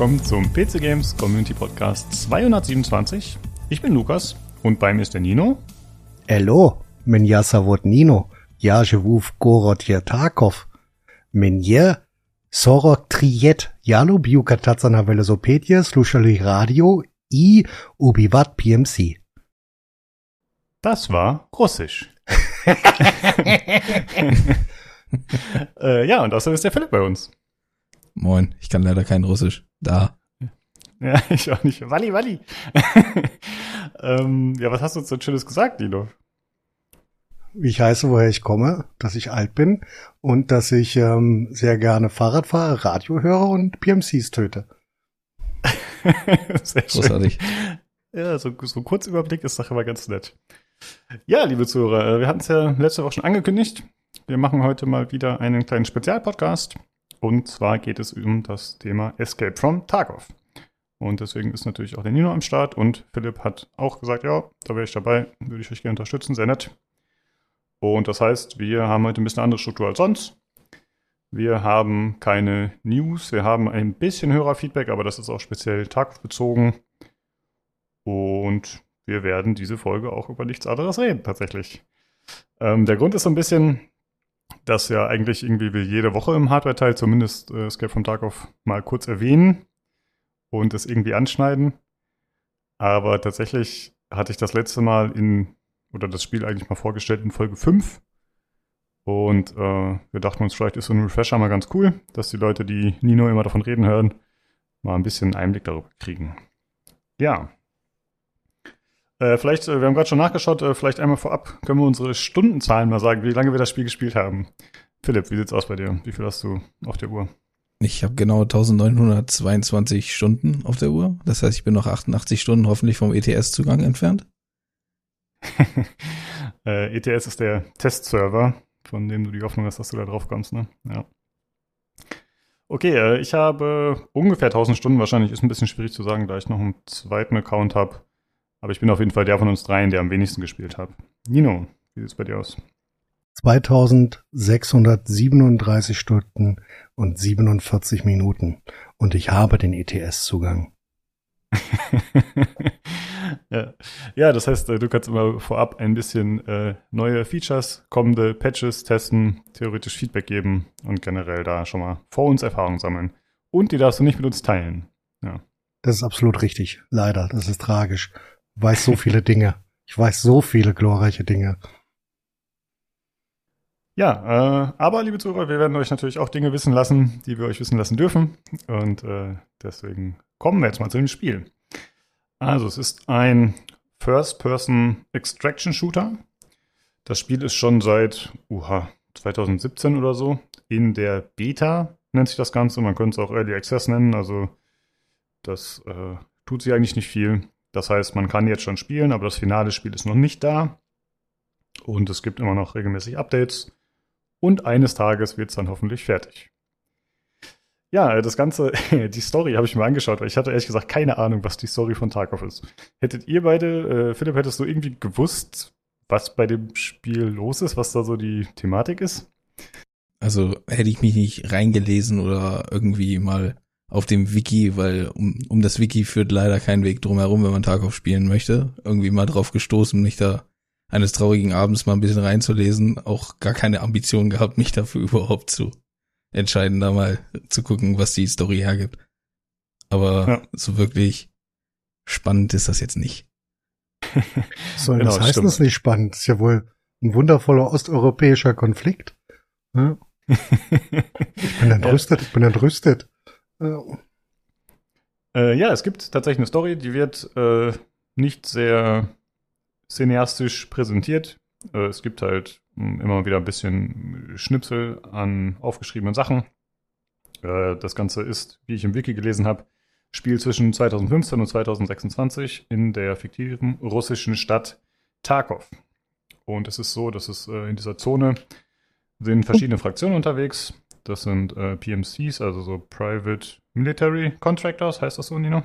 Hallo und herzlich willkommen zum PC Games Community Podcast 227. Ich bin Lukas und bei mir ist der Nino. Hallo, меня зовут Nino. Я живу в городе Тарkov. Mnie 43 я люблю кататься на велосипеде, слушали радио и убивать PMC. Das war Russisch. äh, ja, und außerdem ist der Philipp bei uns. Moin, ich kann leider kein Russisch. Da. Ja, ich auch nicht. Walli, Walli. ähm, ja, was hast du uns so Schönes gesagt, Lilo? Wie ich heiße, woher ich komme, dass ich alt bin und dass ich ähm, sehr gerne Fahrrad fahre, Radio höre und PMCs töte. sehr schön. Großartig. Ja, so, so ein Kurzüberblick ist doch immer ganz nett. Ja, liebe Zuhörer, äh, wir hatten es ja letzte Woche schon angekündigt. Wir machen heute mal wieder einen kleinen Spezialpodcast. Und zwar geht es um das Thema Escape from Tarkov. Und deswegen ist natürlich auch der Nino am Start und Philipp hat auch gesagt, ja, da wäre ich dabei, würde ich euch gerne unterstützen, sehr nett. Und das heißt, wir haben heute ein bisschen andere Struktur als sonst. Wir haben keine News, wir haben ein bisschen Hörerfeedback, aber das ist auch speziell tagbezogen. Und wir werden diese Folge auch über nichts anderes reden, tatsächlich. Ähm, der Grund ist so ein bisschen, dass ja eigentlich irgendwie wir jede Woche im Hardware-Teil zumindest äh, Escape from Tarkov mal kurz erwähnen und es irgendwie anschneiden. Aber tatsächlich hatte ich das letzte Mal in oder das Spiel eigentlich mal vorgestellt in Folge 5. Und äh, wir dachten uns, vielleicht ist so ein Refresher mal ganz cool, dass die Leute, die Nino immer davon reden hören, mal ein bisschen Einblick darüber kriegen. Ja. Äh, vielleicht, äh, wir haben gerade schon nachgeschaut, äh, vielleicht einmal vorab können wir unsere Stundenzahlen mal sagen, wie lange wir das Spiel gespielt haben. Philipp, wie sieht's aus bei dir? Wie viel hast du auf der Uhr? Ich habe genau 1922 Stunden auf der Uhr. Das heißt, ich bin noch 88 Stunden hoffentlich vom ETS-Zugang entfernt. äh, ETS ist der Testserver, von dem du die Hoffnung hast, dass du da drauf kommst, ne? Ja. Okay, äh, ich habe ungefähr 1000 Stunden, wahrscheinlich ist ein bisschen schwierig zu sagen, da ich noch einen zweiten Account habe. Aber ich bin auf jeden Fall der von uns dreien, der am wenigsten gespielt hat. Nino, wie sieht's bei dir aus? 2637 Stunden und 47 Minuten. Und ich habe den ETS-Zugang. ja. ja, das heißt, äh, du kannst immer vorab ein bisschen äh, neue Features, kommende Patches testen, theoretisch Feedback geben und generell da schon mal vor uns Erfahrungen sammeln. Und die darfst du nicht mit uns teilen. Ja. Das ist absolut richtig. Leider, das ist tragisch. Weiß so viele Dinge. Ich weiß so viele glorreiche Dinge. Ja, äh, aber liebe Zuhörer, wir werden euch natürlich auch Dinge wissen lassen, die wir euch wissen lassen dürfen. Und äh, deswegen kommen wir jetzt mal zu dem Spiel. Also, es ist ein First-Person-Extraction-Shooter. Das Spiel ist schon seit uha, 2017 oder so in der Beta, nennt sich das Ganze. Man könnte es auch Early Access nennen. Also, das äh, tut sich eigentlich nicht viel. Das heißt, man kann jetzt schon spielen, aber das finale Spiel ist noch nicht da. Und es gibt immer noch regelmäßig Updates. Und eines Tages wird es dann hoffentlich fertig. Ja, das Ganze, die Story habe ich mir angeschaut, weil ich hatte ehrlich gesagt keine Ahnung, was die Story von Tarkov ist. Hättet ihr beide, äh, Philipp, hättest du irgendwie gewusst, was bei dem Spiel los ist, was da so die Thematik ist? Also hätte ich mich nicht reingelesen oder irgendwie mal auf dem Wiki, weil um, um das Wiki führt leider kein Weg drumherum, wenn man Tarkov spielen möchte. Irgendwie mal drauf gestoßen, mich da eines traurigen Abends mal ein bisschen reinzulesen, auch gar keine Ambition gehabt, mich dafür überhaupt zu entscheiden, da mal zu gucken, was die Story hergibt. Aber ja. so wirklich spannend ist das jetzt nicht. Soll genau, das heißen, es nicht spannend? Das ist ja wohl ein wundervoller osteuropäischer Konflikt. Ja? ich bin entrüstet, ich bin entrüstet. Äh, ja, es gibt tatsächlich eine Story, die wird äh, nicht sehr cineastisch präsentiert. Äh, es gibt halt immer wieder ein bisschen Schnipsel an aufgeschriebenen Sachen. Äh, das Ganze ist, wie ich im Wiki gelesen habe, Spiel zwischen 2015 und 2026 in der fiktiven russischen Stadt Tarkov. Und es ist so, dass es äh, in dieser Zone sind verschiedene Fraktionen unterwegs. Das sind äh, PMCs, also so Private Military Contractors, heißt das so, Nino?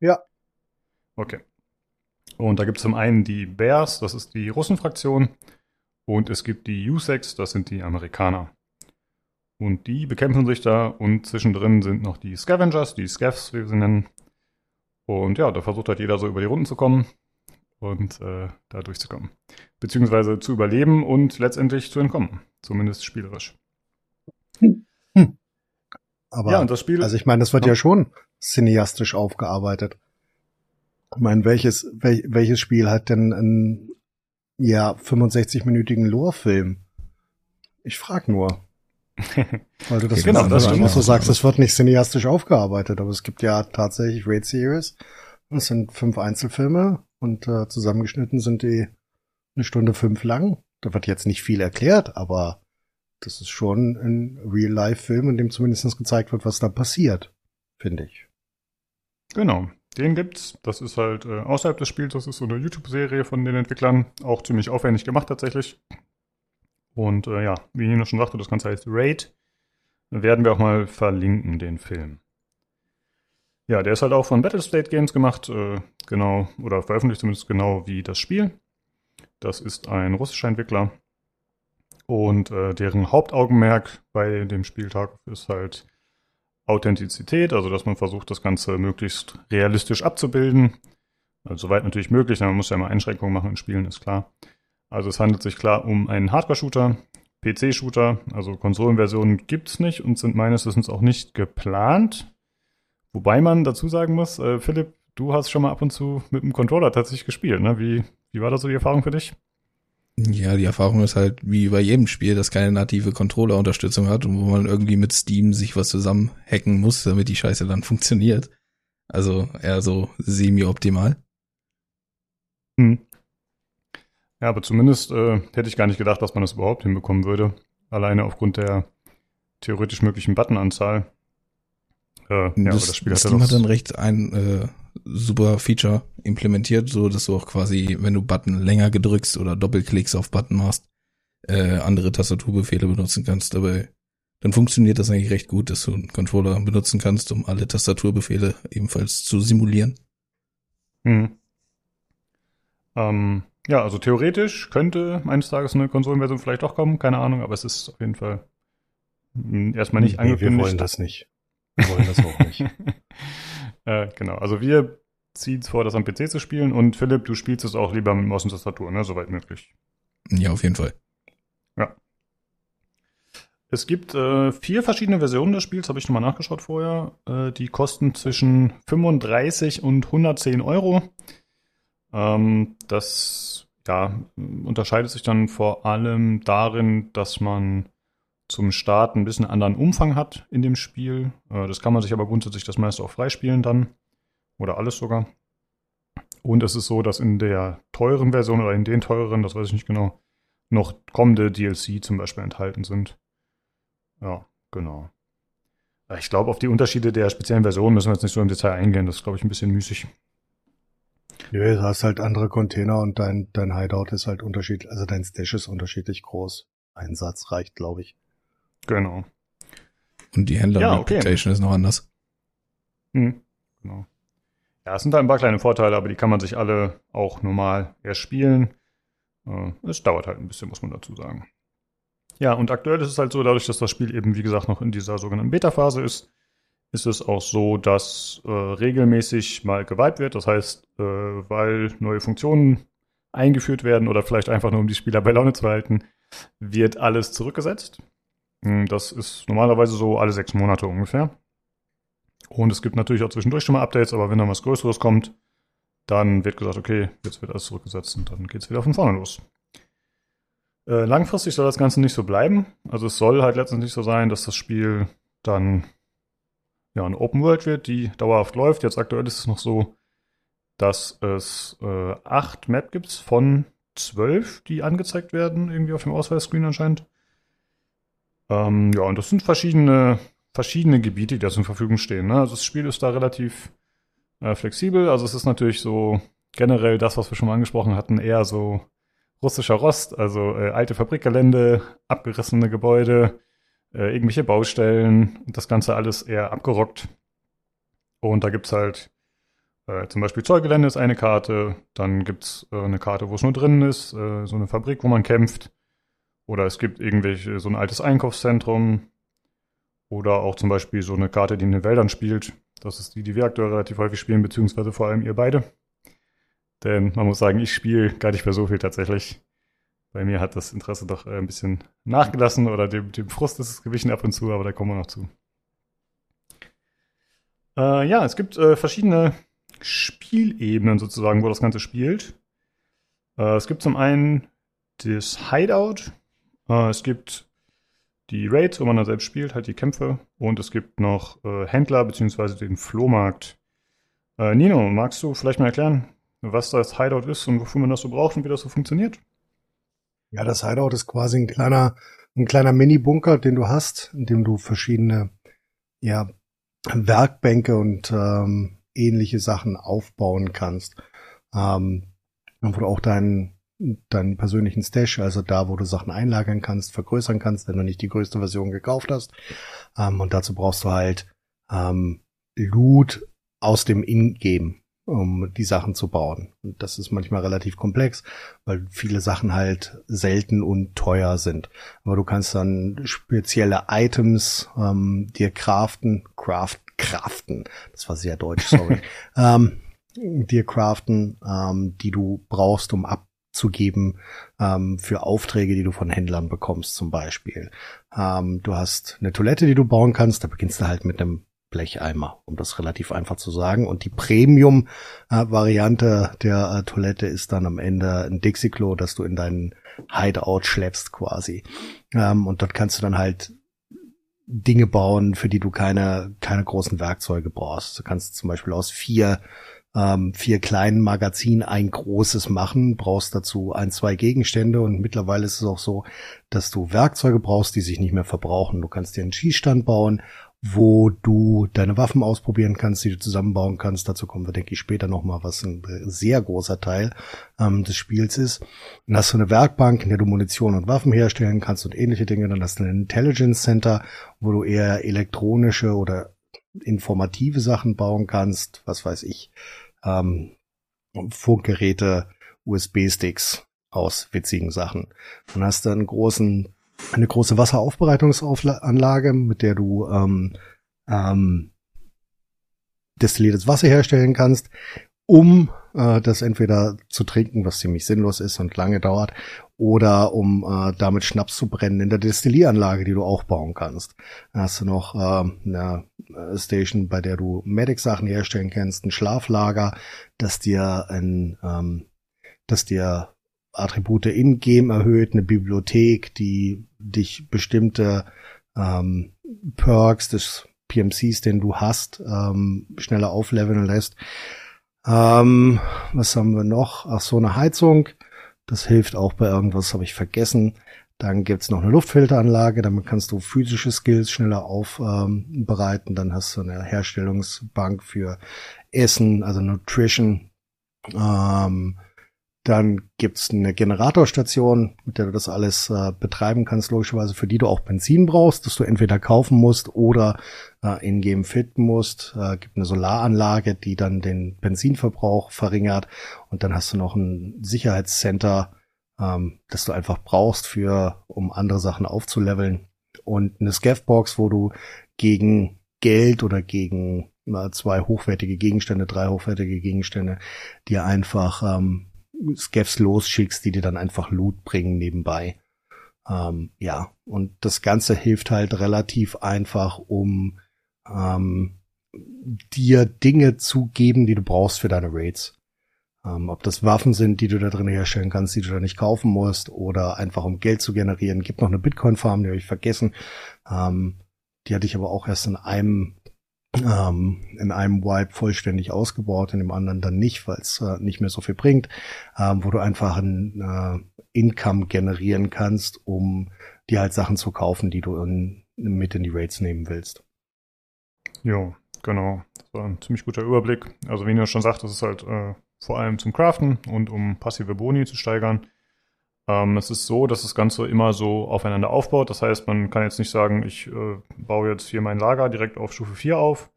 Ja. Okay. Und da gibt es zum einen die Bears, das ist die Russenfraktion. Und es gibt die USEX, das sind die Amerikaner. Und die bekämpfen sich da und zwischendrin sind noch die Scavengers, die Scavs, wie wir sie nennen. Und ja, da versucht halt jeder so über die Runden zu kommen und äh, da durchzukommen. Beziehungsweise zu überleben und letztendlich zu entkommen. Zumindest spielerisch. Hm. Aber, ja, und das Spiel. also ich meine, das wird ja schon cineastisch aufgearbeitet. Ich meine, welches, wel, welches Spiel hat denn einen, ja, 65-minütigen Lore-Film? Ich frag nur. Weil du das, Genau, das stimmt. so sagst, es wird nicht cineastisch aufgearbeitet, aber es gibt ja tatsächlich Raid Series. Das sind fünf Einzelfilme und äh, zusammengeschnitten sind die eine Stunde fünf lang. Da wird jetzt nicht viel erklärt, aber das ist schon ein Real-Life-Film, in dem zumindest gezeigt wird, was da passiert, finde ich. Genau, den gibt's. Das ist halt äh, außerhalb des Spiels, das ist so eine YouTube-Serie von den Entwicklern. Auch ziemlich aufwendig gemacht tatsächlich. Und äh, ja, wie Nino schon sagte, das Ganze heißt Raid. Werden wir auch mal verlinken, den Film. Ja, der ist halt auch von Battlestate Games gemacht, äh, genau, oder veröffentlicht zumindest genau wie das Spiel. Das ist ein russischer Entwickler. Und äh, deren Hauptaugenmerk bei dem Spieltag ist halt Authentizität, also dass man versucht, das Ganze möglichst realistisch abzubilden. Also soweit natürlich möglich, man muss ja immer Einschränkungen machen in Spielen, ist klar. Also es handelt sich klar um einen Hardware-Shooter, PC-Shooter, also Konsolenversionen gibt's nicht und sind meines Wissens auch nicht geplant. Wobei man dazu sagen muss, äh, Philipp, du hast schon mal ab und zu mit dem Controller tatsächlich gespielt, ne? Wie, wie war das so die Erfahrung für dich? Ja, die Erfahrung ist halt wie bei jedem Spiel, das keine native Controller-Unterstützung hat und wo man irgendwie mit Steam sich was zusammen hacken muss, damit die Scheiße dann funktioniert. Also eher so semi-optimal. Hm. Ja, aber zumindest äh, hätte ich gar nicht gedacht, dass man das überhaupt hinbekommen würde. Alleine aufgrund der theoretisch möglichen Buttonanzahl. Äh, ja, aber das, das Spiel hat ja hat dann recht ein äh, super Feature implementiert, so dass du auch quasi, wenn du Button länger gedrückst oder Doppelklicks auf Button machst, äh, andere Tastaturbefehle benutzen kannst. Aber dann funktioniert das eigentlich recht gut, dass du einen Controller benutzen kannst, um alle Tastaturbefehle ebenfalls zu simulieren. Hm. Ähm, ja, also theoretisch könnte eines Tages eine Konsolenversion vielleicht auch kommen, keine Ahnung, aber es ist auf jeden Fall hm, erstmal nicht nee, wir angekündigt. wollen das nicht. Wir wollen das auch nicht. äh, genau, also wir ziehen es vor, das am PC zu spielen und Philipp, du spielst es auch lieber mit Maus und Tastatur, ne, soweit möglich. Ja, auf jeden Fall. Es gibt äh, vier verschiedene Versionen des Spiels, habe ich nochmal nachgeschaut vorher. Äh, die kosten zwischen 35 und 110 Euro. Ähm, das ja, unterscheidet sich dann vor allem darin, dass man zum Start ein bisschen anderen Umfang hat in dem Spiel. Äh, das kann man sich aber grundsätzlich das meiste auch freispielen dann. Oder alles sogar. Und es ist so, dass in der teuren Version oder in den teureren, das weiß ich nicht genau, noch kommende DLC zum Beispiel enthalten sind. Ja, genau. Ich glaube, auf die Unterschiede der speziellen Version müssen wir jetzt nicht so im Detail eingehen. Das ist, glaube ich, ein bisschen müßig. Nö, du hast halt andere Container und dein, dein Hideout ist halt unterschiedlich, also dein Stash ist unterschiedlich groß. Ein Satz reicht, glaube ich. Genau. Und die Händler Ja, okay. Reputation ist noch anders. Hm, genau. Ja, es sind da ein paar kleine Vorteile, aber die kann man sich alle auch normal erspielen. Äh, Es dauert halt ein bisschen, muss man dazu sagen. Ja, und aktuell ist es halt so, dadurch, dass das Spiel eben, wie gesagt, noch in dieser sogenannten Beta-Phase ist, ist es auch so, dass äh, regelmäßig mal geweiht wird. Das heißt, äh, weil neue Funktionen eingeführt werden oder vielleicht einfach nur um die Spieler bei Laune zu halten, wird alles zurückgesetzt. Hm, Das ist normalerweise so alle sechs Monate ungefähr. Und es gibt natürlich auch zwischendurch schon mal Updates, aber wenn dann was Größeres kommt, dann wird gesagt, okay, jetzt wird alles zurückgesetzt und dann geht es wieder von vorne los. Äh, langfristig soll das Ganze nicht so bleiben. Also es soll halt letztendlich so sein, dass das Spiel dann ja eine Open World wird, die dauerhaft läuft. Jetzt aktuell ist es noch so, dass es äh, acht Map gibt von zwölf, die angezeigt werden, irgendwie auf dem Ausweisscreen anscheinend. Ähm, ja, und das sind verschiedene, verschiedene Gebiete, die da zur Verfügung stehen. Ne? Also das Spiel ist da relativ äh, flexibel. Also es ist natürlich so generell das, was wir schon mal angesprochen hatten, eher so russischer Rost, also äh, alte Fabrikgelände, abgerissene Gebäude, äh, irgendwelche Baustellen und das Ganze alles eher abgerockt. Und da gibt's halt äh, zum Beispiel Zollgelände ist eine Karte, dann gibt's äh, eine Karte, wo es nur drin ist, äh, so eine Fabrik, wo man kämpft. Oder es gibt irgendwelche, so ein altes Einkaufszentrum. Oder auch zum Beispiel so eine Karte, die in den Wäldern spielt. Das ist die, die wir aktuell relativ häufig spielen, beziehungsweise vor allem ihr beide. Denn man muss sagen, ich spiele gar nicht mehr so viel tatsächlich. Bei mir hat das Interesse doch äh, ein bisschen nachgelassen oder dem, dem Frust ist es gewichen ab und zu, aber da kommen wir noch zu. Äh, ja, es gibt äh, verschiedene Spielebenen sozusagen, wo das Ganze spielt. Äh, es gibt zum einen das Hideout, äh, es gibt die Raids, wo man dann selbst spielt, halt die Kämpfe und es gibt noch äh, Händler beziehungsweise den Flohmarkt. Äh, Nino, magst du vielleicht mal erklären, was das Hideout ist und wofür man das so braucht und wie das so funktioniert? Ja, das Hideout ist quasi ein kleiner, ein kleiner Mini-Bunker, den du hast, in dem du verschiedene, ja, Werkbänke und ähm, ähnliche Sachen aufbauen kannst. Ähm, wo du auch deinen, deinen persönlichen Stash, also da, wo du Sachen einlagern kannst, vergrößern kannst, wenn du nicht die größte Version gekauft hast. Ähm, und dazu brauchst du halt ähm, Loot aus dem Ingame um die Sachen zu bauen. Und das ist manchmal relativ komplex, weil viele Sachen halt selten und teuer sind. Aber du kannst dann spezielle Items ähm, dir craften, craft, craften, das war sehr deutsch, sorry, ähm, dir craften, ähm, die du brauchst, um abzugeben ähm, für Aufträge, die du von Händlern bekommst zum Beispiel. Ähm, du hast eine Toilette, die du bauen kannst, da beginnst du halt mit einem Blecheimer, um das relativ einfach zu sagen. Und die Premium-Variante der äh, Toilette ist dann am Ende ein Dixie-Klo, das du in deinen Hideout schleppst quasi. Ähm, und dort kannst du dann halt Dinge bauen, für die du keine, keine großen Werkzeuge brauchst. Du kannst zum Beispiel aus vier ähm, vier kleinen Magazinen ein großes machen, brauchst dazu ein, zwei Gegenstände und mittlerweile ist es auch so, dass du Werkzeuge brauchst, die sich nicht mehr verbrauchen. Du kannst dir einen Schießstand bauen wo du deine Waffen ausprobieren kannst, die du zusammenbauen kannst. Dazu kommen wir, denke ich, später nochmal, was ein sehr großer Teil ähm, des Spiels ist. Dann hast du eine Werkbank, in der du Munition und Waffen herstellen kannst und ähnliche Dinge. Dann hast du ein Intelligence Center, wo du eher elektronische oder informative Sachen bauen kannst. Was weiß ich. Ähm, Funkgeräte, USB-Sticks aus witzigen Sachen. Dann hast du einen großen eine große Wasseraufbereitungsanlage, mit der du ähm, ähm, destilliertes Wasser herstellen kannst, um äh, das entweder zu trinken, was ziemlich sinnlos ist und lange dauert, oder um äh, damit Schnaps zu brennen in der Destillieranlage, die du auch bauen kannst. Dann hast du noch äh, eine Station, bei der du Medic-Sachen herstellen kannst, ein Schlaflager, das dir ein ähm, das dir Attribute in-game erhöht, eine Bibliothek, die dich bestimmte ähm, Perks des PMCs, den du hast, ähm, schneller aufleveln lässt. Ähm, was haben wir noch? Ach so, eine Heizung. Das hilft auch bei irgendwas, habe ich vergessen. Dann gibt's noch eine Luftfilteranlage, damit kannst du physische Skills schneller aufbereiten. Ähm, Dann hast du eine Herstellungsbank für Essen, also Nutrition. Ähm, dann gibt's eine Generatorstation, mit der du das alles äh, betreiben kannst, logischerweise, für die du auch Benzin brauchst, dass du entweder kaufen musst oder äh, in-game fitten musst. Äh, gibt eine Solaranlage, die dann den Benzinverbrauch verringert. Und dann hast du noch ein Sicherheitscenter, ähm, das du einfach brauchst für, um andere Sachen aufzuleveln. Und eine Scavbox, wo du gegen Geld oder gegen äh, zwei hochwertige Gegenstände, drei hochwertige Gegenstände, dir einfach ähm, Scavs losschickst, die dir dann einfach Loot bringen nebenbei. Ähm, ja, und das Ganze hilft halt relativ einfach, um ähm, dir Dinge zu geben, die du brauchst für deine Raids. Ähm, ob das Waffen sind, die du da drin herstellen kannst, die du da nicht kaufen musst, oder einfach um Geld zu generieren. Gibt noch eine Bitcoin-Farm, die habe ich vergessen. Ähm, die hatte ich aber auch erst in einem ähm, in einem Wipe vollständig ausgebaut, in dem anderen dann nicht, weil es äh, nicht mehr so viel bringt, ähm, wo du einfach ein äh, Income generieren kannst, um dir halt Sachen zu kaufen, die du in, mit in die Raids nehmen willst. Jo, genau. Das war ein ziemlich guter Überblick. Also wie ihr schon sagt, das ist halt äh, vor allem zum Craften und um passive Boni zu steigern. Ähm, es ist so, dass das Ganze immer so aufeinander aufbaut. Das heißt, man kann jetzt nicht sagen, ich äh, baue jetzt hier mein Lager direkt auf Stufe 4 auf,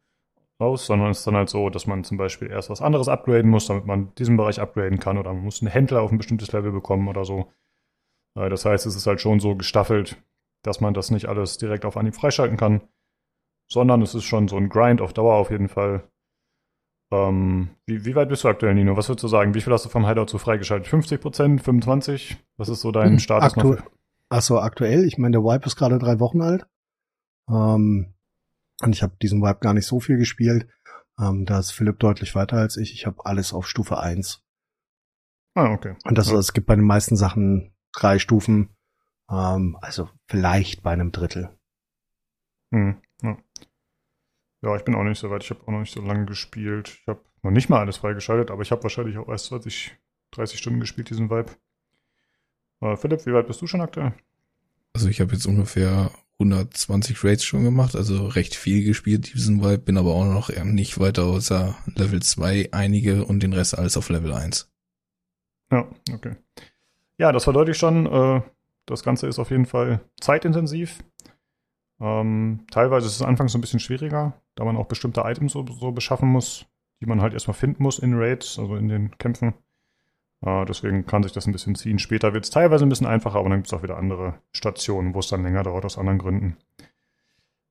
raus, sondern es ist dann halt so, dass man zum Beispiel erst was anderes upgraden muss, damit man diesen Bereich upgraden kann oder man muss einen Händler auf ein bestimmtes Level bekommen oder so. Äh, das heißt, es ist halt schon so gestaffelt, dass man das nicht alles direkt auf Anhieb freischalten kann. sondern es ist schon so ein Grind auf Dauer auf jeden Fall. Ähm, wie, wie weit bist du aktuell, Nino? Was würdest du sagen? Wie viel hast du vom Hideout so freigeschaltet? 50 Prozent, 25? Was ist so dein Hm, Status aktu? Achso, aktuell. Ich meine, der Wipe ist gerade drei Wochen alt. Ähm, und ich habe diesen Wipe gar nicht so viel gespielt. Ähm, da ist Philipp deutlich weiter als ich. Ich habe alles auf Stufe 1. Ah, okay. Und das, Ja. es gibt bei den meisten Sachen drei Stufen. Ähm, also vielleicht bei einem Drittel. Hm, ja. Ja, ich bin auch nicht so weit. Ich habe auch noch nicht so lange gespielt. Ich habe noch nicht mal alles freigeschaltet, aber ich habe wahrscheinlich auch erst 20, 30 Stunden gespielt, diesen Vibe. Äh, Philipp, wie weit bist du schon aktuell? Also ich habe jetzt ungefähr 120 Raids schon gemacht, also recht viel gespielt diesen Vibe, bin aber auch noch eher nicht weiter außer Level 2 einige und den Rest alles auf Level 1. Ja, okay. Ja, das verdeutlicht schon, äh, das Ganze ist auf jeden Fall zeitintensiv. Ähm, teilweise ist es anfangs so ein bisschen schwieriger, da man auch bestimmte Items so, so beschaffen muss, die man halt erstmal finden muss in Raids, also in den Kämpfen. Äh, deswegen kann sich das ein bisschen ziehen. Später wird es teilweise ein bisschen einfacher, aber dann gibt es auch wieder andere Stationen, wo es dann länger dauert aus anderen Gründen.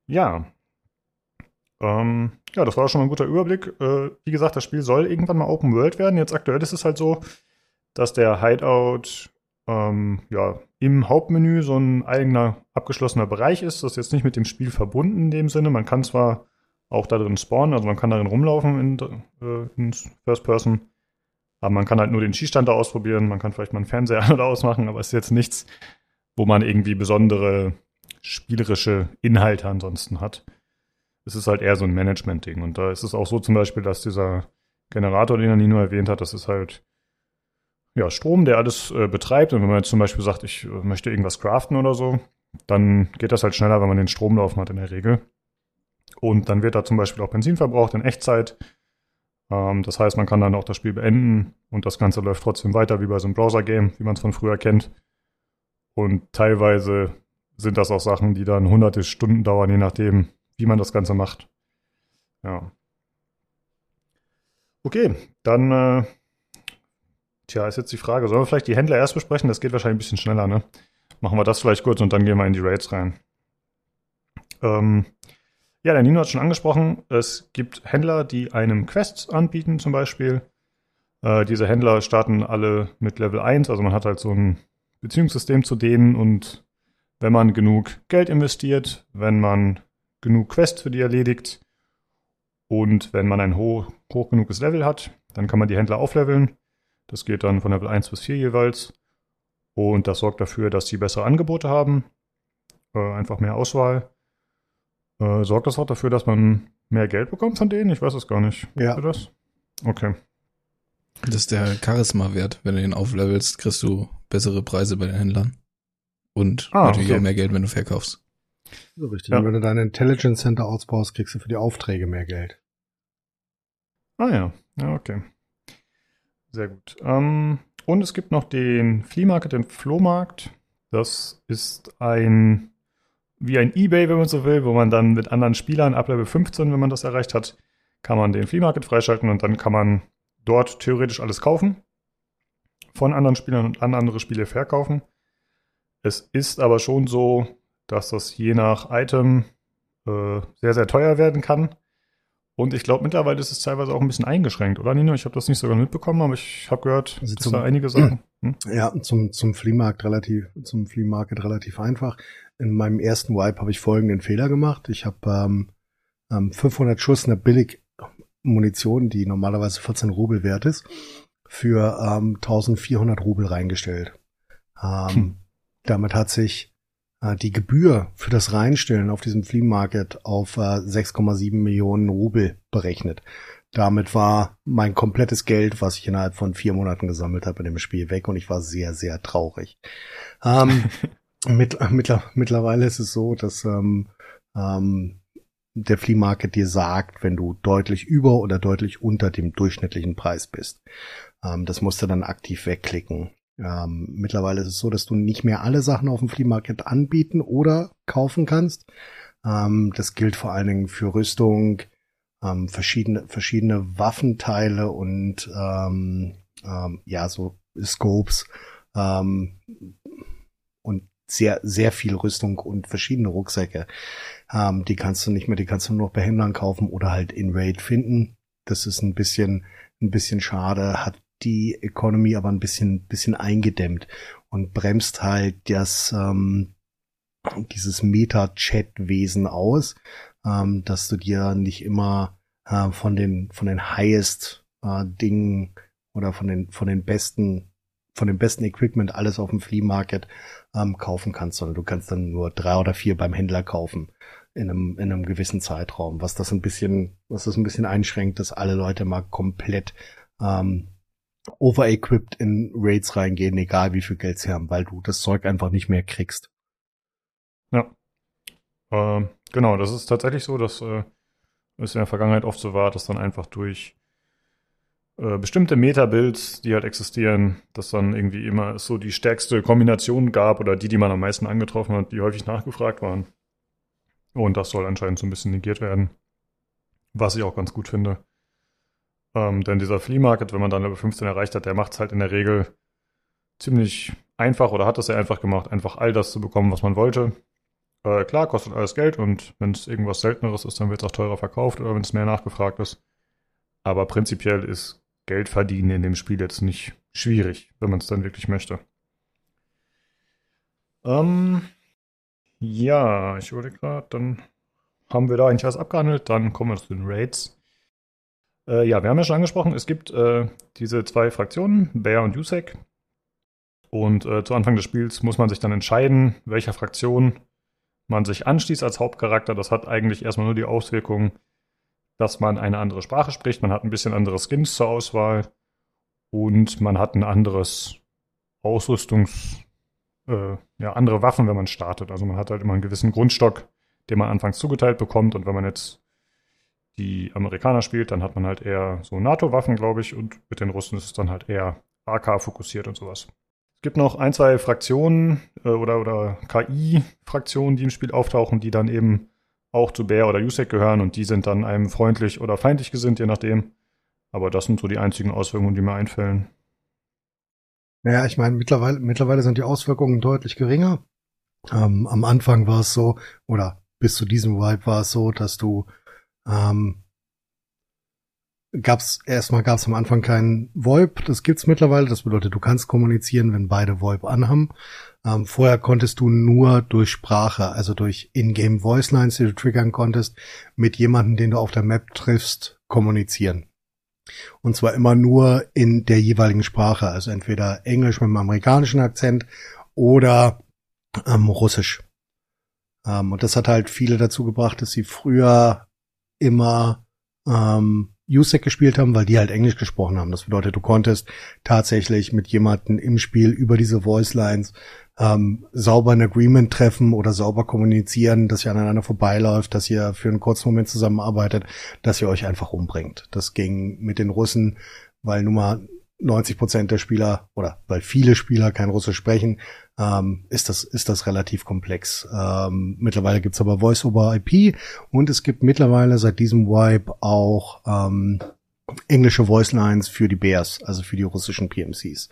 Ja. Ähm, ja, das war schon mal ein guter Überblick. Äh, wie gesagt, das Spiel soll irgendwann mal Open World werden. Jetzt aktuell ist es halt so, dass der Hideout ähm, ja, im Hauptmenü so ein eigener abgeschlossener Bereich ist. Das ist jetzt nicht mit dem Spiel verbunden in dem Sinne. Man kann zwar auch da drin spawnen, also man kann darin rumlaufen in, äh, in First Person, aber man kann halt nur den Schießstand da ausprobieren. Man kann vielleicht mal einen Fernseher an- oder ausmachen, aber es ist jetzt nichts, wo man irgendwie besondere spielerische Inhalte ansonsten hat. Es ist halt eher so ein Management-Ding. Und da ist es auch so zum Beispiel, dass dieser Generator, den er Nino erwähnt hat, das ist halt ja, Strom, der alles äh, betreibt. Und wenn man jetzt zum Beispiel sagt, ich äh, möchte irgendwas craften oder so, dann geht das halt schneller, wenn man den Strom laufen hat in der Regel. Und dann wird da zum Beispiel auch Benzin verbraucht in Echtzeit. Ähm, das heißt, man kann dann auch das Spiel beenden und das Ganze läuft trotzdem weiter wie bei so einem Browser-Game, wie man es von früher kennt. Und teilweise sind das auch Sachen, die dann hunderte Stunden dauern, je nachdem, wie man das Ganze macht. Ja. Okay, dann äh, Tja, ist jetzt die Frage, sollen wir vielleicht die Händler erst besprechen? Das geht wahrscheinlich ein bisschen schneller, ne? Machen wir das vielleicht kurz und dann gehen wir in die Raids rein. Ähm, ja, der Nino hat schon angesprochen, es gibt Händler, die einem Quests anbieten zum Beispiel. Äh, diese Händler starten alle mit Level 1, also man hat halt so ein Beziehungssystem zu denen und wenn man genug Geld investiert, wenn man genug Quests für die erledigt und wenn man ein hoch, hoch genuges Level hat, dann kann man die Händler aufleveln. Das geht dann von Level 1 bis 4 jeweils. Und das sorgt dafür, dass sie bessere Angebote haben. Äh, einfach mehr Auswahl. Äh, sorgt das auch dafür, dass man mehr Geld bekommt von denen? Ich weiß es gar nicht. Ja. Das? Okay. Das ist der Charisma-Wert. Wenn du den auflevelst, kriegst du bessere Preise bei den Händlern. Und Ah, natürlich okay. auch mehr Geld, wenn du verkaufst. So richtig. Ja. Und wenn du dein Intelligence Center ausbaust, kriegst du für die Aufträge mehr Geld. Ah ja. Ja, okay. Sehr gut. Ähm, und es gibt noch den Flea Market, den Flohmarkt. Das ist ein, wie ein Ebay, wenn man so will, wo man dann mit anderen Spielern ab Level 15, wenn man das erreicht hat, kann man den Flea Market freischalten und dann kann man dort theoretisch alles kaufen. Von anderen Spielern und an andere Spiele verkaufen. Es ist aber schon so, dass das je nach Item äh, sehr, sehr teuer werden kann. Und ich glaube, mittlerweile ist es teilweise auch ein bisschen eingeschränkt, oder Nino? Ich habe das nicht sogar mitbekommen, aber ich habe gehört, Also dass zum- da einige Sachen. Hm? Ja, zum, zum Fleamarkt relativ, zum Flea Market relativ einfach. In meinem ersten Wipe habe ich folgenden Fehler gemacht. Ich habe ähm, ähm, 500 Schuss eine billig Munition, die normalerweise 14 Rubel wert ist, für ähm, 1400 Rubel reingestellt. Ähm, Hm. Damit hat sich die Gebühr für das Reinstellen auf diesem Flea Market auf äh, 6,7 Millionen Rubel berechnet. Damit war mein komplettes Geld, was ich innerhalb von vier Monaten gesammelt habe in dem Spiel, weg und ich war sehr, sehr traurig. Ähm, mit, mittler, mittlerweile ist es so, dass ähm, ähm, der Flea Market dir sagt, wenn du deutlich über oder deutlich unter dem durchschnittlichen Preis bist. Ähm, das musst du dann aktiv wegklicken. Ähm, mittlerweile ist es so, dass du nicht mehr alle Sachen auf dem Flea anbieten oder kaufen kannst. Ähm, das gilt vor allen Dingen für Rüstung, ähm, verschiedene, verschiedene Waffenteile und ähm, ähm, ja, so Scopes. Ähm, und sehr, sehr viel Rüstung und verschiedene Rucksäcke. Ähm, die kannst du nicht mehr, die kannst du nur noch bei Händlern kaufen oder halt in Raid finden. Das ist ein bisschen, ein bisschen schade, hat die Economy aber ein bisschen, bisschen eingedämmt und bremst halt das, ähm, dieses Meta-Chat-Wesen aus, ähm, dass du dir nicht immer äh, von den, von den highest äh, Dingen oder von den, von den besten von dem besten Equipment alles auf dem Flea Market ähm, kaufen kannst, sondern du kannst dann nur drei oder vier beim Händler kaufen in einem, in einem gewissen Zeitraum, was das ein bisschen, was das ein bisschen einschränkt, dass alle Leute mal komplett ähm, overequipped in Raids reingehen, egal wie viel Geld sie haben, weil du das Zeug einfach nicht mehr kriegst. Ja. Ähm, genau, das ist tatsächlich so, dass äh, es in der Vergangenheit oft so war, dass dann einfach durch äh, bestimmte Meta-Builds, die halt existieren, dass dann irgendwie immer so die stärkste Kombination gab oder die, die man am meisten angetroffen hat, die häufig nachgefragt waren. Und das soll anscheinend so ein bisschen negiert werden. Was ich auch ganz gut finde. Ähm, denn dieser Flea Market, wenn man dann Level 15 erreicht hat, der macht es halt in der Regel ziemlich einfach oder hat es sehr einfach gemacht, einfach all das zu bekommen, was man wollte. Äh, klar, kostet alles Geld und wenn es irgendwas Selteneres ist, dann wird es auch teurer verkauft oder wenn es mehr nachgefragt ist. Aber prinzipiell ist Geld verdienen in dem Spiel jetzt nicht schwierig, wenn man es dann wirklich möchte. Ähm, ja, ich überlege gerade, dann haben wir da eigentlich alles abgehandelt, dann kommen wir zu den Raids. Äh, ja, wir haben ja schon angesprochen, es gibt äh, diese zwei Fraktionen, Bear und Yusek. Und äh, zu Anfang des Spiels muss man sich dann entscheiden, welcher Fraktion man sich anschließt als Hauptcharakter. Das hat eigentlich erstmal nur die Auswirkung, dass man eine andere Sprache spricht, man hat ein bisschen andere Skins zur Auswahl und man hat ein anderes Ausrüstungs, äh, ja, andere Waffen, wenn man startet. Also man hat halt immer einen gewissen Grundstock, den man anfangs zugeteilt bekommt und wenn man jetzt die Amerikaner spielt, dann hat man halt eher so NATO-Waffen, glaube ich, und mit den Russen ist es dann halt eher AK fokussiert und sowas. Es gibt noch ein, zwei Fraktionen äh, oder, oder KI-Fraktionen, die im Spiel auftauchen, die dann eben auch zu Bär oder Yusek gehören und die sind dann einem freundlich oder feindlich gesinnt, je nachdem. Aber das sind so die einzigen Auswirkungen, die mir einfällen. Naja, ich meine, mittlerweile, mittlerweile sind die Auswirkungen deutlich geringer. Ähm, am Anfang war es so, oder bis zu diesem Vibe war es so, dass du ähm, gab's erstmal gab's am Anfang keinen VoIP, das gibt's mittlerweile. Das bedeutet, du kannst kommunizieren, wenn beide VoIP anhaben. Ähm, vorher konntest du nur durch Sprache, also durch Ingame Voice Lines, die du triggern konntest, mit jemandem, den du auf der Map triffst, kommunizieren. Und zwar immer nur in der jeweiligen Sprache, also entweder Englisch mit einem amerikanischen Akzent oder ähm, Russisch. Ähm, und das hat halt viele dazu gebracht, dass sie früher immer ähm, USEC gespielt haben, weil die halt Englisch gesprochen haben. Das bedeutet, du konntest tatsächlich mit jemandem im Spiel über diese Voice Lines ähm, sauber ein Agreement treffen oder sauber kommunizieren, dass ihr aneinander vorbeiläuft, dass ihr für einen kurzen Moment zusammenarbeitet, dass ihr euch einfach umbringt. Das ging mit den Russen, weil nun mal 90 Prozent der Spieler oder weil viele Spieler kein Russisch sprechen, ähm, ist das ist das relativ komplex. Ähm, mittlerweile gibt's aber Voice over IP und es gibt mittlerweile seit diesem Wipe auch ähm, englische Voice Lines für die Bears, also für die russischen PMCs.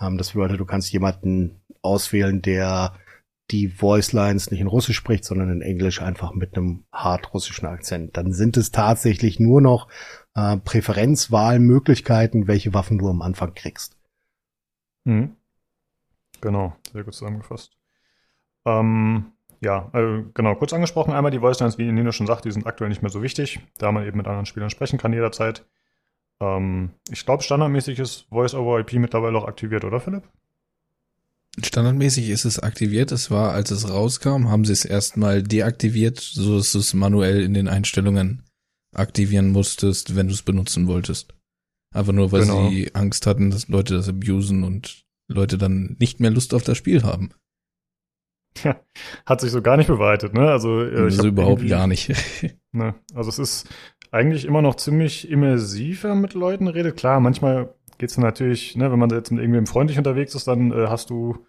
Ähm, das bedeutet, du kannst jemanden auswählen, der die Voice Lines nicht in Russisch spricht, sondern in Englisch einfach mit einem hart russischen Akzent. Dann sind es tatsächlich nur noch äh, Präferenzwahlmöglichkeiten, welche Waffen du am Anfang kriegst. Mhm. Genau, sehr gut zusammengefasst. Ähm, ja, äh, genau, kurz angesprochen, einmal die Voice Lines, wie Nino schon sagt, die sind aktuell nicht mehr so wichtig, da man eben mit anderen Spielern sprechen kann jederzeit. Ähm, ich glaube, standardmäßig ist Voice over IP mittlerweile auch aktiviert, oder Philipp? Standardmäßig ist es aktiviert. Es war, als es rauskam, haben sie es erstmal deaktiviert, so dass du es manuell in den Einstellungen aktivieren musstest, wenn du es benutzen wolltest. Einfach nur, weil genau. sie Angst hatten, dass Leute das abusen und Leute dann nicht mehr Lust auf das Spiel haben. Ja, hat sich so gar nicht bewahrheitet, ne? Also äh, also überhaupt gar nicht. ne, also es ist eigentlich immer noch ziemlich immersiv, wenn man mit Leuten redet. Klar, manchmal geht's dann natürlich, ne, wenn man jetzt mit irgendwem freundlich unterwegs ist, dann äh, hast du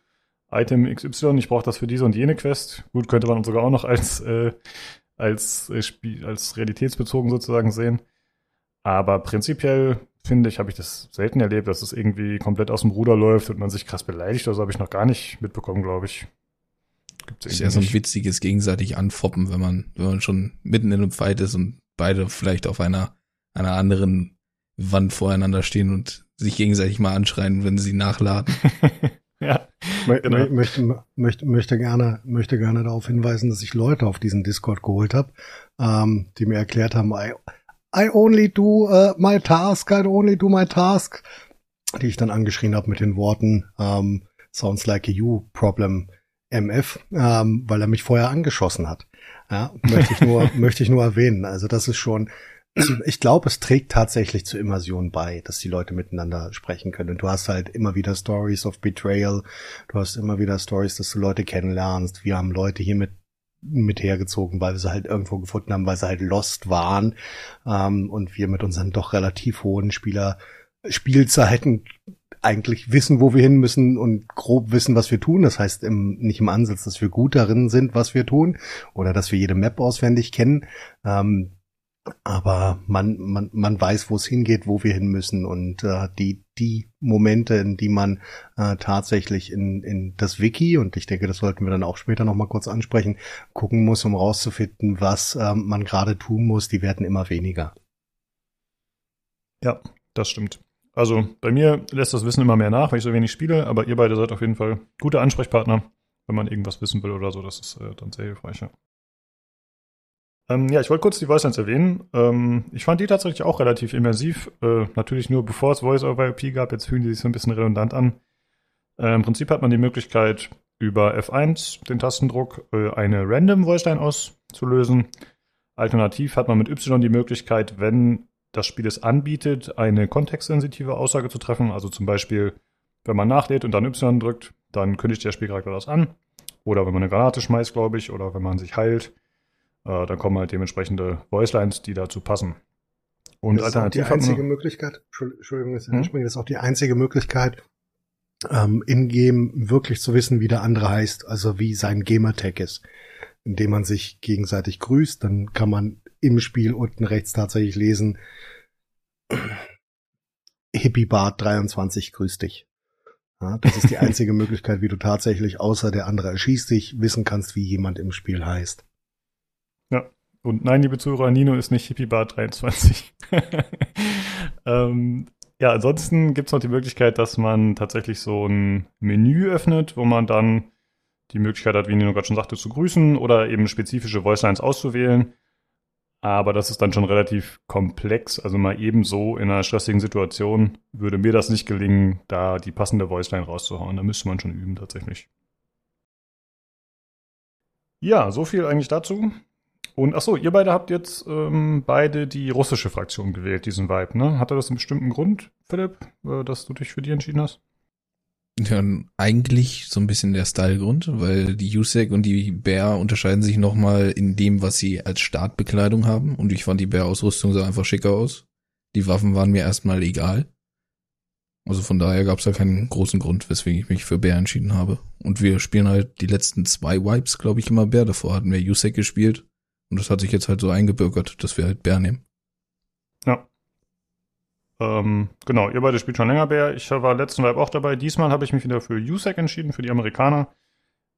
Item XY, ich brauche das für diese und jene Quest. Gut, könnte man sogar auch noch als, äh, als, äh, Spiel, als realitätsbezogen sozusagen sehen. Aber prinzipiell finde ich, habe ich das selten erlebt, dass es irgendwie komplett aus dem Ruder läuft und man sich krass beleidigt. Also habe ich noch gar nicht mitbekommen, glaube ich. gibt's ist ja so ein witziges gegenseitig anfoppen, wenn man, wenn man schon mitten in einem Fight ist und beide vielleicht auf einer, einer anderen Wand voreinander stehen und sich gegenseitig mal anschreien, wenn sie nachladen. ja. Genau. Möchte, möchte, möchte, gerne, möchte gerne darauf hinweisen, dass ich Leute auf diesen Discord geholt habe, ähm, die mir erklärt haben, I, I only do uh, my task, I only do my task, die ich dann angeschrien habe mit den Worten, ähm, sounds like a you problem, MF, ähm, weil er mich vorher angeschossen hat. Ja, möchte ich nur, möchte ich nur erwähnen. Also das ist schon, ich glaube, es trägt tatsächlich zur Immersion bei, dass die Leute miteinander sprechen können. Und du hast halt immer wieder Stories of Betrayal. Du hast immer wieder Stories, dass du Leute kennenlernst. Wir haben Leute hier mit mit hergezogen, weil wir sie halt irgendwo gefunden haben, weil sie halt lost waren ähm, und wir mit unseren doch relativ hohen Spieler Spielzeiten eigentlich wissen, wo wir hin müssen und grob wissen, was wir tun. Das heißt im, nicht im Ansatz, dass wir gut darin sind, was wir tun oder dass wir jede Map auswendig kennen. Ähm, aber man, man, man weiß, wo es hingeht, wo wir hin müssen und äh, die, die Momente, in die man äh, tatsächlich in, in das Wiki, und ich denke, das sollten wir dann auch später nochmal kurz ansprechen, gucken muss, um rauszufinden, was ähm, man gerade tun muss, die werden immer weniger. Ja, das stimmt. Also bei mir lässt das Wissen immer mehr nach, weil ich so wenig spiele, aber ihr beide seid auf jeden Fall gute Ansprechpartner, wenn man irgendwas wissen will oder so. Das ist äh, dann sehr hilfreich. Ja. Ähm, ja, ich wollte kurz die Voice Lines erwähnen. Ähm, ich fand die tatsächlich auch relativ immersiv. Äh, natürlich nur bevor es Voice over IP gab, jetzt fühlen die sich so ein bisschen redundant an. Äh, Im Prinzip hat man die Möglichkeit, über F1, den Tastendruck, äh, eine Random Voice Line auszulösen. Alternativ hat man mit Y die Möglichkeit, wenn das Spiel es anbietet, eine kontextsensitive Aussage zu treffen. Also zum Beispiel, wenn man nachlädt und dann Y drückt, dann kündigt der Spielcharakter das an. Oder wenn man eine Granate schmeißt, glaube ich, oder wenn man sich heilt, äh, dann kommen halt dementsprechende Voicelines, die dazu passen. Und das alternativ ist auch die einzige Möglichkeit, Entschuldigung, das, hm? ist auch die einzige Möglichkeit, ähm, in-game wirklich zu wissen, wie der andere heißt, also wie sein Gamertag ist. Indem man sich gegenseitig grüßt, dann kann man im Spiel unten rechts tatsächlich lesen, Hippiebart 23 grüßt dich. Ja, das ist die einzige Möglichkeit, wie du tatsächlich, außer der andere erschießt dich, wissen kannst, wie jemand im Spiel heißt. Ja, und nein, liebe Zuhörer, Nino ist nicht Hippiebart 23. ähm, ja, ansonsten gibt es noch die Möglichkeit, dass man tatsächlich so ein Menü öffnet, wo man dann die Möglichkeit hat, wie Nino gerade schon sagte, zu grüßen oder eben spezifische Voicelines auszuwählen. Aber das ist dann schon relativ komplex. Also mal ebenso in einer stressigen Situation würde mir das nicht gelingen, da die passende Voiceline rauszuhauen. Da müsste man schon üben tatsächlich. Ja, so viel eigentlich dazu. Und ach so, ihr beide habt jetzt ähm, beide die russische Fraktion gewählt, diesen Vibe, ne? Hatte das einen bestimmten Grund, Philipp, äh, dass du dich für die entschieden hast? Ja, eigentlich so ein bisschen der Stylegrund, weil die USEC und die Bear unterscheiden sich nochmal in dem, was sie als Startbekleidung haben. Und ich fand die Bear-Ausrüstung sah einfach schicker aus. Die Waffen waren mir erstmal egal. Also von daher gab es da keinen großen Grund, weswegen ich mich für Bär entschieden habe. Und wir spielen halt die letzten zwei Wipes, glaube ich, immer Bär. Davor hatten wir USEC gespielt. Und das hat sich jetzt halt so eingebürgert, dass wir halt Bär nehmen. Ja, ähm, genau, ihr beide spielt schon länger Bär. Ich war letzten Vibe auch dabei. Diesmal habe ich mich wieder für USEC entschieden, für die Amerikaner.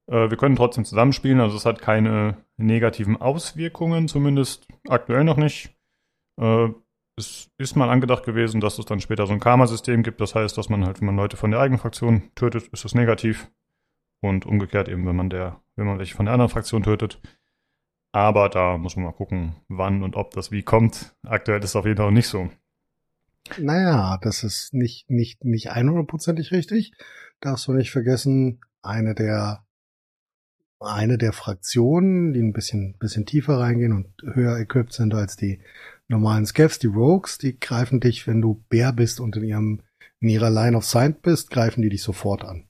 Äh, wir können trotzdem zusammenspielen, also es hat keine negativen Auswirkungen, zumindest aktuell noch nicht. Äh, es ist mal angedacht gewesen, dass es dann später so ein Karma-System gibt. Das heißt, dass man halt, wenn man Leute von der eigenen Fraktion tötet, ist das negativ. Und umgekehrt eben, wenn man der, wenn man welche von der anderen Fraktion tötet. Aber da muss man mal gucken, wann und ob das wie kommt. Aktuell ist es auf jeden Fall nicht so. Naja, das ist nicht, nicht, nicht 100%ig richtig. Darfst du nicht vergessen, eine der, eine der Fraktionen, die ein bisschen, bisschen tiefer reingehen und höher equipped sind als die normalen Scavs, die Rogues, die greifen dich, wenn du Bär bist und in ihrem, in ihrer Line of Sight bist, greifen die dich sofort an.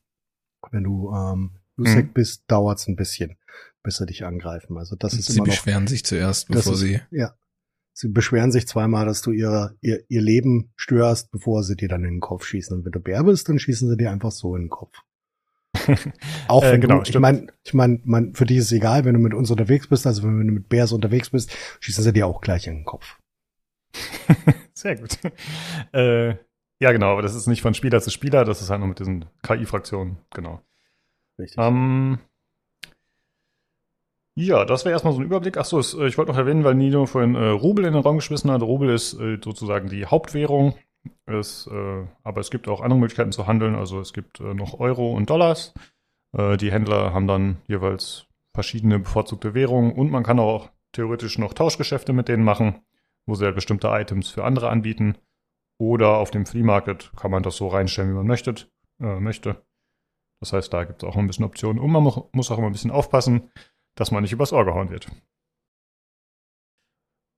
Wenn du, ähm, Lusek mhm. bist, dauert's ein bisschen, bis sie dich angreifen. Also das ist sie immer noch. Sie beschweren sich zuerst, bevor ist, sie. Ja, sie beschweren sich zweimal, dass du ihre, ihr, ihr Leben störst, bevor sie dir dann in den Kopf schießen. Und wenn du Bär bist, dann schießen sie dir einfach so in den Kopf. Auch äh, wenn äh, genau, du, ich meine, ich meine, man, für dich ist es egal, wenn du mit uns unterwegs bist, also wenn du mit Bärs unterwegs bist, schießen sie dir auch gleich in den Kopf. Sehr gut. Äh, ja, genau, aber das ist nicht von Spieler zu Spieler, das ist halt nur mit diesen KI-Fraktionen, genau. Richtig. Ähm, Ja, das wäre erstmal so ein Überblick. Achso, ich wollte noch erwähnen, weil Nino vorhin äh, Rubel in den Raum geschmissen hat. Rubel ist äh, sozusagen die Hauptwährung. Es, äh, aber es gibt auch andere Möglichkeiten zu handeln. Also es gibt äh, noch Euro und Dollars. Äh, die Händler haben dann jeweils verschiedene bevorzugte Währungen und man kann auch theoretisch noch Tauschgeschäfte mit denen machen, wo sie halt bestimmte Items für andere anbieten. Oder auf dem Free Market kann man das so reinstellen, wie man möchte. Äh, möchte. Das heißt, da gibt es auch ein bisschen Optionen. Und man muss auch immer ein bisschen aufpassen, dass man nicht übers Ohr gehauen wird.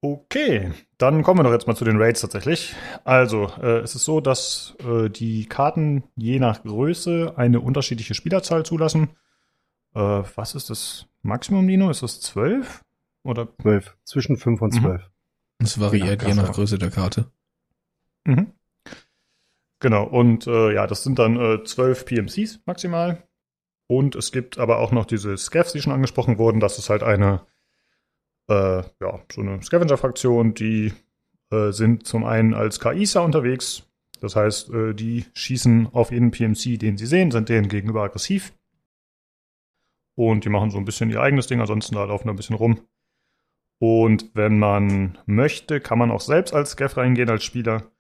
Okay, dann kommen wir doch jetzt mal zu den Raids tatsächlich. Also, äh, es ist so, dass äh, die Karten je nach Größe eine unterschiedliche Spielerzahl zulassen. Äh, was ist das Maximum, Dino? Ist das 12? Oder? 12. Zwischen 5 und 12. Mhm. Es variiert je nach Größe der Karte. Mhm. Genau, und äh, ja, das sind dann äh, 12 PMCs maximal. Und es gibt aber auch noch diese Scavs, die schon angesprochen wurden. Das ist halt eine äh, ja, so eine Scavenger-Fraktion, die äh, sind zum einen als KISA unterwegs. Das heißt, äh, die schießen auf jeden PMC, den sie sehen, sind denen gegenüber aggressiv. Und die machen so ein bisschen ihr eigenes Ding, ansonsten da laufen da ein bisschen rum. Und wenn man möchte, kann man auch selbst als Scav reingehen als Spieler.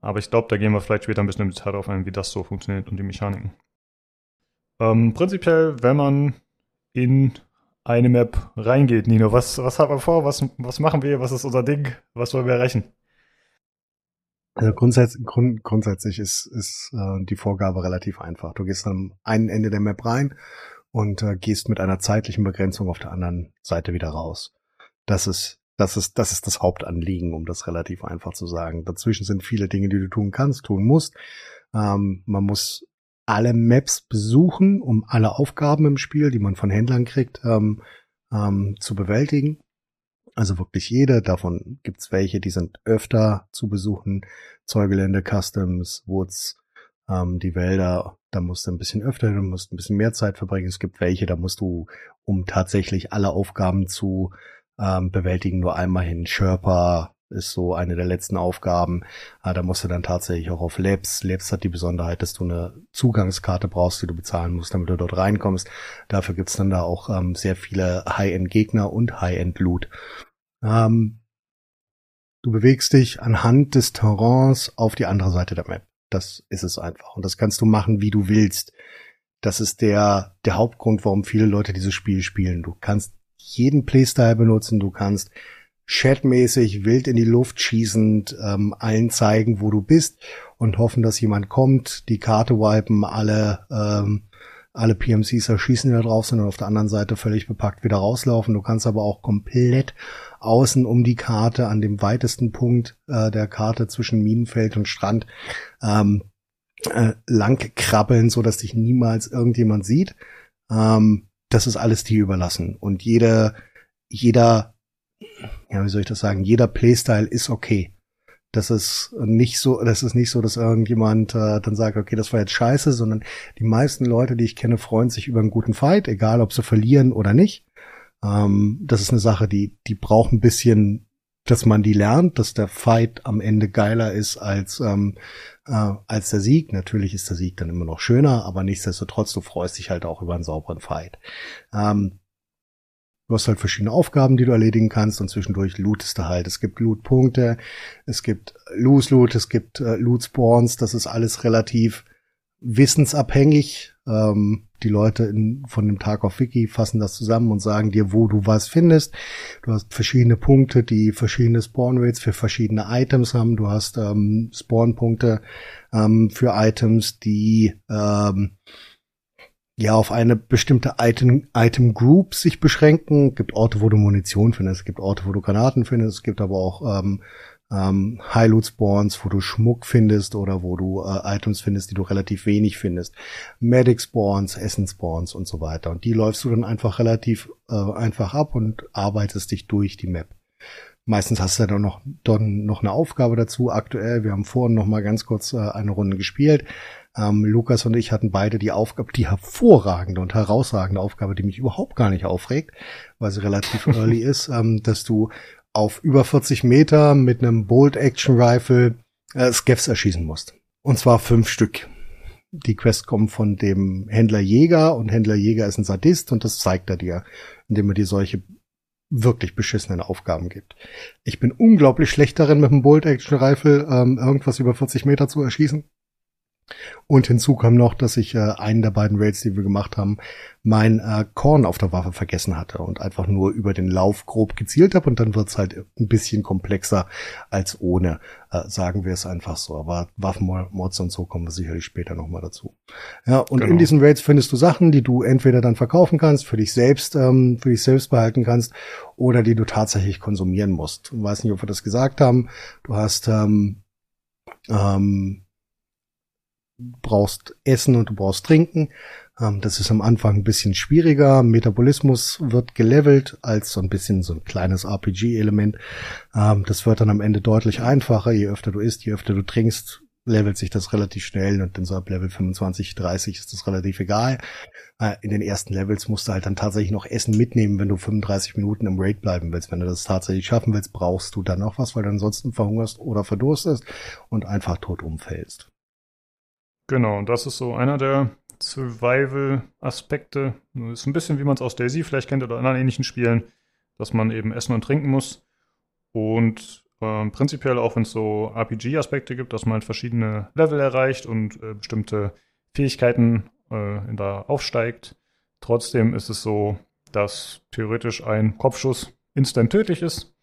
Aber ich glaube, da gehen wir vielleicht später ein bisschen im Detail drauf ein, wie das so funktioniert und die Mechaniken. Ähm, prinzipiell, wenn man in eine Map reingeht, Nino. Was, was haben wir vor? Was, was machen wir? Was ist unser Ding? Was wollen wir erreichen? Also grundsätzlich, grund, grundsätzlich ist, ist äh, die Vorgabe relativ einfach. Du gehst am einen Ende der Map rein und äh, gehst mit einer zeitlichen Begrenzung auf der anderen Seite wieder raus. Das ist, das ist, das ist das Hauptanliegen, um das relativ einfach zu sagen. Dazwischen sind viele Dinge, die du tun kannst, tun musst. Ähm, man muss alle Maps besuchen, um alle Aufgaben im Spiel, die man von Händlern kriegt, ähm, ähm, zu bewältigen. Also wirklich jede. Davon gibt's welche, die sind öfter zu besuchen. Zeugelände, Customs, Woods, ähm, die Wälder. Da musst du ein bisschen öfter, du musst ein bisschen mehr Zeit verbringen. Es gibt welche, da musst du, um tatsächlich alle Aufgaben zu ähm, bewältigen, nur einmal hin. Sherpa, ist so eine der letzten Aufgaben. Ah, da musst du dann tatsächlich auch auf Labs. Labs hat die Besonderheit, dass du eine Zugangskarte brauchst, die du bezahlen musst, damit du dort reinkommst. Dafür gibt's dann da auch ähm, sehr viele High-End-Gegner und High-End-Loot. Ähm, du bewegst dich anhand des Terrains auf die andere Seite der Map. Das ist es einfach. Und das kannst du machen, wie du willst. Das ist der, der Hauptgrund, warum viele Leute dieses Spiel spielen. Du kannst jeden Playstyle benutzen, du kannst chatmäßig wild in die Luft schießend ähm, allen zeigen, wo du bist und hoffen, dass jemand kommt, die Karte wipen, alle ähm, alle PMCs erschießen, die da drauf sind und auf der anderen Seite völlig bepackt wieder rauslaufen. Du kannst aber auch komplett außen um die Karte an dem weitesten Punkt äh, der Karte zwischen Minenfeld und Strand ähm, äh, lang krabbeln, so dass dich niemals irgendjemand sieht. Ähm, das ist alles dir überlassen und jeder jeder ja, wie soll ich das sagen, jeder Playstyle ist okay. Das ist nicht so, das ist nicht so, dass irgendjemand äh, dann sagt, okay, das war jetzt scheiße, sondern die meisten Leute, die ich kenne, freuen sich über einen guten Fight, egal ob sie verlieren oder nicht. Ähm, das ist eine Sache, die, die braucht ein bisschen, dass man die lernt, dass der Fight am Ende geiler ist als, ähm, äh, als der Sieg. Natürlich ist der Sieg dann immer noch schöner, aber nichtsdestotrotz, du freust dich halt auch über einen sauberen Fight. Ähm, Du hast halt verschiedene Aufgaben, die du erledigen kannst und zwischendurch lootest du halt. Es gibt Loot-Punkte, es gibt Loose-Loot, es gibt äh, Loot-Spawns, das ist alles relativ wissensabhängig. Ähm, die Leute in, von dem Tag auf Wiki fassen das zusammen und sagen dir, wo du was findest. Du hast verschiedene Punkte, die verschiedene Spawn-Rates für verschiedene Items haben. Du hast ähm, Spawn-Punkte ähm, für Items, die ähm, ja auf eine bestimmte Item, Item Group sich beschränken. Es gibt Orte, wo du Munition findest, es gibt Orte, wo du Granaten findest, es gibt aber auch ähm, ähm, High Loot Spawns, wo du Schmuck findest oder wo du äh, Items findest, die du relativ wenig findest. Medic Spawns, Essen Spawns und so weiter. Und die läufst du dann einfach relativ äh, einfach ab und arbeitest dich durch die Map. Meistens hast du dann noch, dann noch eine Aufgabe dazu. Aktuell, wir haben vorhin noch mal ganz kurz äh, eine Runde gespielt. Ähm, Lukas und ich hatten beide die Aufgabe, die hervorragende und herausragende Aufgabe, die mich überhaupt gar nicht aufregt, weil sie relativ early ist, ähm, dass du auf über 40 Meter mit einem Bolt Action Rifle äh, Skeffs erschießen musst. Und zwar fünf Stück. Die Quest kommt von dem Händler Jäger und Händler Jäger ist ein Sadist und das zeigt er dir indem er dir solche wirklich beschissenen Aufgaben gibt. Ich bin unglaublich schlecht darin, mit dem Bolt-Action-Rifle ähm, irgendwas über 40 Meter zu erschießen. Und hinzu kam noch, dass ich äh, einen der beiden Raids, die wir gemacht haben, mein äh, Korn auf der Waffe vergessen hatte und einfach nur über den Lauf grob gezielt habe und dann wird's halt ein bisschen komplexer als ohne, äh, sagen wir es einfach so. Aber Waffenmods und so kommen wir sicherlich später nochmal dazu. Ja, und genau. in diesen Raids findest du Sachen, die du entweder dann verkaufen kannst, für dich selbst, ähm, für dich selbst behalten kannst, oder die du tatsächlich konsumieren musst. Ich weiß nicht, ob wir das gesagt haben. Du hast ähm, ähm, brauchst Essen und du brauchst Trinken. Ähm, das ist am Anfang ein bisschen schwieriger. Metabolismus wird gelevelt als so ein bisschen so ein kleines RPG-Element. Ähm, das wird dann am Ende deutlich einfacher. Je öfter du isst, je öfter du trinkst, levelt sich das relativ schnell und dann so ab Level 25, 30 ist das relativ egal. Äh, in den ersten Levels musst du halt dann tatsächlich noch Essen mitnehmen, wenn du 35 Minuten im Raid bleiben willst. Wenn du das tatsächlich schaffen willst, brauchst du dann noch was, weil du ansonsten verhungerst oder verdurstest und einfach tot umfällst. Genau, das ist so einer der Survival-Aspekte. Ist ein bisschen wie man es aus Daisy vielleicht kennt oder anderen ähnlichen Spielen, dass man eben essen und trinken muss. Und äh, prinzipiell auch wenn es so RPG-Aspekte gibt, dass man halt verschiedene Level erreicht und äh, bestimmte Fähigkeiten äh, da aufsteigt. Trotzdem ist es so, dass theoretisch ein Kopfschuss instant tödlich ist.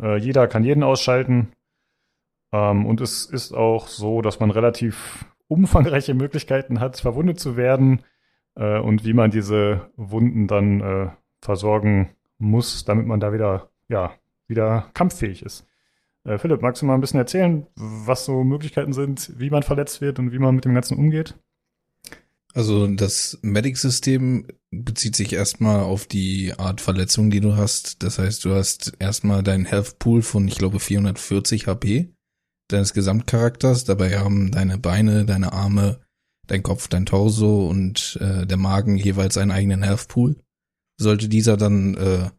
Äh, jeder kann jeden ausschalten. Ähm, und es ist auch so, dass man relativ umfangreiche Möglichkeiten hat, verwundet zu werden äh, und wie man diese Wunden dann äh, versorgen muss, damit man da wieder, ja, wieder kampffähig ist. Äh, Philipp, magst du mal ein bisschen erzählen, was so Möglichkeiten sind, wie man verletzt wird und wie man mit dem Ganzen umgeht? Also das Medic-System bezieht sich erstmal auf die Art Verletzung, die du hast. Das heißt, du hast erstmal deinen Health Pool von, ich glaube, 440 HP deines Gesamtcharakters. Dabei haben deine Beine, deine Arme, dein Kopf, dein Torso und äh, der Magen jeweils einen eigenen Health Pool. Sollte dieser dann, äh,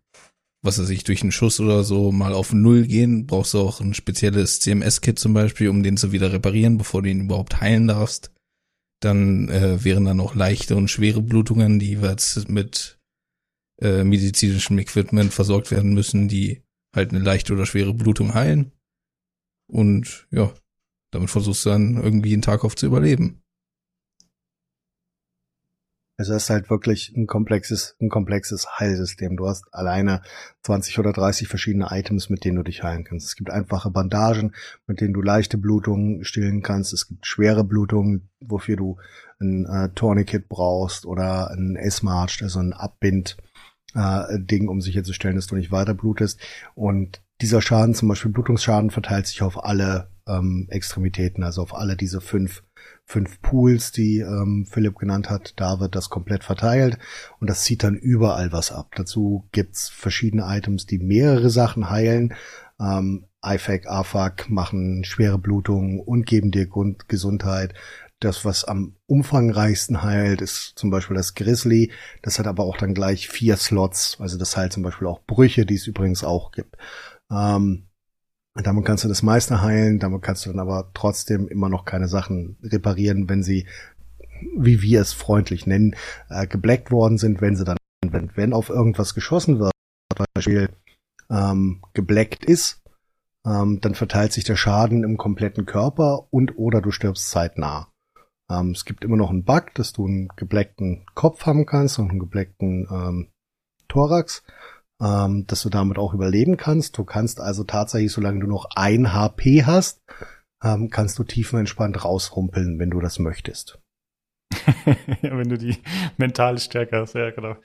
was weiß ich, durch einen Schuss oder so mal auf Null gehen, brauchst du auch ein spezielles CMS-Kit zum Beispiel, um den zu wieder reparieren, bevor du ihn überhaupt heilen darfst. Dann äh, wären da noch leichte und schwere Blutungen, die jeweils mit äh, medizinischem Equipment versorgt werden müssen, die halt eine leichte oder schwere Blutung heilen. Und ja, damit versuchst du dann irgendwie einen Tag auf zu überleben. Also es ist halt wirklich ein komplexes, ein komplexes Heilsystem. Du hast alleine 20 oder 30 verschiedene Items, mit denen du dich heilen kannst. Es gibt einfache Bandagen, mit denen du leichte Blutungen stillen kannst. Es gibt schwere Blutungen, wofür du ein äh, Tourniquet brauchst oder ein S-March, also ein Abbind. Äh, Ding, um sicherzustellen, dass du nicht weiter blutest. Und dieser Schaden, zum Beispiel Blutungsschaden, verteilt sich auf alle ähm, Extremitäten, also auf alle diese fünf, fünf Pools, die ähm, Philipp genannt hat. Da wird das komplett verteilt und das zieht dann überall was ab. Dazu gibt's verschiedene Items, die mehrere Sachen heilen. Ähm, IFAC, AFAC machen schwere Blutungen und geben dir Grund Gesundheit. Das, was am umfangreichsten heilt, ist zum Beispiel das Grizzly. Das hat aber auch dann gleich vier Slots. Also das heilt zum Beispiel auch Brüche, die es übrigens auch gibt. Ähm, damit kannst du das meiste heilen, damit kannst du dann aber trotzdem immer noch keine Sachen reparieren, wenn sie, wie wir es freundlich nennen, äh, geblackt worden sind, wenn sie dann, wenn, wenn auf irgendwas geschossen wird, zum Beispiel ähm, geblackt ist, ähm, dann verteilt sich der Schaden im kompletten Körper und oder du stirbst zeitnah. Ähm, es gibt immer noch einen Bug, dass du einen geblackten Kopf haben kannst und einen geblackten ähm, Thorax ähm, dass du damit auch überleben kannst. Du kannst also tatsächlich, solange du noch ein HP hast, ähm, kannst du tiefenentspannt rausrumpeln, wenn du das möchtest. ja, wenn du die mentale Stärke hast, ja, genau.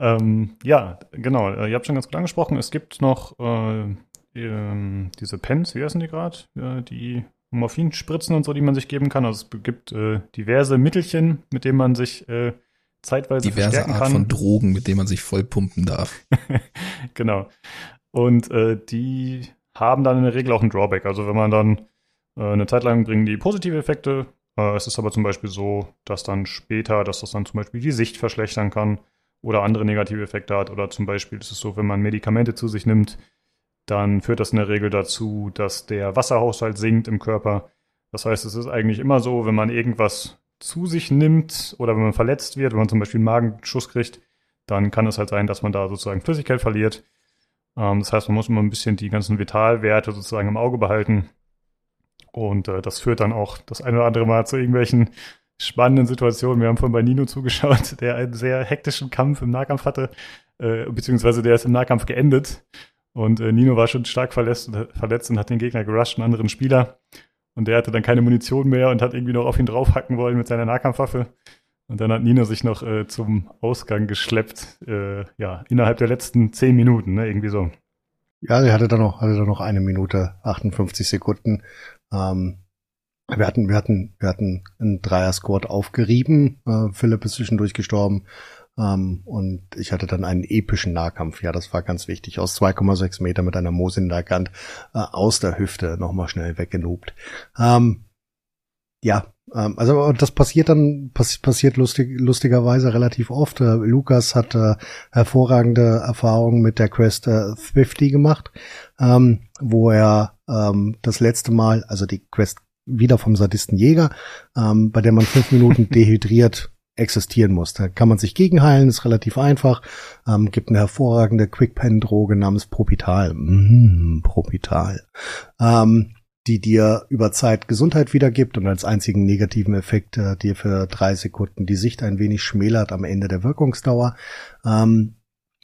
Ähm, ja, genau. Ihr habt schon ganz gut angesprochen. Es gibt noch äh, äh, diese Pens, wie heißen die gerade? Äh, die Morphinspritzen und so, die man sich geben kann. Also es gibt äh, diverse Mittelchen, mit denen man sich äh, zeitweise Diverse Art kann. von Drogen, mit denen man sich vollpumpen darf. genau. Und äh, die haben dann in der Regel auch ein Drawback. Also wenn man dann äh, eine Zeit lang bringen die positive Effekte. Äh, es ist aber zum Beispiel so, dass dann später, dass das dann zum Beispiel die Sicht verschlechtern kann oder andere negative Effekte hat. Oder zum Beispiel ist es so, wenn man Medikamente zu sich nimmt, dann führt das in der Regel dazu, dass der Wasserhaushalt sinkt im Körper. Das heißt, es ist eigentlich immer so, wenn man irgendwas zu sich nimmt oder wenn man verletzt wird, wenn man zum Beispiel einen Magenschuss kriegt, dann kann es halt sein, dass man da sozusagen Flüssigkeit verliert. Ähm, das heißt, man muss immer ein bisschen die ganzen Vitalwerte sozusagen im Auge behalten. Und äh, das führt dann auch das eine oder andere Mal zu irgendwelchen spannenden Situationen. Wir haben vorhin bei Nino zugeschaut, der einen sehr hektischen Kampf im Nahkampf hatte, äh, beziehungsweise der ist im Nahkampf geendet. Und äh, Nino war schon stark verletzt, verletzt und hat den Gegner gerusht, einen anderen Spieler. Und der hatte dann keine Munition mehr und hat irgendwie noch auf ihn draufhacken wollen mit seiner Nahkampfwaffe. Und dann hat Nino sich noch äh, zum Ausgang geschleppt, äh, ja, innerhalb der letzten zehn Minuten, ne, irgendwie so. Ja, er hatte dann noch, hatte dann noch eine Minute, 58 Sekunden. Ähm, wir hatten, wir hatten, wir hatten einen Dreier-Squad aufgerieben. Äh, Philipp ist zwischendurch gestorben. Ähm, und ich hatte dann einen epischen Nahkampf. Ja, das war ganz wichtig. Aus 2,6 Meter mit einer Moos in der Hand äh, aus der Hüfte nochmal schnell weggenobt. Ähm, ja, ähm, also das passiert dann, pass passiert lustig, lustigerweise relativ oft. Äh, Lukas hat äh, hervorragende Erfahrungen mit der Quest äh, Thrifty gemacht, ähm, wo er das letzte Mal, also die Quest wieder vom Sadisten Jäger, bei der man fünf Minuten dehydriert existieren muss. Da kann man sich gegenheilen, ist relativ einfach. Ähm, gibt eine hervorragende Quick-Pen-Droge namens Propital. Mm, Propital. Ähm, die dir über Zeit Gesundheit wiedergibt und als einzigen negativen Effekt äh, dir für drei Sekunden die Sicht ein wenig schmälert am Ende der Wirkungsdauer. Ähm,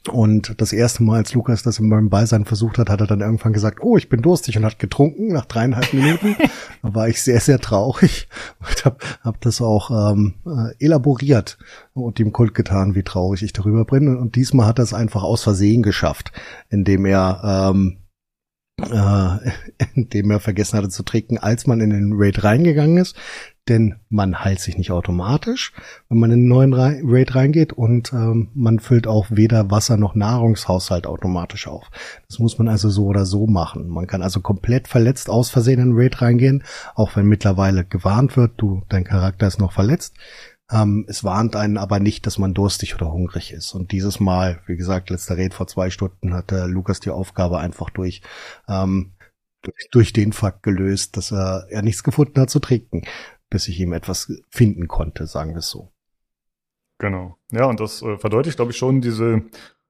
und das erste Mal, als Lukas das in meinem Beisein versucht hat, hat er dann irgendwann gesagt, oh, ich bin durstig und hat getrunken nach dreieinhalb Minuten. da war ich sehr, sehr traurig und habe hab das auch ähm, äh, elaboriert und ihm Kult getan, wie traurig ich darüber bin. Und diesmal hat er es einfach aus Versehen geschafft, indem er ähm, äh, indem er vergessen hatte zu trinken, als man in den Raid reingegangen ist. Denn man heilt sich nicht automatisch, wenn man in einen neuen Raid reingeht und ähm, man füllt auch weder Wasser noch Nahrungshaushalt automatisch auf. Das muss man also so oder so machen. Man kann also komplett verletzt aus Versehen in einen Raid reingehen, auch wenn mittlerweile gewarnt wird, du, dein Charakter ist noch verletzt. Ähm, es warnt einen aber nicht, dass man durstig oder hungrig ist. Und dieses Mal, wie gesagt, letzter Red vor zwei Stunden hat äh, Lukas die Aufgabe einfach durch, ähm, durch den Fakt gelöst, dass er, er nichts gefunden hat zu trinken, bis ich ihm etwas finden konnte, sagen wir es so. Genau. Ja, und das äh, verdeutlicht, glaube ich, schon diese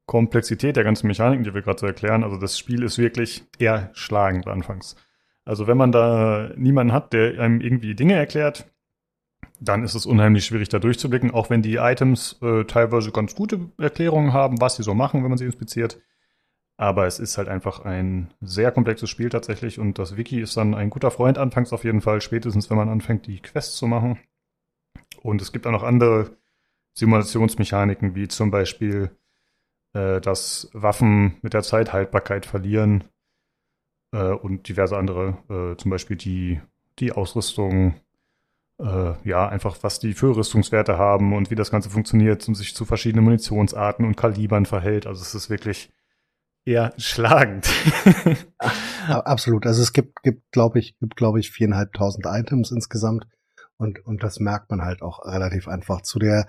Komplexität der ganzen Mechaniken, die wir gerade so erklären. Also das Spiel ist wirklich eher schlagend anfangs. Also wenn man da niemanden hat, der einem irgendwie Dinge erklärt, dann ist es unheimlich schwierig, da durchzublicken, auch wenn die Items äh, teilweise ganz gute Erklärungen haben, was sie so machen, wenn man sie inspiziert. Aber es ist halt einfach ein sehr komplexes Spiel tatsächlich und das Wiki ist dann ein guter Freund anfangs auf jeden Fall, spätestens wenn man anfängt, die Quests zu machen. Und es gibt auch noch andere Simulationsmechaniken, wie zum Beispiel, äh, dass Waffen mit der Zeit Haltbarkeit verlieren äh, und diverse andere, äh, zum Beispiel die, die Ausrüstung äh, ja, einfach was die für Rüstungswerte haben und wie das Ganze funktioniert und sich zu verschiedenen Munitionsarten und Kalibern verhält. Also es ist wirklich eher schlagend. Absolut. Also es gibt, gibt, glaube ich, gibt, glaube ich, viereinhalbtausend Items insgesamt. Und, und das merkt man halt auch relativ einfach. Zu der,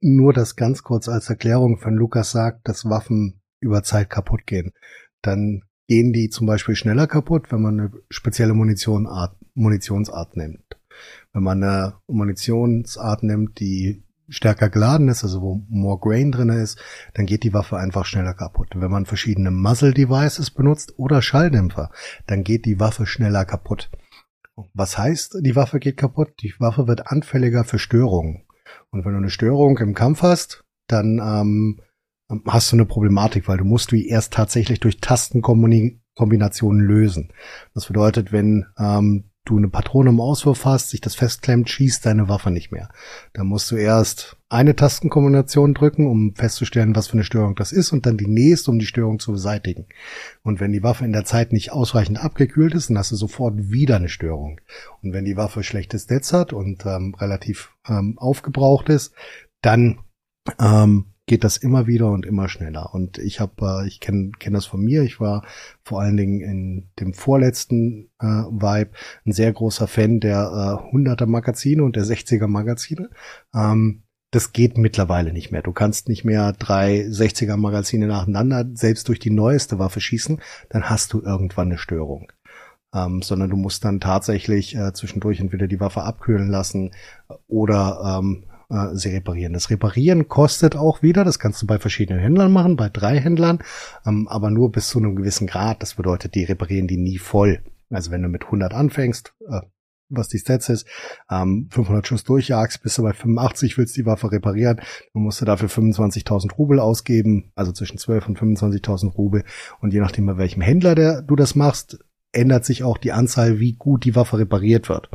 nur das ganz kurz als Erklärung, wenn Lukas sagt, dass Waffen über Zeit kaputt gehen, dann gehen die zum Beispiel schneller kaputt, wenn man eine spezielle Munitionart, Munitionsart nimmt. Wenn man eine Munitionsart nimmt, die stärker geladen ist, also wo more grain drin ist, dann geht die Waffe einfach schneller kaputt. Wenn man verschiedene Muzzle Devices benutzt oder Schalldämpfer, dann geht die Waffe schneller kaputt. Was heißt, die Waffe geht kaputt? Die Waffe wird anfälliger für Störungen. Und wenn du eine Störung im Kampf hast, dann ähm, hast du eine Problematik, weil du musst die erst tatsächlich durch Tastenkombinationen lösen. Das bedeutet, wenn ähm, du eine Patrone im Auswurf hast, sich das festklemmt, schießt deine Waffe nicht mehr. Da musst du erst eine Tastenkombination drücken, um festzustellen, was für eine Störung das ist, und dann die nächste, um die Störung zu beseitigen. Und wenn die Waffe in der Zeit nicht ausreichend abgekühlt ist, dann hast du sofort wieder eine Störung. Und wenn die Waffe schlechte Stats hat und ähm, relativ ähm, aufgebraucht ist, dann ähm, geht das immer wieder und immer schneller. Und ich habe, äh, ich kenne kenn das von mir. Ich war vor allen Dingen in dem vorletzten äh, Vibe ein sehr großer Fan der äh, 100er Magazine und der 60er Magazine. Ähm, das geht mittlerweile nicht mehr. Du kannst nicht mehr drei 60er Magazine nacheinander selbst durch die neueste Waffe schießen, dann hast du irgendwann eine Störung. Ähm, sondern du musst dann tatsächlich äh, zwischendurch entweder die Waffe abkühlen lassen oder ähm, äh, sie reparieren. Das Reparieren kostet auch wieder, das kannst du bei verschiedenen Händlern machen, bei drei Händlern, ähm, aber nur bis zu einem gewissen Grad. Das bedeutet, die reparieren die nie voll. Also wenn du mit 100 anfängst, äh, was die Stats ist, ähm, 500 Schuss durchjagst, bist du bei 85, willst die Waffe reparieren, dann musst du dafür 25.000 Rubel ausgeben, also zwischen 12 und 25.000 Rubel. Und je nachdem, bei welchem Händler der, du das machst, ändert sich auch die Anzahl, wie gut die Waffe repariert wird.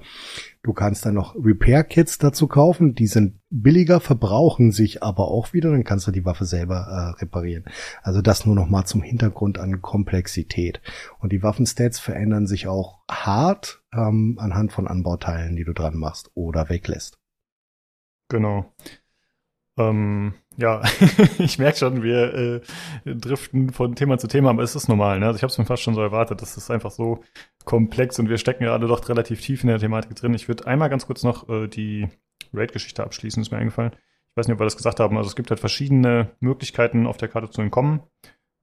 Du kannst dann noch Repair-Kits dazu kaufen, die sind billiger, verbrauchen sich aber auch wieder, dann kannst du die Waffe selber äh, reparieren. Also das nur noch mal zum Hintergrund an Komplexität. Und die Waffenstats verändern sich auch hart ähm, anhand von Anbauteilen, die du dran machst oder weglässt. Genau. Ähm, ja, ich merke schon, wir äh, driften von Thema zu Thema, aber es ist normal. Ne? Also ich habe es mir fast schon so erwartet. Das ist einfach so komplex und wir stecken ja alle doch relativ tief in der Thematik drin. Ich würde einmal ganz kurz noch äh, die Raid-Geschichte abschließen, ist mir eingefallen. Ich weiß nicht, ob wir das gesagt haben. Also es gibt halt verschiedene Möglichkeiten, auf der Karte zu entkommen.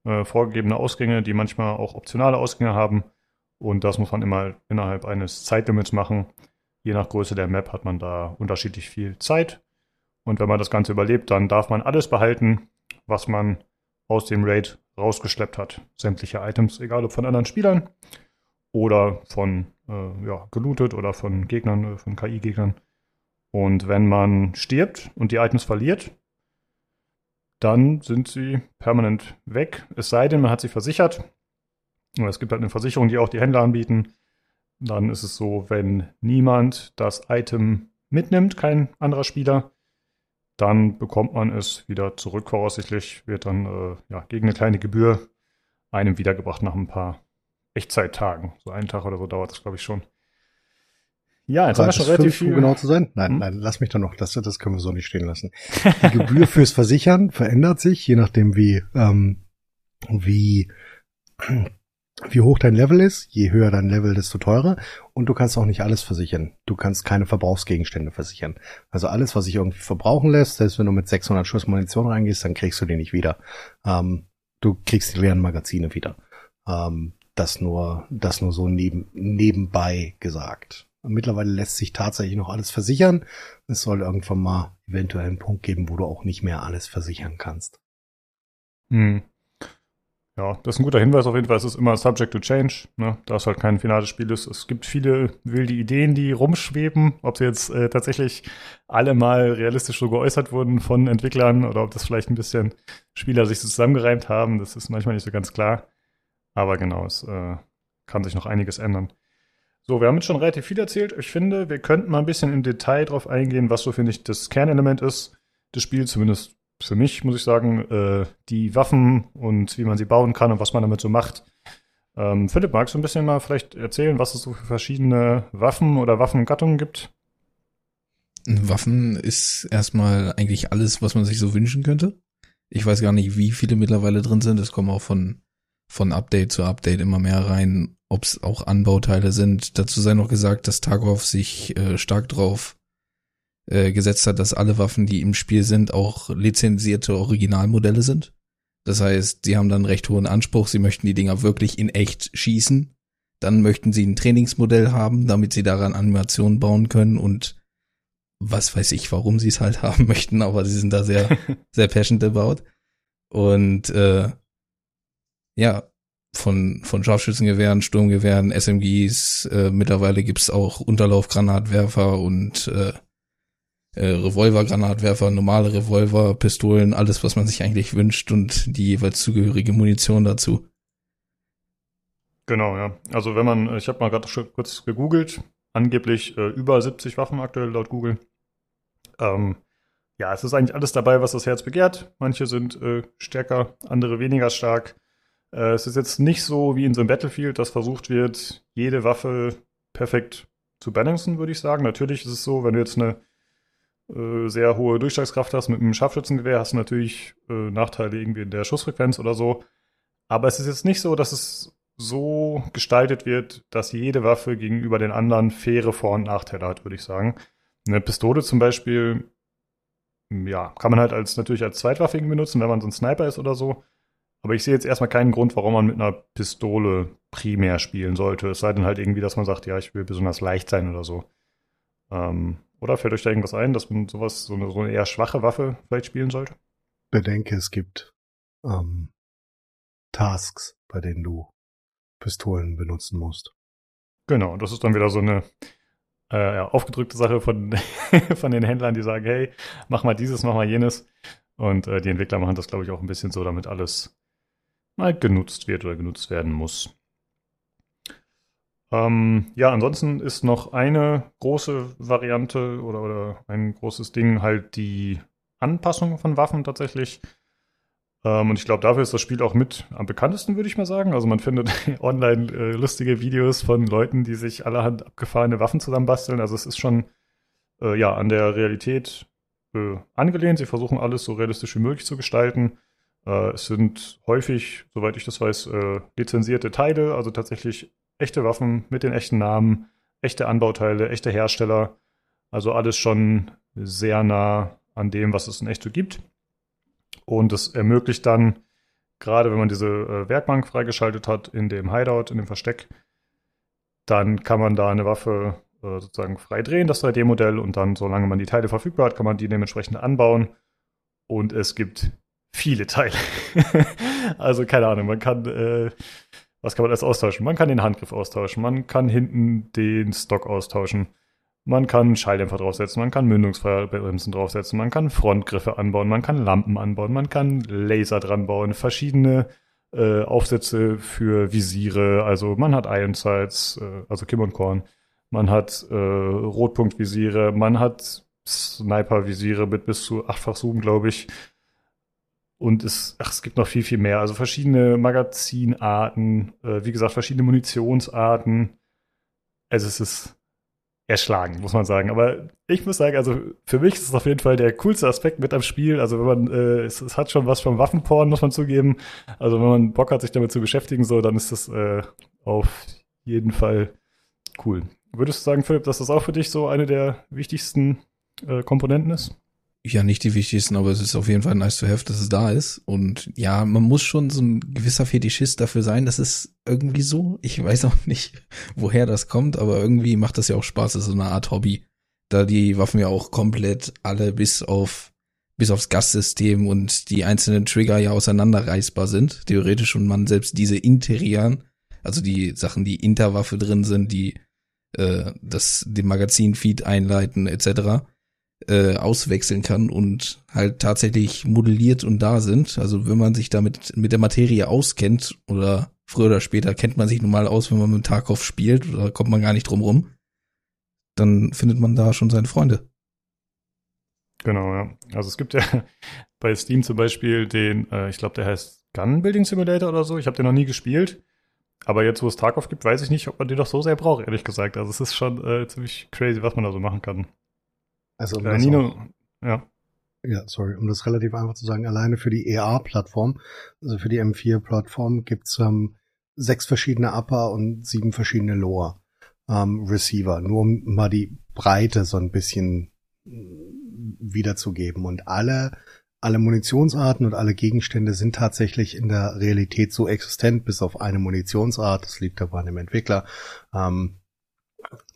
Äh, vorgegebene Ausgänge, die manchmal auch optionale Ausgänge haben. Und das muss man immer innerhalb eines Zeitlimits machen. Je nach Größe der Map hat man da unterschiedlich viel Zeit. Und wenn man das Ganze überlebt, dann darf man alles behalten, was man aus dem Raid rausgeschleppt hat. Sämtliche Items, egal ob von anderen Spielern oder von äh, ja, gelootet oder von Gegnern, äh, von KI-Gegnern. Und wenn man stirbt und die Items verliert, dann sind sie permanent weg. Es sei denn, man hat sie versichert. Es gibt halt eine Versicherung, die auch die Händler anbieten. Dann ist es so, wenn niemand das Item mitnimmt, kein anderer Spieler, dann bekommt man es wieder zurück voraussichtlich, wird dann äh, ja, gegen eine kleine Gebühr einem wiedergebracht nach ein paar Echtzeittagen. So einen Tag oder so dauert das, glaube ich, schon. Ja, jetzt haben wir schon relativ viel. Um genau zu sein? Nein, hm? nein, lass mich doch noch. Das, das können wir so nicht stehen lassen. Die Gebühr fürs Versichern verändert sich, je nachdem wie, ähm, wie wie hoch dein Level ist. Je höher dein Level, desto teurer. Und du kannst auch nicht alles versichern. Du kannst keine Verbrauchsgegenstände versichern. Also alles, was sich irgendwie verbrauchen lässt, selbst wenn du mit 600 Schuss Munition reingehst, dann kriegst du die nicht wieder. Ähm, du kriegst die leeren Magazine wieder. Ähm, das nur, das nur so neben, nebenbei gesagt. mittlerweile lässt sich tatsächlich noch alles versichern. Es soll irgendwann mal eventuell einen Punkt geben, wo du auch nicht mehr alles versichern kannst. Hm. Ja, das ist ein guter Hinweis auf jeden Fall. Es ist immer subject to change, ne? da es halt kein finales Spiel ist. Es gibt viele wilde Ideen, die rumschweben. Ob sie jetzt äh, tatsächlich alle mal realistisch so geäußert wurden von Entwicklern oder ob das vielleicht ein bisschen Spieler sich so zusammengereimt haben, das ist manchmal nicht so ganz klar. Aber genau, es äh, kann sich noch einiges ändern. So, wir haben jetzt schon relativ viel erzählt. Ich finde, wir könnten mal ein bisschen im Detail drauf eingehen, was so, finde ich, das Kernelement ist des Spiels, zumindest für mich, muss ich sagen, äh, die Waffen und wie man sie bauen kann und was man damit so macht. Ähm, Philipp, magst du ein bisschen mal vielleicht erzählen, was es so für verschiedene Waffen oder Waffengattungen gibt? Waffen ist erstmal eigentlich alles, was man sich so wünschen könnte. Ich weiß gar nicht, wie viele mittlerweile drin sind. Es kommen auch von, von Update zu Update immer mehr rein, ob es auch Anbauteile sind. Dazu sei noch gesagt, dass Tarkov sich äh, stark drauf äh, gesetzt hat, dass alle Waffen, die im Spiel sind, auch lizenzierte Originalmodelle sind. Das heißt, sie haben dann recht hohen Anspruch, sie möchten die Dinger wirklich in echt schießen. Dann möchten sie ein Trainingsmodell haben, damit sie daran Animationen bauen können und was weiß ich, warum sie es halt haben möchten, aber sie sind da sehr, sehr passionate about. Und äh, ja, von, von Scharfschützengewehren, Sturmgewehren, SMGs, äh, mittlerweile gibt's auch Unterlaufgranatwerfer und äh, äh, Revolvergranatwerfer, normale Revolver, Pistolen, alles, was man sich eigentlich wünscht und die jeweils zugehörige Munition dazu. Genau, ja. Also wenn man, ich habe mal gerade kurz gegoogelt, angeblich äh, über 70 Waffen aktuell laut Google. Ähm, ja, es ist eigentlich alles dabei, was das Herz begehrt. Manche sind äh, stärker, andere weniger stark. Äh, es ist jetzt nicht so wie in so einem Battlefield, dass versucht wird, jede Waffe perfekt zu balancen, würde ich sagen. Natürlich ist es so, wenn du jetzt eine äh, sehr hohe Durchschlagskraft hast mit einem Scharfschützengewehr, hast du natürlich äh, Nachteile irgendwie in der Schussfrequenz oder so. Aber es ist jetzt nicht so, dass es so gestaltet wird, dass jede Waffe gegenüber den anderen faire Vor- und Nachteile hat, würde ich sagen. Eine Pistole zum Beispiel, ja, kann man halt als natürlich als Zweitwaffe benutzen, wenn man so ein Sniper ist oder so. Aber ich sehe jetzt erstmal keinen Grund, warum man mit einer Pistole primär spielen sollte. Es sei denn halt irgendwie, dass man sagt, ja, ich will besonders leicht sein oder so. Ähm, Oder fällt euch da irgendwas ein, dass man sowas, so eine, so eine eher schwache Waffe vielleicht spielen sollte? Bedenke, es gibt ähm, Tasks, bei denen du Pistolen benutzen musst. Genau, das ist dann wieder so eine äh, ja, aufgedrückte Sache von, von den Händlern, die sagen, hey, mach mal dieses, mach mal jenes. Und äh, die Entwickler machen das, glaube ich, auch ein bisschen so, damit alles mal genutzt wird oder genutzt werden muss. Ähm, ja, ansonsten ist noch eine große Variante oder, oder ein großes Ding halt die Anpassung von Waffen tatsächlich. Ähm, und ich glaube, dafür ist das Spiel auch mit am bekanntesten, würde ich mal sagen. Also man findet online äh, lustige Videos von Leuten, die sich allerhand abgefahrene Waffen zusammenbasteln. Also es ist schon äh, ja an der Realität äh, angelehnt. Sie versuchen alles so realistisch wie möglich zu gestalten. Äh, es sind häufig, soweit ich das weiß, äh, lizenzierte Teile, also tatsächlich echte Waffen mit den echten Namen, echte Anbauteile, echte Hersteller. Also alles schon sehr nah an dem, was es in echt so gibt. Und es ermöglicht dann, gerade wenn man diese äh, Werkbank freigeschaltet hat in dem Hideout, in dem Versteck, dann kann man da eine Waffe äh, sozusagen frei drehen, das 3D-Modell, und dann, solange man die Teile verfügbar hat, kann man die dementsprechend anbauen. Und es gibt viele Teile. also keine Ahnung, man kann, äh, was kann man alles austauschen? Man kann den Handgriff austauschen, man kann hinten den Stock austauschen. Man kann Schalldämpfer draufsetzen, man kann Mündungsbremsen draufsetzen, man kann Frontgriffe anbauen, man kann Lampen anbauen, man kann Laser dran bauen, verschiedene äh, Aufsätze für Visiere. Also man hat Iron Sights, äh, also Kim und Korn. Man hat äh, Rotpunktvisiere, man hat Sniper-Visiere mit bis zu achtfach Zoom, glaube ich. Und es, ach, es gibt noch viel, viel mehr. Also verschiedene Magazinarten, äh, wie gesagt, verschiedene Munitionsarten. Also es ist erschlagen, muss man sagen. Aber ich muss sagen, also für mich ist es auf jeden Fall der coolste Aspekt mit am Spiel. Also wenn man, äh, es, es hat schon was vom Waffenporn, muss man zugeben. Also wenn man Bock hat, sich damit zu beschäftigen, so, dann ist das äh, auf jeden Fall cool. Würdest du sagen, Philipp, dass das auch für dich so eine der wichtigsten äh, Komponenten ist? Ja nicht die wichtigsten, aber es ist auf jeden Fall nice to have, dass es da ist. Und ja, man muss schon so ein gewisser Fetischist dafür sein. Das ist irgendwie so. Ich weiß auch nicht, woher das kommt, aber irgendwie macht das ja auch Spaß. Das ist so eine Art Hobby. Da die Waffen ja auch komplett alle bis auf bis aufs Gassystem und die einzelnen Trigger ja auseinanderreißbar sind, theoretisch, und man selbst diese Interian, also die Sachen, die Interwaffe drin sind, die äh, das den Magazinfeed einleiten, etc., äh, auswechseln kann und halt tatsächlich modelliert und da sind. Also wenn man sich damit mit der Materie auskennt oder früher oder später kennt man sich nun mal aus, wenn man mit Tarkov spielt oder kommt man gar nicht drum rum, dann findet man da schon seine Freunde. Genau, ja. Also es gibt ja bei Steam zum Beispiel den, äh, ich glaube, der heißt Gun Building Simulator oder so. Ich habe den noch nie gespielt. Aber jetzt, wo es Tarkov gibt, weiß ich nicht, ob man den doch so sehr braucht, ehrlich gesagt. Also es ist schon äh, ziemlich crazy, was man da so machen kann. Also um Äh, Nino, auch, ja. ja, sorry, um das relativ einfach zu sagen, alleine für die EA-Plattform, also für die M4-Plattform gibt's ähm, sechs verschiedene Upper und sieben verschiedene Lower ähm, Receiver, nur um mal die Breite so ein bisschen mm, wiederzugeben. Und alle, alle Munitionsarten und alle Gegenstände sind tatsächlich in der Realität so existent, bis auf eine Munitionsart, das liegt aber an dem Entwickler. Ähm,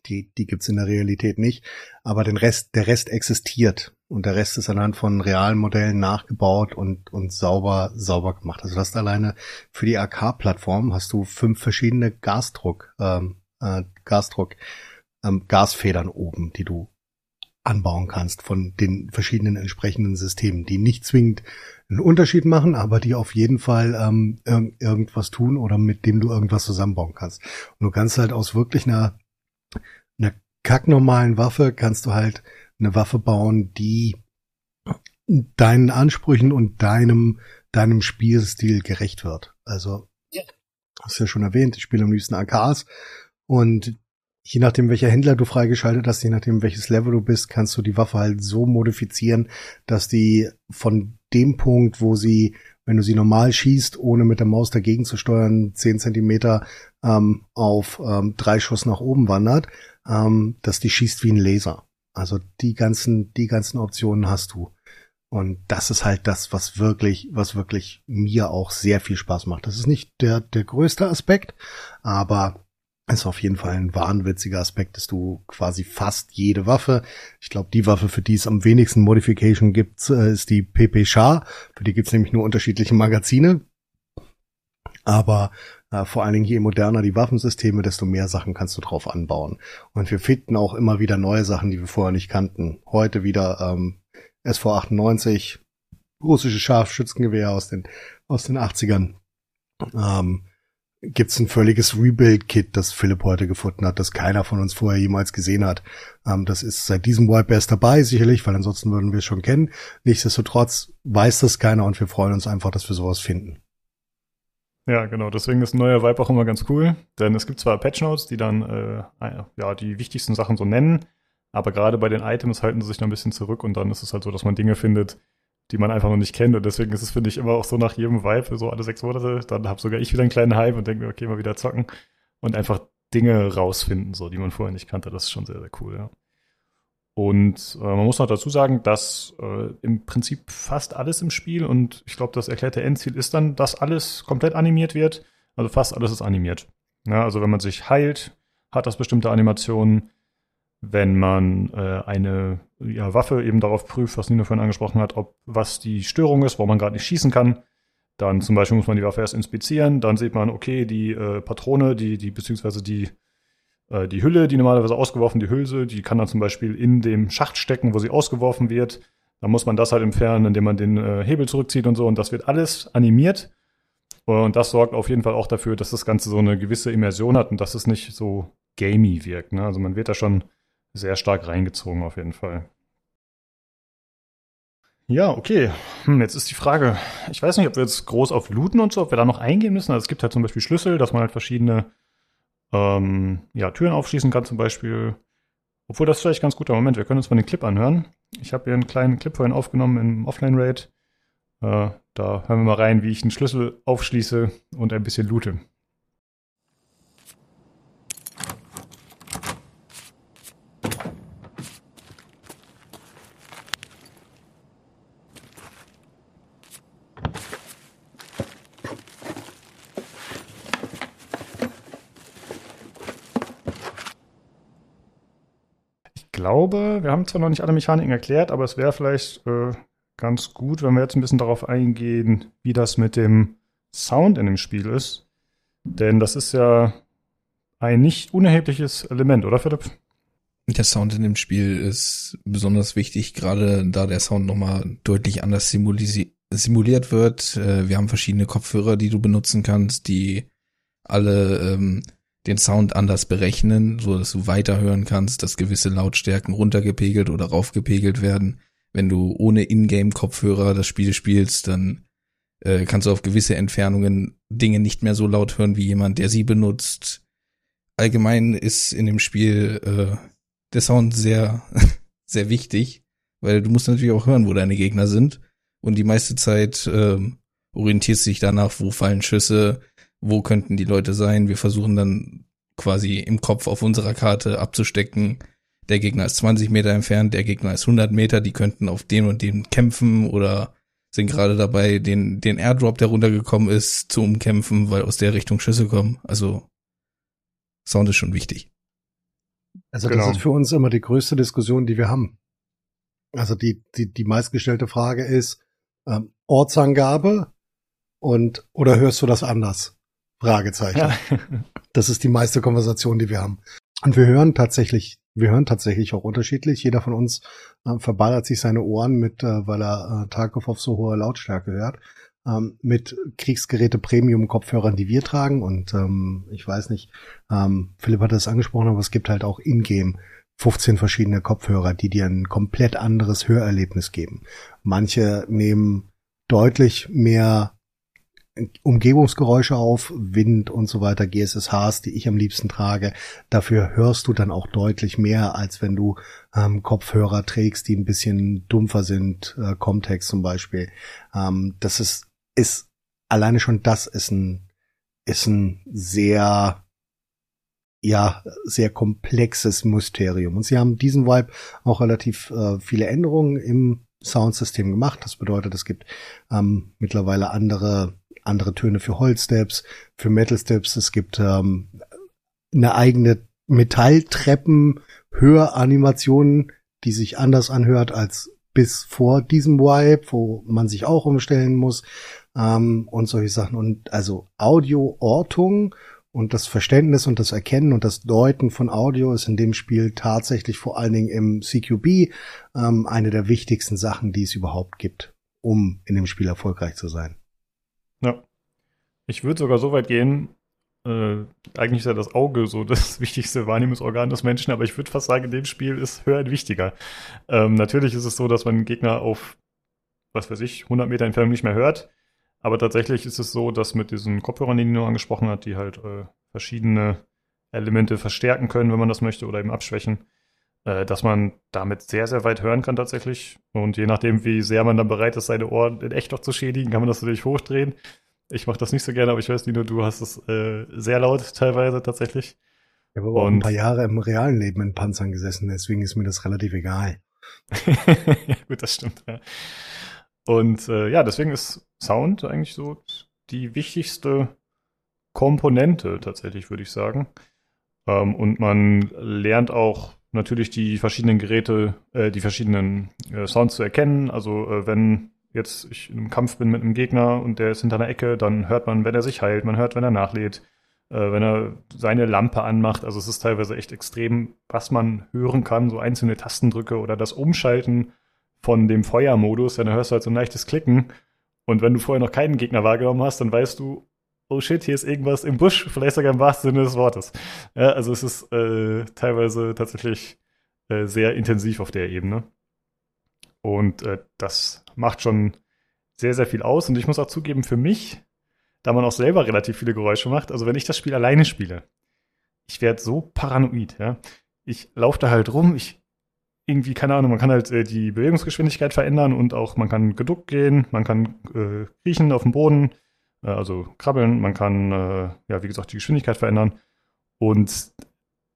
die, die gibt's in der Realität nicht. Aber den Rest, der Rest existiert. Und der Rest ist anhand von realen Modellen nachgebaut und, und sauber, sauber gemacht. Also du hast alleine für die AK-Plattform hast du fünf verschiedene Gasdruck, ähm, äh, Gasdruck, ähm, Gasfedern oben, die du anbauen kannst von den verschiedenen entsprechenden Systemen, die nicht zwingend einen Unterschied machen, aber die auf jeden Fall ähm, irg irgendwas tun oder mit dem du irgendwas zusammenbauen kannst. Und du kannst halt aus wirklich einer kacknormalen Waffe kannst du halt eine Waffe bauen, die deinen Ansprüchen und deinem, deinem Spielstil gerecht wird. Also, hast du ja schon erwähnt, ich spiele am liebsten AKs und je nachdem, welcher Händler du freigeschaltet hast, je nachdem, welches Level du bist, kannst du die Waffe halt so modifizieren, dass die von dem Punkt, wo sie, wenn du sie normal schießt, ohne mit der Maus dagegen zu steuern, zehn Zentimeter ähm, auf ähm, drei Schuss nach oben wandert, ähm, dass die schießt wie ein Laser. Also die ganzen, die ganzen Optionen hast du. Und das ist halt das, was wirklich, was wirklich mir auch sehr viel Spaß macht. Das ist nicht der, der größte Aspekt, aber ist auf jeden Fall ein wahnwitziger Aspekt, dass du quasi fast jede Waffe, ich glaube, die Waffe, für die es am wenigsten Modification gibt, äh, ist die PP Char. Für die gibt es nämlich nur unterschiedliche Magazine. Aber äh, vor allen Dingen je moderner die Waffensysteme, desto mehr Sachen kannst du drauf anbauen. Und wir finden auch immer wieder neue Sachen, die wir vorher nicht kannten. Heute wieder ähm, SV98, russische Scharfschützengewehr aus den, aus den 80ern. Ähm, gibt's ein völliges Rebuild-Kit, das Philipp heute gefunden hat, das keiner von uns vorher jemals gesehen hat. Ähm, das ist seit diesem Wipe erst dabei, sicherlich, weil ansonsten würden wir es schon kennen. Nichtsdestotrotz weiß das keiner und wir freuen uns einfach, dass wir sowas finden. Ja, genau. Deswegen ist ein neuer Vibe auch immer ganz cool. Denn es gibt zwar Patch Notes, die dann äh, ja, die wichtigsten Sachen so nennen, aber gerade bei den Items halten sie sich noch ein bisschen zurück und dann ist es halt so, dass man Dinge findet, die man einfach noch nicht kennt. Und deswegen ist es, finde ich, immer auch so nach jedem Vibe, so alle sechs Monate, dann habe sogar ich wieder einen kleinen Hype und denke mir, okay, mal wieder zocken und einfach Dinge rausfinden, so die man vorher nicht kannte. Das ist schon sehr, sehr cool, ja. Und äh, man muss noch dazu sagen, dass äh, im Prinzip fast alles im Spiel und ich glaube, das erklärte Endziel ist dann, dass alles komplett animiert wird. Also fast alles ist animiert. Ja, also wenn man sich heilt, hat das bestimmte Animationen wenn man äh, eine ja, Waffe eben darauf prüft, was Nino vorhin angesprochen hat, ob was die Störung ist, wo man gerade nicht schießen kann. Dann zum Beispiel muss man die Waffe erst inspizieren, dann sieht man, okay, die äh, Patrone, die, die, beziehungsweise die, äh, die Hülle, die normalerweise ausgeworfen, die Hülse, die kann dann zum Beispiel in dem Schacht stecken, wo sie ausgeworfen wird. Dann muss man das halt entfernen, indem man den äh, Hebel zurückzieht und so. Und das wird alles animiert. Und das sorgt auf jeden Fall auch dafür, dass das Ganze so eine gewisse Immersion hat und dass es nicht so gamey wirkt. Ne? Also man wird da schon sehr stark reingezogen auf jeden Fall. Ja, okay. Hm, jetzt ist die Frage, ich weiß nicht, ob wir jetzt groß auf Looten und so, ob wir da noch eingehen müssen. Also es gibt halt zum Beispiel Schlüssel, dass man halt verschiedene ähm, ja, Türen aufschließen kann zum Beispiel. Obwohl das vielleicht ganz guter Moment. Wir können uns mal den Clip anhören. Ich habe hier einen kleinen Clip vorhin aufgenommen im Offline-Raid. Äh, da hören wir mal rein, wie ich einen Schlüssel aufschließe und ein bisschen loote. Glaube, wir haben zwar noch nicht alle Mechaniken erklärt, aber es wäre vielleicht äh, ganz gut, wenn wir jetzt ein bisschen darauf eingehen, wie das mit dem Sound in dem Spiel ist. Denn das ist ja ein nicht unerhebliches Element, oder Philipp? Der Sound in dem Spiel ist besonders wichtig, gerade da der Sound nochmal deutlich anders simuliert wird. Äh, wir haben verschiedene Kopfhörer, die du benutzen kannst, die alle ähm, den Sound anders berechnen, so dass du weiterhören kannst, dass gewisse Lautstärken runtergepegelt oder raufgepegelt werden. Wenn du ohne Ingame-Kopfhörer das Spiel spielst, dann äh, kannst du auf gewisse Entfernungen Dinge nicht mehr so laut hören wie jemand, der sie benutzt. Allgemein ist in dem Spiel äh, der Sound sehr, sehr wichtig, weil du musst natürlich auch hören, wo deine Gegner sind. Und die meiste Zeit äh, orientierst dich danach, wo fallen Schüsse, wo könnten die Leute sein. Wir versuchen dann quasi im Kopf auf unserer Karte abzustecken. Der Gegner ist 20 Meter entfernt, der Gegner ist 100 Meter, die könnten auf den und den kämpfen oder sind gerade dabei, den, den Airdrop, der runtergekommen ist, zu umkämpfen, weil aus der Richtung Schüsse kommen. Also Sound ist schon wichtig. Also genau. das ist für uns immer die größte Diskussion, die wir haben. Also die, die, die meistgestellte Frage ist, ähm, Ortsangabe und oder hörst du das anders? Fragezeichen. Ja. das ist die meiste Konversation, die wir haben. Und wir hören tatsächlich, wir hören tatsächlich auch unterschiedlich. Jeder von uns äh, verballert sich seine Ohren mit, äh, weil er äh, Tarkov auf so hoher Lautstärke hört, ähm, mit Kriegsgeräte Premium Kopfhörern, die wir tragen. Und ähm, ich weiß nicht, ähm, Philipp hat das angesprochen, aber es gibt halt auch in-game 15 verschiedene Kopfhörer, die dir ein komplett anderes Hörerlebnis geben. Manche nehmen deutlich mehr Umgebungsgeräusche auf, Wind und so weiter, GSSHs, die ich am liebsten trage. Dafür hörst du dann auch deutlich mehr, als wenn du ähm, Kopfhörer trägst, die ein bisschen dumpfer sind, äh, Comtex zum Beispiel. Ähm, das ist, ist, alleine schon das ist ein, ist ein sehr, ja, sehr komplexes Mysterium. Und sie haben diesen Vibe auch relativ äh, viele Änderungen im Soundsystem gemacht. Das bedeutet, es gibt ähm, mittlerweile andere andere Töne für Holzsteps, für Metal Steps. Es gibt ähm, eine eigene Metalltreppen Höranimation, die sich anders anhört als bis vor diesem Wipe, wo man sich auch umstellen muss ähm, und solche Sachen. Und also Audioortung und das Verständnis und das Erkennen und das Deuten von Audio ist in dem Spiel tatsächlich vor allen Dingen im CQB ähm, eine der wichtigsten Sachen, die es überhaupt gibt, um in dem Spiel erfolgreich zu sein. Ich würde sogar so weit gehen, äh, eigentlich ist ja das Auge so das wichtigste Wahrnehmungsorgan des Menschen, aber ich würde fast sagen, in dem Spiel ist Hören wichtiger. Ähm, natürlich ist es so, dass man einen Gegner auf, was weiß ich, 100 Meter Entfernung nicht mehr hört. Aber tatsächlich ist es so, dass mit diesen Kopfhörern, die Nino angesprochen hat, die halt äh, verschiedene Elemente verstärken können, wenn man das möchte, oder eben abschwächen, äh, dass man damit sehr, sehr weit hören kann tatsächlich. Und je nachdem, wie sehr man dann bereit ist, seine Ohren in echt noch zu schädigen, kann man das natürlich hochdrehen. Ich mache das nicht so gerne, aber ich weiß, Nino, du hast es äh, sehr laut teilweise tatsächlich. Ich habe aber auch ein paar Jahre im realen Leben in Panzern gesessen, deswegen ist mir das relativ egal. ja, gut, das stimmt. Ja. Und äh, ja, deswegen ist Sound eigentlich so die wichtigste Komponente tatsächlich, würde ich sagen. Ähm, und man lernt auch natürlich die verschiedenen Geräte, äh, die verschiedenen äh, Sounds zu erkennen. Also äh, wenn jetzt ich in einem Kampf bin mit einem Gegner und der ist hinter einer Ecke, dann hört man, wenn er sich heilt, man hört, wenn er nachlädt, äh, wenn er seine Lampe anmacht. Also es ist teilweise echt extrem, was man hören kann, so einzelne Tastendrücke oder das Umschalten von dem Feuermodus, dann hörst du halt so ein leichtes Klicken. Und wenn du vorher noch keinen Gegner wahrgenommen hast, dann weißt du, oh shit, hier ist irgendwas im Busch, vielleicht sogar im wahrsten Sinne des Wortes. Ja, also es ist äh, teilweise tatsächlich äh, sehr intensiv auf der Ebene. Und äh, das macht schon sehr, sehr viel aus. Und ich muss auch zugeben, für mich, da man auch selber relativ viele Geräusche macht, also wenn ich das Spiel alleine spiele, ich werde so paranoid, ja. Ich laufe da halt rum, ich irgendwie, keine Ahnung, man kann halt äh, die Bewegungsgeschwindigkeit verändern und auch man kann geduckt gehen, man kann äh, kriechen auf dem Boden, äh, also krabbeln, man kann, äh, ja, wie gesagt, die Geschwindigkeit verändern. Und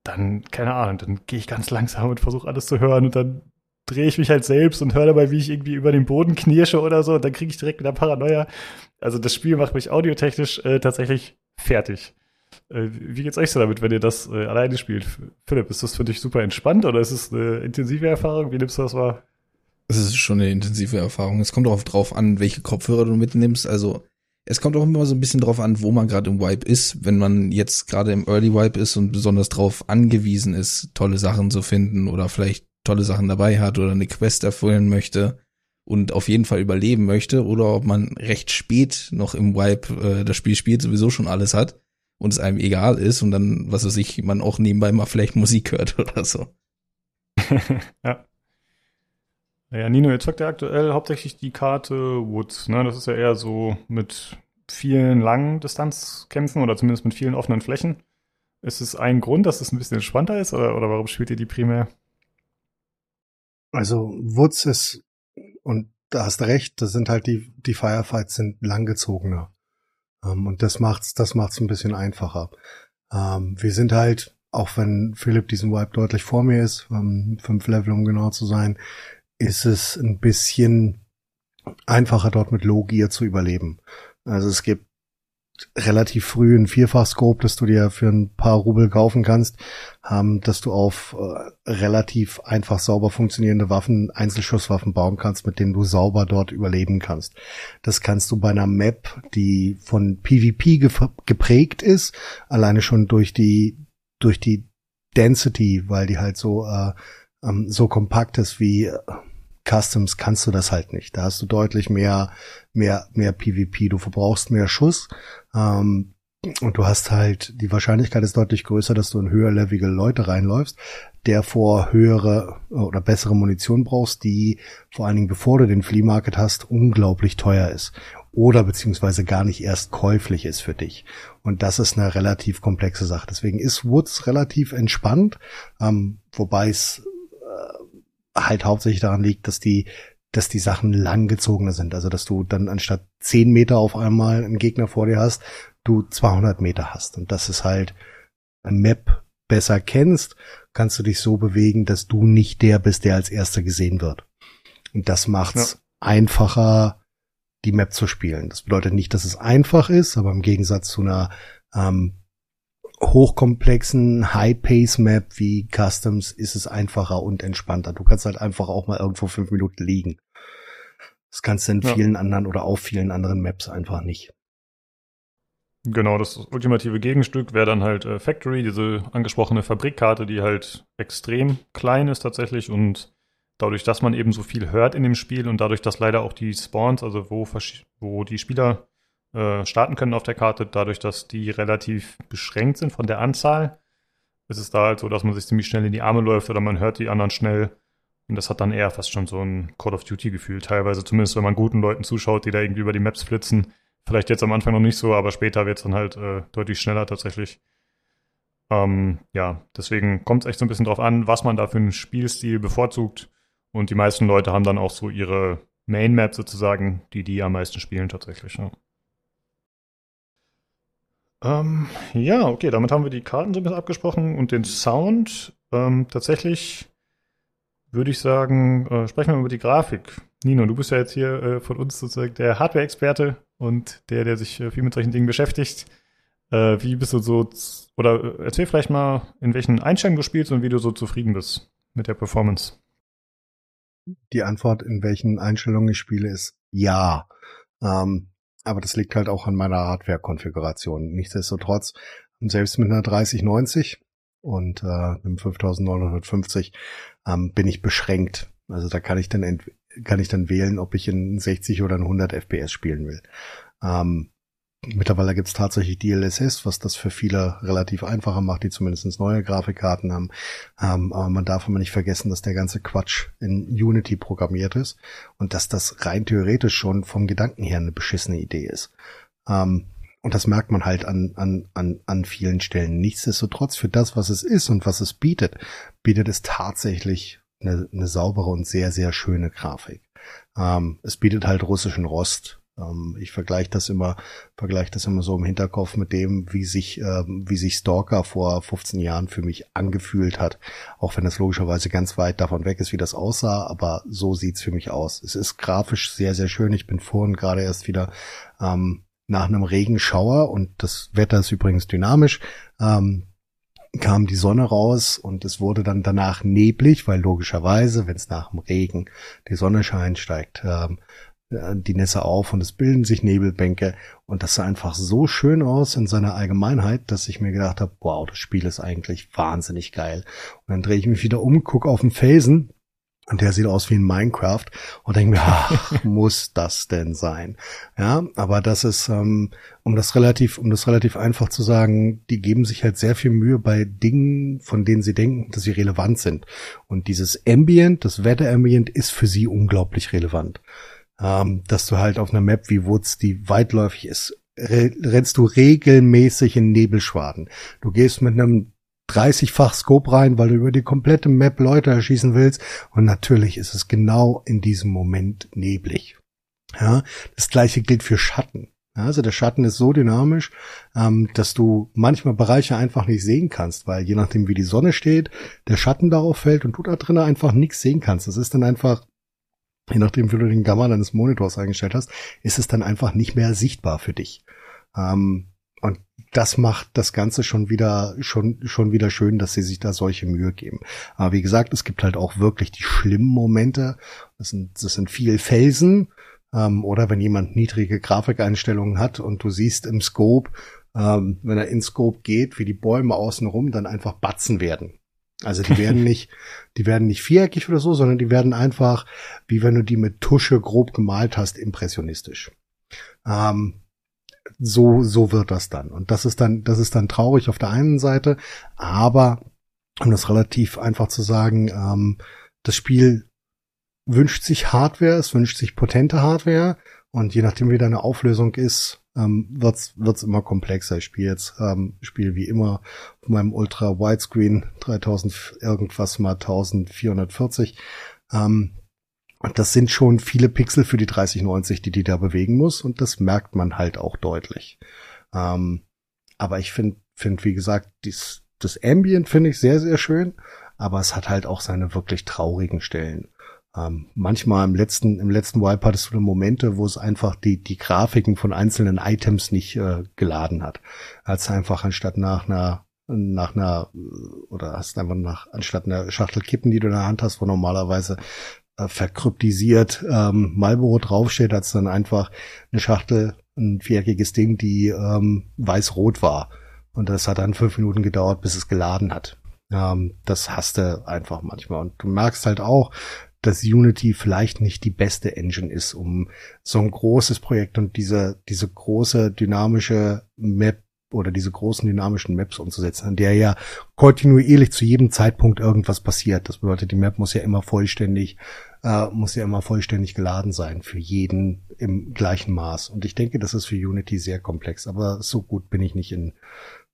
dann, keine Ahnung, dann gehe ich ganz langsam und versuche alles zu hören und dann drehe ich mich halt selbst und höre dabei, wie ich irgendwie über den Boden knirsche oder so. Und dann kriege ich direkt wieder Paranoia. Also das Spiel macht mich audiotechnisch äh, tatsächlich fertig. Äh, wie geht's euch so damit, wenn ihr das äh, alleine spielt? Philipp, ist das für dich super entspannt oder ist es eine intensive Erfahrung? Wie nimmst du das wahr? Es ist schon eine intensive Erfahrung. Es kommt auch drauf an, welche Kopfhörer du mitnimmst. Also es kommt auch immer so ein bisschen drauf an, wo man gerade im Wipe ist. Wenn man jetzt gerade im Early Wipe ist und besonders drauf angewiesen ist, tolle Sachen zu finden oder vielleicht tolle Sachen dabei hat oder eine Quest erfüllen möchte und auf jeden Fall überleben möchte oder ob man recht spät noch im Wipe äh, das Spiel spielt, sowieso schon alles hat und es einem egal ist und dann, was weiß ich, man auch nebenbei mal vielleicht Musik hört oder so. ja. Naja, Nino, jetzt zockt er aktuell hauptsächlich die Karte Woods, ne? Das ist ja eher so mit vielen langen Distanzkämpfen oder zumindest mit vielen offenen Flächen. Ist es ein Grund, dass es ein bisschen entspannter ist oder, oder warum spielt ihr die primär? Also Woods ist, und da hast recht, das sind halt die, die Firefights sind langgezogener. Ähm, und das macht's, das macht's ein bisschen einfacher. Ähm, wir sind halt, auch wenn Philipp diesen Vibe deutlich vor mir ist, ähm, fünf Level um genau zu sein, ist es ein bisschen einfacher dort mit Logia zu überleben. Also es gibt relativ früh ein Vierfach-Scope, das du dir für ein paar Rubel kaufen kannst, ähm, dass du auf äh, relativ einfach sauber funktionierende Waffen, Einzelschusswaffen bauen kannst, mit denen du sauber dort überleben kannst. Das kannst du bei einer Map, die von PvP geprägt ist, alleine schon durch die durch die Density, weil die halt so äh, ähm, so kompakt ist wie äh, Customs kannst du das halt nicht. Da hast du deutlich mehr, mehr, mehr PvP. Du verbrauchst mehr Schuss. Ähm, und du hast halt, die Wahrscheinlichkeit ist deutlich größer, dass du in höherlevige Leute reinläufst, der vor höhere oder bessere Munition brauchst, die vor allen Dingen, bevor du den Flea Market hast, unglaublich teuer ist. Oder beziehungsweise gar nicht erst käuflich ist für dich. Und das ist eine relativ komplexe Sache. Deswegen ist Woods relativ entspannt, ähm, wobei es halt hauptsächlich daran liegt, dass die, dass die Sachen langgezogener sind. Also, dass du dann anstatt 10 Meter auf einmal einen Gegner vor dir hast, du 200 Meter hast. Und das ist halt eine Map besser kennst, kannst du dich so bewegen, dass du nicht der bist, der als erster gesehen wird. Und das macht's ja. einfacher, die Map zu spielen. Das bedeutet nicht, dass es einfach ist, aber im Gegensatz zu einer ähm, hochkomplexen High-Pace-Map wie Customs ist es einfacher und entspannter. Du kannst halt einfach auch mal irgendwo fünf Minuten liegen. Das kannst du in ja. vielen anderen oder auf vielen anderen Maps einfach nicht. Genau, das ultimative Gegenstück wäre dann halt äh, Factory, diese angesprochene Fabrikkarte, die halt extrem klein ist tatsächlich und dadurch, dass man eben so viel hört in dem Spiel und dadurch, dass leider auch die Spawns, also wo, wo die Spieler äh, starten können auf der Karte, dadurch, dass die relativ beschränkt sind von der Anzahl, ist es da halt so, dass man sich ziemlich schnell in die Arme läuft oder man hört die anderen schnell. Und das hat dann eher fast schon so ein Call of Duty-Gefühl, teilweise zumindest, wenn man guten Leuten zuschaut, die da irgendwie über die Maps flitzen Vielleicht jetzt am Anfang noch nicht so, aber später wird es dann halt äh, deutlich schneller tatsächlich. Ähm, ja, deswegen kommt es echt so ein bisschen drauf an, was man da für einen Spielstil bevorzugt. Und die meisten Leute haben dann auch so ihre Main Map sozusagen, die die am meisten spielen tatsächlich. Ja. Ähm, ja, okay, damit haben wir die Karten so ein bisschen abgesprochen und den Sound. Ähm, tatsächlich würde ich sagen, äh, sprechen wir über die Grafik. Nino, du bist ja jetzt hier äh, von uns sozusagen der Hardware-Experte und der, der sich äh, viel mit solchen Dingen beschäftigt. Äh, wie bist du so, oder äh, erzähl vielleicht mal, in welchen Einstellungen du spielst und wie du so zufrieden bist mit der Performance. Die Antwort, in welchen Einstellungen ich spiele, ist ja. Ähm, aber das liegt halt auch an meiner Hardware-Konfiguration. Nichtsdestotrotz, selbst mit einer 3090 und äh, einem 5950 ähm, bin ich beschränkt. Also da kann ich dann kann ich dann wählen, ob ich in 60 oder in 100 FPS spielen will. Ähm, mittlerweile gibt es tatsächlich DLSS, was das für viele relativ einfacher macht, die zumindest neue Grafikkarten haben. Ähm, aber man darf immer nicht vergessen, dass der ganze Quatsch in Unity programmiert ist und dass das rein theoretisch schon vom Gedanken her eine beschissene Idee ist. Ähm, und das merkt man halt an, an, an, an vielen Stellen. Nichtsdestotrotz für das, was es ist und was es bietet, bietet es tatsächlich eine, eine saubere und sehr, sehr schöne Grafik. Ähm, es bietet halt russischen Rost. Ähm, ich vergleiche das immer, vergleiche das immer so im Hinterkopf mit dem, wie sich, ähm, wie sich Stalker vor 15 Jahren für mich angefühlt hat. Auch wenn es logischerweise ganz weit davon weg ist, wie das aussah, aber so sieht's für mich aus. Es ist grafisch sehr, sehr schön. Ich bin vorhin gerade erst wieder ähm, nach einem Regenschauer und das Wetter ist übrigens dynamisch. Ähm, kam die Sonne raus und es wurde dann danach neblig, weil logischerweise, wenn es nach dem Regen die Sonne scheint, steigt ähm, äh, die Nässe auf und es bilden sich Nebelbänke und das sah einfach so schön aus in seiner Allgemeinheit, dass ich mir gedacht habe, wow, das Spiel ist eigentlich wahnsinnig geil. Und dann drehe ich mich wieder um, gucke auf den Felsen und der sieht aus wie ein Minecraft und denke mir, ach, muss das denn sein? Ja, aber das ist, ähm, um das relativ, um das relativ einfach zu sagen, die geben sich halt sehr viel Mühe bei Dingen, von denen sie denken, dass sie relevant sind. Und dieses Ambient, das Wetter-Ambient ist für sie unglaublich relevant. Ähm, dass du halt auf einer Map wie Woods, die weitläufig ist, rennst du regelmäßig in Nebelschwaden. Du gehst mit einem 30-fach Scope rein, weil du über die komplette Map Leute erschießen willst. Und natürlich ist es genau in diesem Moment neblig. Ja, das gleiche gilt für Schatten. Also der Schatten ist so dynamisch, ähm, dass du manchmal Bereiche einfach nicht sehen kannst, weil je nachdem wie die Sonne steht, der Schatten darauf fällt und du da drinnen einfach nichts sehen kannst. Das ist dann einfach, je nachdem wie du den Gamma deines Monitors eingestellt hast, ist es dann einfach nicht mehr sichtbar für dich. Ähm, und das macht das Ganze schon wieder, schon, schon wieder schön, dass sie sich da solche Mühe geben. Aber wie gesagt, es gibt halt auch wirklich die schlimmen Momente. Das sind, das sind viel Felsen, ähm, oder wenn jemand niedrige Grafikeinstellungen hat und du siehst im Scope, ähm, wenn er in Scope geht, wie die Bäume außenrum dann einfach Batzen werden. Also die werden nicht, die werden nicht viereckig oder so, sondern die werden einfach, wie wenn du die mit Tusche grob gemalt hast, impressionistisch. Ähm, so, so wird das dann. Und das ist dann, das ist dann traurig auf der einen Seite, aber um das relativ einfach zu sagen, ähm, das Spiel wünscht sich Hardware, es wünscht sich potente Hardware und je nachdem wie deine Auflösung ist, ähm, wird's, wird's immer komplexer. Ich spiele jetzt, ähm, spiele wie immer auf meinem Ultra Widescreen 3000 irgendwas mal 1440. Ähm, das sind schon viele Pixel für die 3090, die die da bewegen muss. Und das merkt man halt auch deutlich. Ähm, aber ich finde, find, wie gesagt, dies, das Ambient finde ich sehr, sehr schön. Aber es hat halt auch seine wirklich traurigen Stellen. Ähm, manchmal im letzten, im letzten Wipe hattest du Momente, wo es einfach die, die Grafiken von einzelnen Items nicht äh, geladen hat. Als einfach anstatt nach einer nach einer, oder hast einfach nach, anstatt einer Schachtel Kippen, die du in der Hand hast, wo normalerweise äh, verkryptisiert ähm, Marlboro draufsteht, als dann einfach eine Schachtel, ein viereckiges Ding, die ähm, weiß-rot war. Und das hat dann fünf Minuten gedauert, bis es geladen hat. Ähm, das hast du einfach manchmal. Und du merkst halt auch, dass Unity vielleicht nicht die beste Engine ist, um so ein großes Projekt und diese, diese große dynamische Map oder diese großen dynamischen Maps umzusetzen, an der ja kontinuierlich zu jedem Zeitpunkt irgendwas passiert. Das bedeutet, die Map muss ja immer vollständig, äh, muss ja immer vollständig geladen sein für jeden im gleichen Maß. Und ich denke, das ist für Unity sehr komplex, aber so gut bin ich nicht in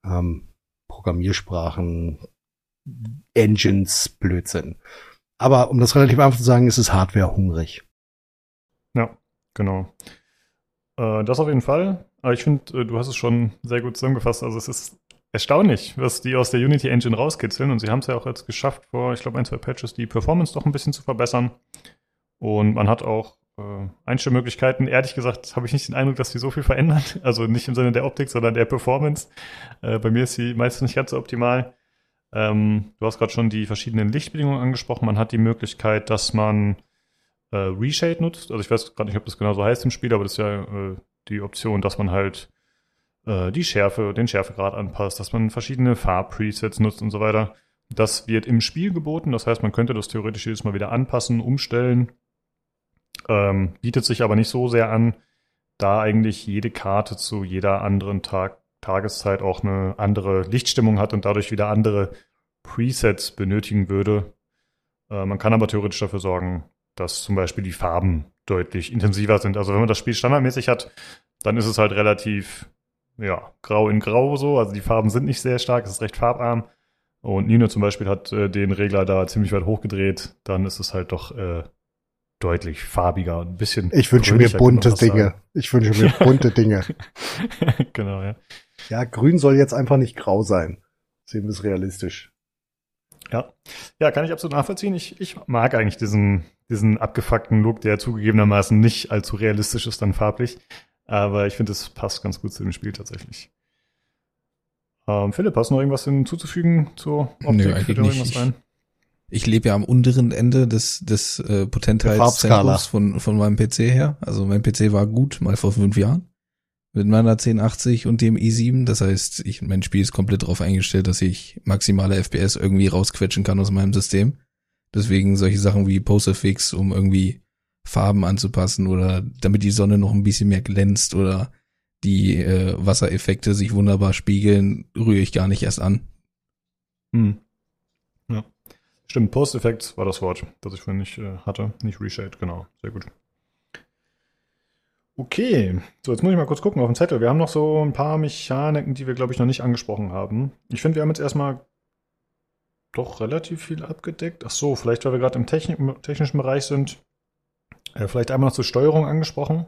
ähm, Programmiersprachen, Engines, Blödsinn. Aber um das relativ einfach zu sagen, ist es Hardware hungrig. Ja, genau. Äh, das auf jeden Fall. Aber ich finde, äh, du hast es schon sehr gut zusammengefasst. Also es ist erstaunlich, was die aus der Unity Engine rauskitzeln. Und sie haben es ja auch jetzt geschafft, vor, ich glaube, ein, zwei Patches die Performance doch ein bisschen zu verbessern. Und man hat auch äh, Einstellmöglichkeiten. Ehrlich gesagt habe ich nicht den Eindruck, dass die so viel verändern. Also nicht im Sinne der Optik, sondern der Performance. Äh, bei mir ist sie meistens nicht ganz so optimal. Ähm, du hast gerade schon die verschiedenen Lichtbedingungen angesprochen. Man hat die Möglichkeit, dass man äh, Reshade nutzt. Also ich weiß gerade nicht, ob das genau so heißt im Spiel, aber das ist ja äh, die Option, dass man halt äh, die Schärfe, den Schärfegrad anpasst, dass man verschiedene Farbpresets nutzt und so weiter. Das wird im Spiel geboten, das heißt, man könnte das theoretisch jedes Mal wieder anpassen, umstellen. Ähm, bietet sich aber nicht so sehr an, da eigentlich jede Karte zu jeder anderen Tag Tageszeit auch eine andere Lichtstimmung hat und dadurch wieder andere Presets benötigen würde. Äh, man kann aber theoretisch dafür sorgen, dass zum Beispiel die Farben deutlich intensiver sind. Also wenn man das Spiel standardmäßig hat, dann ist es halt relativ ja, grau in grau so. Also die Farben sind nicht sehr stark, es ist recht farbarm. Und Nino zum Beispiel hat äh, den Regler da ziemlich weit hochgedreht. Dann ist es halt doch äh, deutlich farbiger, ein bisschen. Ich wünsche mir bunte Dinge. Ich wünsche mir bunte Dinge. genau, ja. Ja, grün soll jetzt einfach nicht grau sein. Sehen wir es realistisch. Ja. Ja, kann ich absolut nachvollziehen. Ich, ich mag eigentlich diesen, diesen abgefuckten Look, der zugegebenermaßen nicht allzu realistisch ist dann farblich. Aber ich finde, es passt ganz gut zu dem Spiel tatsächlich. Ähm, Philipp, hast du noch irgendwas hinzuzufügen zur Optik? Nö, eigentlich nicht. Ich, ich lebe ja am unteren Ende des, des äh, Potentheitszentrums von, von meinem PC her. Also mein PC war gut, mal vor fünf Jahren mit meiner 1080 und dem i7. Das heißt, ich, mein Spiel ist komplett darauf eingestellt, dass ich maximale FPS irgendwie rausquetschen kann aus meinem System. Deswegen solche Sachen wie Posterfix, um irgendwie Farben anzupassen oder damit die Sonne noch ein bisschen mehr glänzt oder die äh, Wassereffekte sich wunderbar spiegeln, rühre ich gar nicht erst an. Hm. Ja. Stimmt, Post-Effekt war das Wort, das ich vorhin nicht äh, hatte. Nicht Reshade, genau. Sehr gut. Okay, so jetzt muss ich mal kurz gucken auf den Zettel. Wir haben noch so ein paar Mechaniken, die wir, glaube ich, noch nicht angesprochen haben. Ich finde, wir haben jetzt erstmal doch relativ viel abgedeckt. Ach so, vielleicht, weil wir gerade im Technik technischen Bereich sind. Äh, vielleicht einmal noch zur Steuerung angesprochen.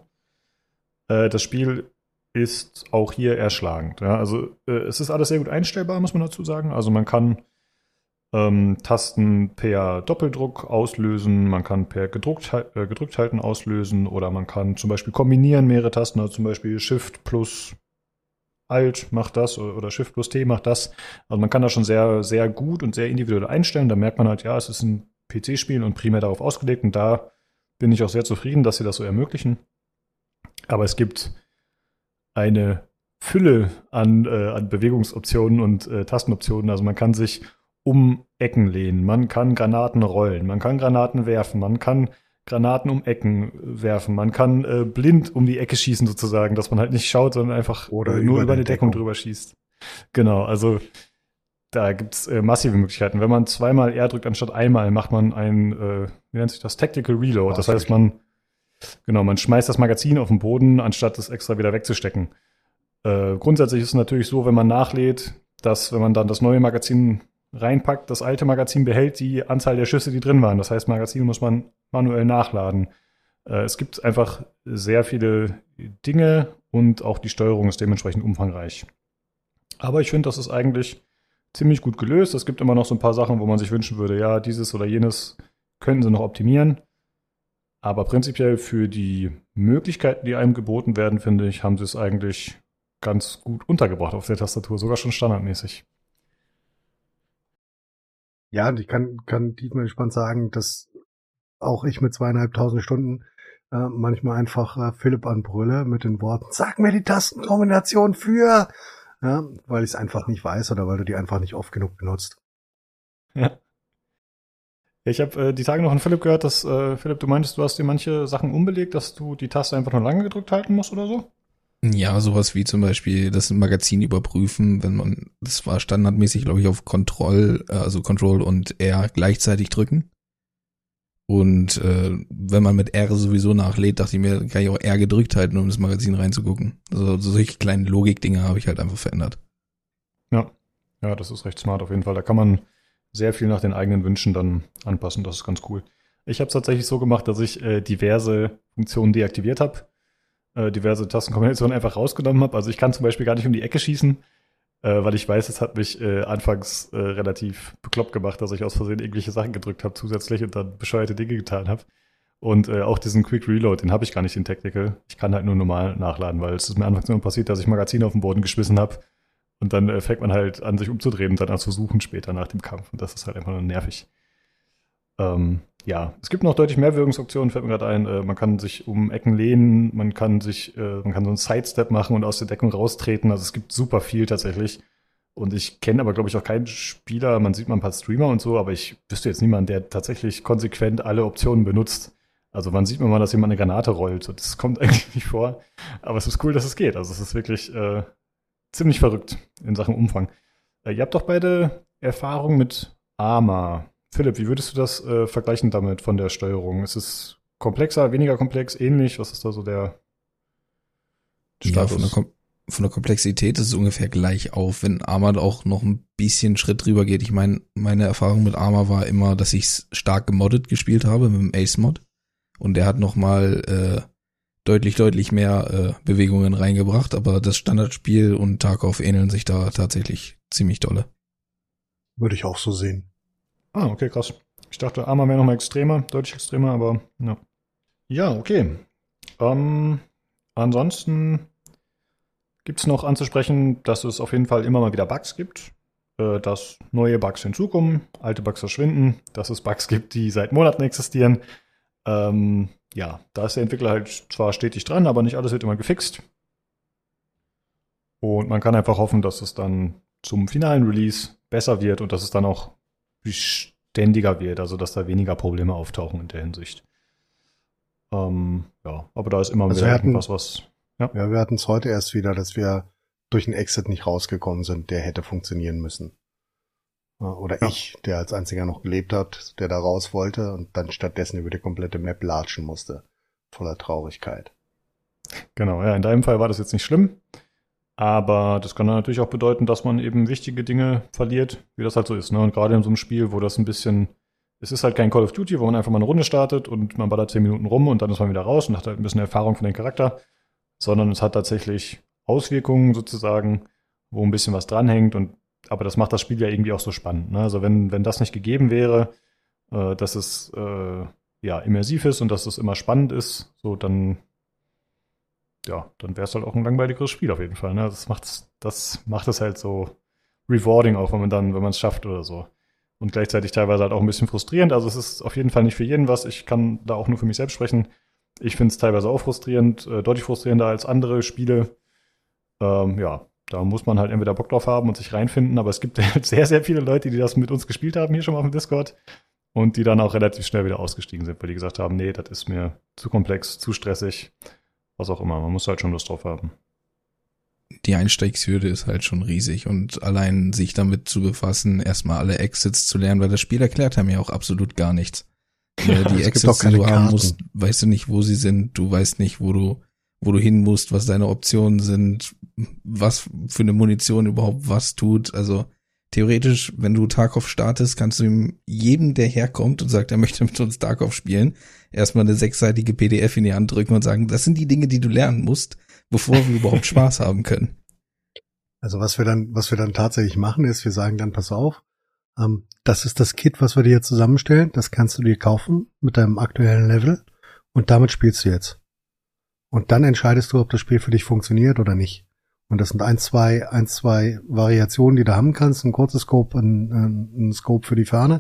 Äh, das Spiel ist auch hier erschlagend. Ja? Also äh, es ist alles sehr gut einstellbar, muss man dazu sagen. Also man kann ähm, Tasten per Doppeldruck auslösen, man kann per gedruckt, äh, gedrückt halten auslösen oder man kann zum Beispiel kombinieren mehrere Tasten, also zum Beispiel Shift plus Alt macht das oder Shift plus T macht das. Also man kann das schon sehr, sehr gut und sehr individuell einstellen. Da merkt man halt, ja, es ist ein PC-Spiel und primär darauf ausgelegt und da bin ich auch sehr zufrieden, dass sie das so ermöglichen. Aber es gibt eine Fülle an, äh, an Bewegungsoptionen und äh, Tastenoptionen. Also man kann sich um Ecken lehnen, man kann Granaten rollen, man kann Granaten werfen, man kann Granaten um Ecken werfen, man kann äh, blind um die Ecke schießen sozusagen, dass man halt nicht schaut, sondern einfach Oder nur über, über eine Deckung. Deckung drüber schießt. Genau, also da gibt's äh, massive Möglichkeiten. Wenn man zweimal R drückt anstatt einmal, macht man ein, äh, wie nennt sich das, Tactical Reload. Das heißt, man, genau, man schmeißt das Magazin auf den Boden, anstatt es extra wieder wegzustecken. Äh, grundsätzlich ist es natürlich so, wenn man nachlädt, dass wenn man dann das neue Magazin reinpackt, das alte Magazin behält die Anzahl der Schüsse, die drin waren. Das heißt, Magazin muss man manuell nachladen. Äh, es gibt einfach sehr viele Dinge und auch die Steuerung ist dementsprechend umfangreich. Aber ich finde, das ist eigentlich ziemlich gut gelöst. Es gibt immer noch so ein paar Sachen, wo man sich wünschen würde, ja, dieses oder jenes könnten sie noch optimieren. Aber prinzipiell für die Möglichkeiten, die einem geboten werden, finde ich, haben sie es eigentlich ganz gut untergebracht auf der Tastatur, sogar schon standardmäßig. Ja, und ich kann, kann tiefenentspannt sagen, dass auch ich mit zweieinhalbtausend Stunden äh, manchmal einfach äh, Philipp anbrülle mit den Worten, sag mir die Tastenkombination für, ja, weil ich es einfach nicht weiß oder weil du die einfach nicht oft genug benutzt. Ja. Ich habe äh, die Tage noch von Philipp gehört, dass äh, Philipp, du meintest, du hast dir manche Sachen umbelegt, dass du die Taste einfach nur lange gedrückt halten musst oder so? Ja, sowas wie zum Beispiel das Magazin überprüfen, wenn man, das war standardmäßig, glaube ich, auf Control, äh, also Control und R gleichzeitig drücken. Und äh, wenn man mit R sowieso nachlädt, dachte ich mir, kann ich auch R gedrückt halten, um das Magazin reinzugucken. Also solche kleinen Logikdinge habe ich halt einfach verändert. Ja, ja, das ist recht smart auf jeden Fall. Da kann man sehr viel nach den eigenen Wünschen dann anpassen. Das ist ganz cool. Ich habe es tatsächlich so gemacht, dass ich äh, diverse Funktionen deaktiviert habe, äh, diverse Tastenkombinationen einfach rausgenommen habe. Also ich kann zum Beispiel gar nicht um die Ecke schießen, äh, weil ich weiß, es hat mich äh, anfangs äh, relativ bekloppt gemacht, dass ich aus Versehen irgendwelche Sachen gedrückt habe zusätzlich und dann bescheuerte Dinge getan habe. Und äh, auch diesen Quick Reload, den habe ich gar nicht in Tactical. Ich kann halt nur normal nachladen, weil es ist mir anfangs immer passiert, dass ich Magazine auf den Boden geschmissen habe und dann äh, fängt man halt an, sich umzudrehen und dann an zu suchen später nach dem Kampf. Und das ist halt einfach nur nervig. Ähm, ja, es gibt noch deutlich mehr Wirkungsoptionen, fällt mir gerade ein. Äh, man kann sich um Ecken lehnen, man kann sich, äh, man kann so einen Sidestep machen und aus der Deckung raustreten. Also es gibt super viel tatsächlich. Und ich kenne aber, glaube ich, auch keinen Spieler, man sieht mal ein paar Streamer und so, aber ich wüsste jetzt niemanden, der tatsächlich konsequent alle Optionen benutzt. Also man sieht mir mal, dass jemand eine Granate rollt. Das kommt eigentlich nicht vor. Aber es ist cool, dass es geht. Also es ist wirklich äh, ziemlich verrückt in Sachen Umfang. Äh, ihr habt doch beide Erfahrung mit Arma. Philipp, wie würdest du das äh, vergleichen damit von der Steuerung? Ist es komplexer, weniger komplex, ähnlich? Was ist da so der Status? Ja, von, der Kom von der Komplexität ist es ungefähr gleich auf, wenn Arma auch noch ein bisschen Schritt drüber geht. Ich meine, meine Erfahrung mit Arma war immer, dass ich es stark gemoddet gespielt habe mit dem Ace-Mod. Und der hat noch mal äh, deutlich, deutlich mehr äh, Bewegungen reingebracht, aber das Standardspiel und Tarkov ähneln sich da tatsächlich ziemlich dolle. Würde ich auch so sehen. Ah, okay, krass. Ich dachte, Arma wäre nochmal extremer, deutlich extremer, aber ja. Ja, okay. Ähm, ansonsten gibt's noch anzusprechen, dass es auf jeden Fall immer mal wieder Bugs gibt, äh, dass neue Bugs hinzukommen, alte Bugs verschwinden, dass es Bugs gibt, die seit Monaten existieren. Ähm, ja, da ist der Entwickler halt zwar stetig dran, aber nicht alles wird immer gefixt. Und man kann einfach hoffen, dass es dann zum finalen Release besser wird und dass es dann auch beständiger wird, also dass da weniger Probleme auftauchen in der Hinsicht. Ähm, ja, aber da ist immer also wieder irgendwas, was. Ja, ja wir hatten es heute erst wieder, dass wir durch einen Exit nicht rausgekommen sind, der hätte funktionieren müssen. Oder ja. ich, der als einziger noch gelebt hat, der da raus wollte und dann stattdessen über die komplette Map latschen musste. Voller Traurigkeit. Genau, ja, in deinem Fall war das jetzt nicht schlimm. Aber das kann natürlich auch bedeuten, dass man eben wichtige Dinge verliert, wie das halt so ist. Ne? Und gerade in so einem Spiel, wo das ein bisschen, es ist halt kein Call of Duty, wo man einfach mal eine Runde startet und man ballert zehn Minuten rum und dann ist man wieder raus und hat halt ein bisschen Erfahrung von dem Charakter, sondern es hat tatsächlich Auswirkungen sozusagen, wo ein bisschen was dranhängt und aber das macht das Spiel ja irgendwie auch so spannend. Ne? Also wenn, wenn das nicht gegeben wäre, äh, dass es äh, ja immersiv ist und dass es immer spannend ist, so dann ja, dann wäre es halt auch ein langweiligeres Spiel auf jeden Fall. Ne? Das macht das macht es halt so rewarding auch, wenn man dann, wenn man es schafft oder so. Und gleichzeitig teilweise halt auch ein bisschen frustrierend. Also es ist auf jeden Fall nicht für jeden was. Ich kann da auch nur für mich selbst sprechen. Ich finde es teilweise auch frustrierend, äh, deutlich frustrierender als andere Spiele. Ähm, ja, da muss man halt entweder Bock drauf haben und sich reinfinden, aber es gibt halt sehr, sehr viele Leute, die das mit uns gespielt haben hier schon mal auf dem Discord und die dann auch relativ schnell wieder ausgestiegen sind, weil die gesagt haben, nee, das ist mir zu komplex, zu stressig, was auch immer. Man muss halt schon Lust drauf haben. Die Einsteigshürde ist halt schon riesig und allein sich damit zu befassen, erstmal alle Exits zu lernen, weil das Spiel erklärt einem ja auch absolut gar nichts. Ja, die Exits, die du haben musst, weißt du nicht, wo sie sind, du weißt nicht, wo du wo du hin musst, was deine Optionen sind, was für eine Munition überhaupt was tut. Also theoretisch, wenn du Tarkov startest, kannst du ihm jedem, der herkommt und sagt, er möchte mit uns Tarkov spielen, erstmal eine sechsseitige PDF in die Hand drücken und sagen, das sind die Dinge, die du lernen musst, bevor wir überhaupt Spaß haben können. Also was wir dann, was wir dann tatsächlich machen, ist, wir sagen dann, pass auf, ähm, das ist das Kit, was wir dir zusammenstellen, das kannst du dir kaufen mit deinem aktuellen Level und damit spielst du jetzt. Und dann entscheidest du, ob das Spiel für dich funktioniert oder nicht. Und das sind ein, zwei, ein, zwei Variationen, die du haben kannst. Ein kurzes Scope, ein, ein, Scope für die Ferne.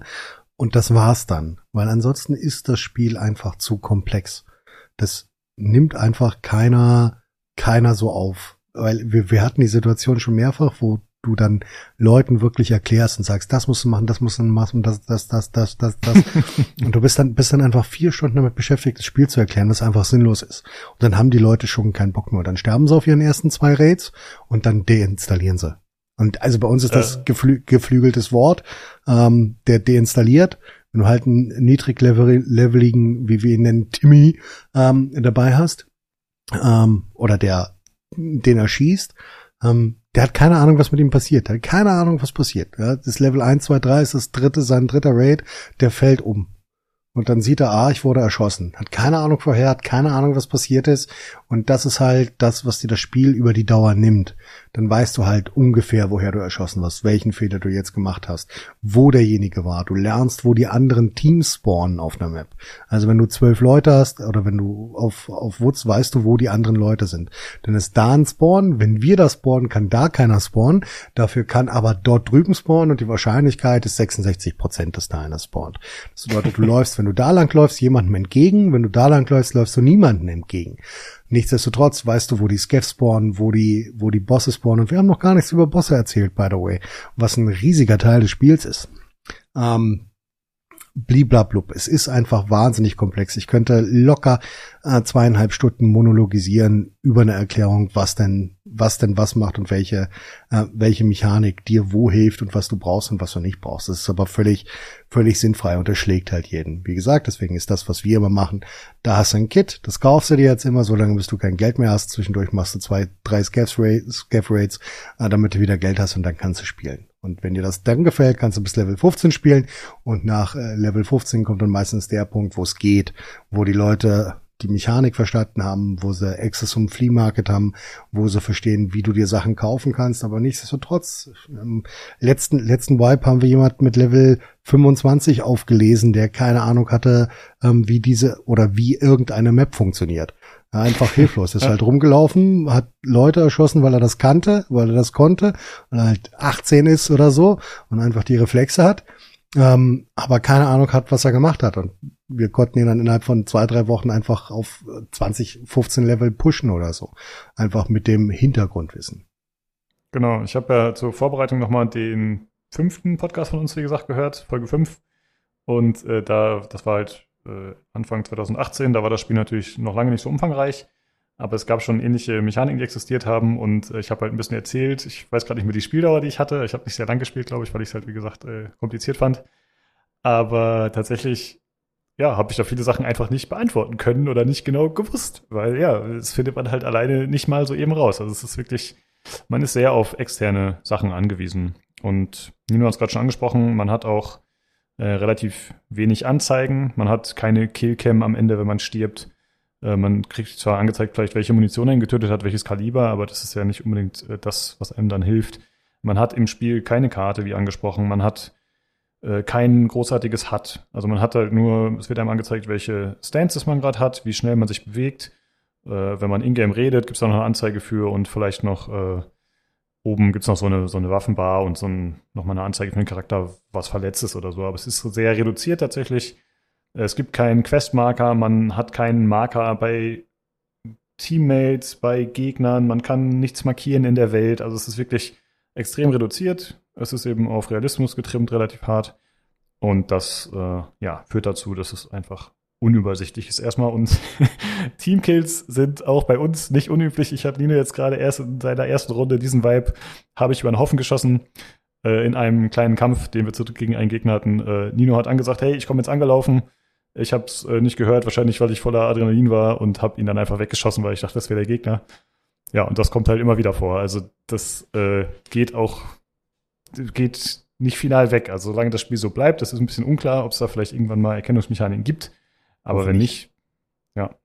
Und das war's dann. Weil ansonsten ist das Spiel einfach zu komplex. Das nimmt einfach keiner, keiner so auf. Weil wir, wir hatten die Situation schon mehrfach, wo du dann Leuten wirklich erklärst und sagst, das musst du machen, das musst du machen, das, das, das, das, das, das. und du bist dann, bist dann einfach vier Stunden damit beschäftigt, das Spiel zu erklären, was einfach sinnlos ist. Und dann haben die Leute schon keinen Bock mehr. Dann sterben sie auf ihren ersten zwei Raids und dann deinstallieren sie. Und also bei uns ist das äh. geflü geflügeltes Wort, ähm, der deinstalliert. Wenn du halt einen niedrigleveligen, wie wir ihn nennen, Timmy ähm, dabei hast, ähm, oder der den er schießt, ähm, der hat keine Ahnung, was mit ihm passiert. Der hat keine Ahnung, was passiert. Ja, das Level 1, 2, 3 ist das dritte, sein dritter Raid, der fällt um. Und dann sieht er, ah, ich wurde erschossen. Hat keine Ahnung vorher, hat keine Ahnung, was passiert ist. Und das ist halt das, was dir das Spiel über die Dauer nimmt. Dann weißt du halt ungefähr, woher du erschossen wirst, welchen Fehler du jetzt gemacht hast, wo derjenige war. Du lernst, wo die anderen Teams spawnen auf einer Map. Also wenn du zwölf Leute hast oder wenn du auf, auf Woods weißt du, wo die anderen Leute sind. Dann ist da ein Spawn. Wenn wir das spawnen, kann da keiner spawnen. Dafür kann aber dort drüben spawnen und die Wahrscheinlichkeit ist 66 Prozent, dass da einer spawnt. Das bedeutet, du läufst wenn du da lang läufst, jemandem entgegen. Wenn du da lang läufst, läufst du niemandem entgegen. Nichtsdestotrotz weißt du, wo die Scavs spawnen, wo die, wo die Bosse spawnen. Und wir haben noch gar nichts über Bosse erzählt, by the way. Was ein riesiger Teil des Spiels ist. Ähm, bliblablub. Es ist einfach wahnsinnig komplex. Ich könnte locker äh, zweieinhalb Stunden monologisieren über eine Erklärung, was denn, was denn was macht und welche, äh, welche Mechanik dir wo hilft und was du brauchst und was du nicht brauchst. Das ist aber völlig, völlig sinnfrei und das schlägt halt jeden. Wie gesagt, deswegen ist das, was wir immer machen, da hast du ein Kit, das kaufst du dir jetzt immer, solange bis du kein Geld mehr hast. Zwischendurch machst du zwei, drei Scav-Rates, äh, damit du wieder Geld hast und dann kannst du spielen. Und wenn dir das dann gefällt, kannst du bis Level 15 spielen und nach äh, Level 15 kommt dann meistens der Punkt, wo es geht, wo die Leute die Mechanik verstanden haben, wo sie Access zum Flea Market haben, wo sie verstehen, wie du dir Sachen kaufen kannst, aber nichtsdestotrotz, im letzten, letzten Wipe haben wir jemand mit Level 25 aufgelesen, der keine Ahnung hatte, ähm, wie diese oder wie irgendeine Map funktioniert. Einfach hilflos. Ist halt rumgelaufen, hat Leute erschossen, weil er das kannte, weil er das konnte, weil er halt 18 ist oder so und einfach die Reflexe hat, ähm, aber keine Ahnung hat, was er gemacht hat. Und wir konnten ihn dann innerhalb von zwei, drei Wochen einfach auf 20, 15 Level pushen oder so. Einfach mit dem Hintergrundwissen. Genau, ich habe ja zur Vorbereitung nochmal den fünften Podcast von uns, wie gesagt, gehört, Folge 5. Und äh, da, das war halt äh, Anfang 2018, da war das Spiel natürlich noch lange nicht so umfangreich, aber es gab schon ähnliche Mechaniken, die existiert haben und äh, ich habe halt ein bisschen erzählt. Ich weiß gerade nicht mehr die Spieldauer, die ich hatte. Ich habe nicht sehr lang gespielt, glaube ich, weil ich es halt, wie gesagt, äh, kompliziert fand. Aber tatsächlich, ja, habe ich da viele Sachen einfach nicht beantworten können oder nicht genau gewusst, weil ja, das findet man halt alleine nicht mal so eben raus. Also es ist wirklich, man ist sehr auf externe Sachen angewiesen. Und Nino hat es gerade schon angesprochen, man hat auch äh, relativ wenig Anzeigen. Man hat keine Killcam am Ende, wenn man stirbt. Äh, man kriegt zwar angezeigt, vielleicht welche Munition er getötet hat, welches Kaliber, aber das ist ja nicht unbedingt äh, das, was einem dann hilft. Man hat im Spiel keine Karte, wie angesprochen. Man hat äh, kein großartiges HUD. Also man hat halt nur, es wird einem angezeigt, welche Stances man gerade hat, wie schnell man sich bewegt. Äh, wenn man in-game redet, gibt es da noch eine Anzeige für und vielleicht noch äh, Oben gibt's noch so eine, so eine Waffenbar und so ein, nochmal eine Anzeige für den Charakter, was verletzt ist oder so. Aber es ist sehr reduziert tatsächlich. Es gibt keinen Questmarker, man hat keinen Marker bei Teammates, bei Gegnern, man kann nichts markieren in der Welt. Also es ist wirklich extrem reduziert. Es ist eben auf Realismus getrimmt, relativ hart. Und das äh, ja, führt dazu, dass es einfach unübersichtlich ist erstmal und Teamkills sind auch bei uns nicht unüblich. Ich habe Nino jetzt gerade erst in seiner ersten Runde diesen Vibe habe ich über einen Haufen geschossen äh, in einem kleinen Kampf, den wir gegen einen Gegner hatten. Äh, Nino hat angesagt, hey, ich komme jetzt angelaufen. Ich habe es äh, nicht gehört, wahrscheinlich weil ich voller Adrenalin war und habe ihn dann einfach weggeschossen, weil ich dachte, das wäre der Gegner. Ja, und das kommt halt immer wieder vor. Also das äh, geht auch geht nicht final weg. Also solange das Spiel so bleibt, das ist ein bisschen unklar, ob es da vielleicht irgendwann mal Erkennungsmechaniken gibt. Aber wenn nicht, ja.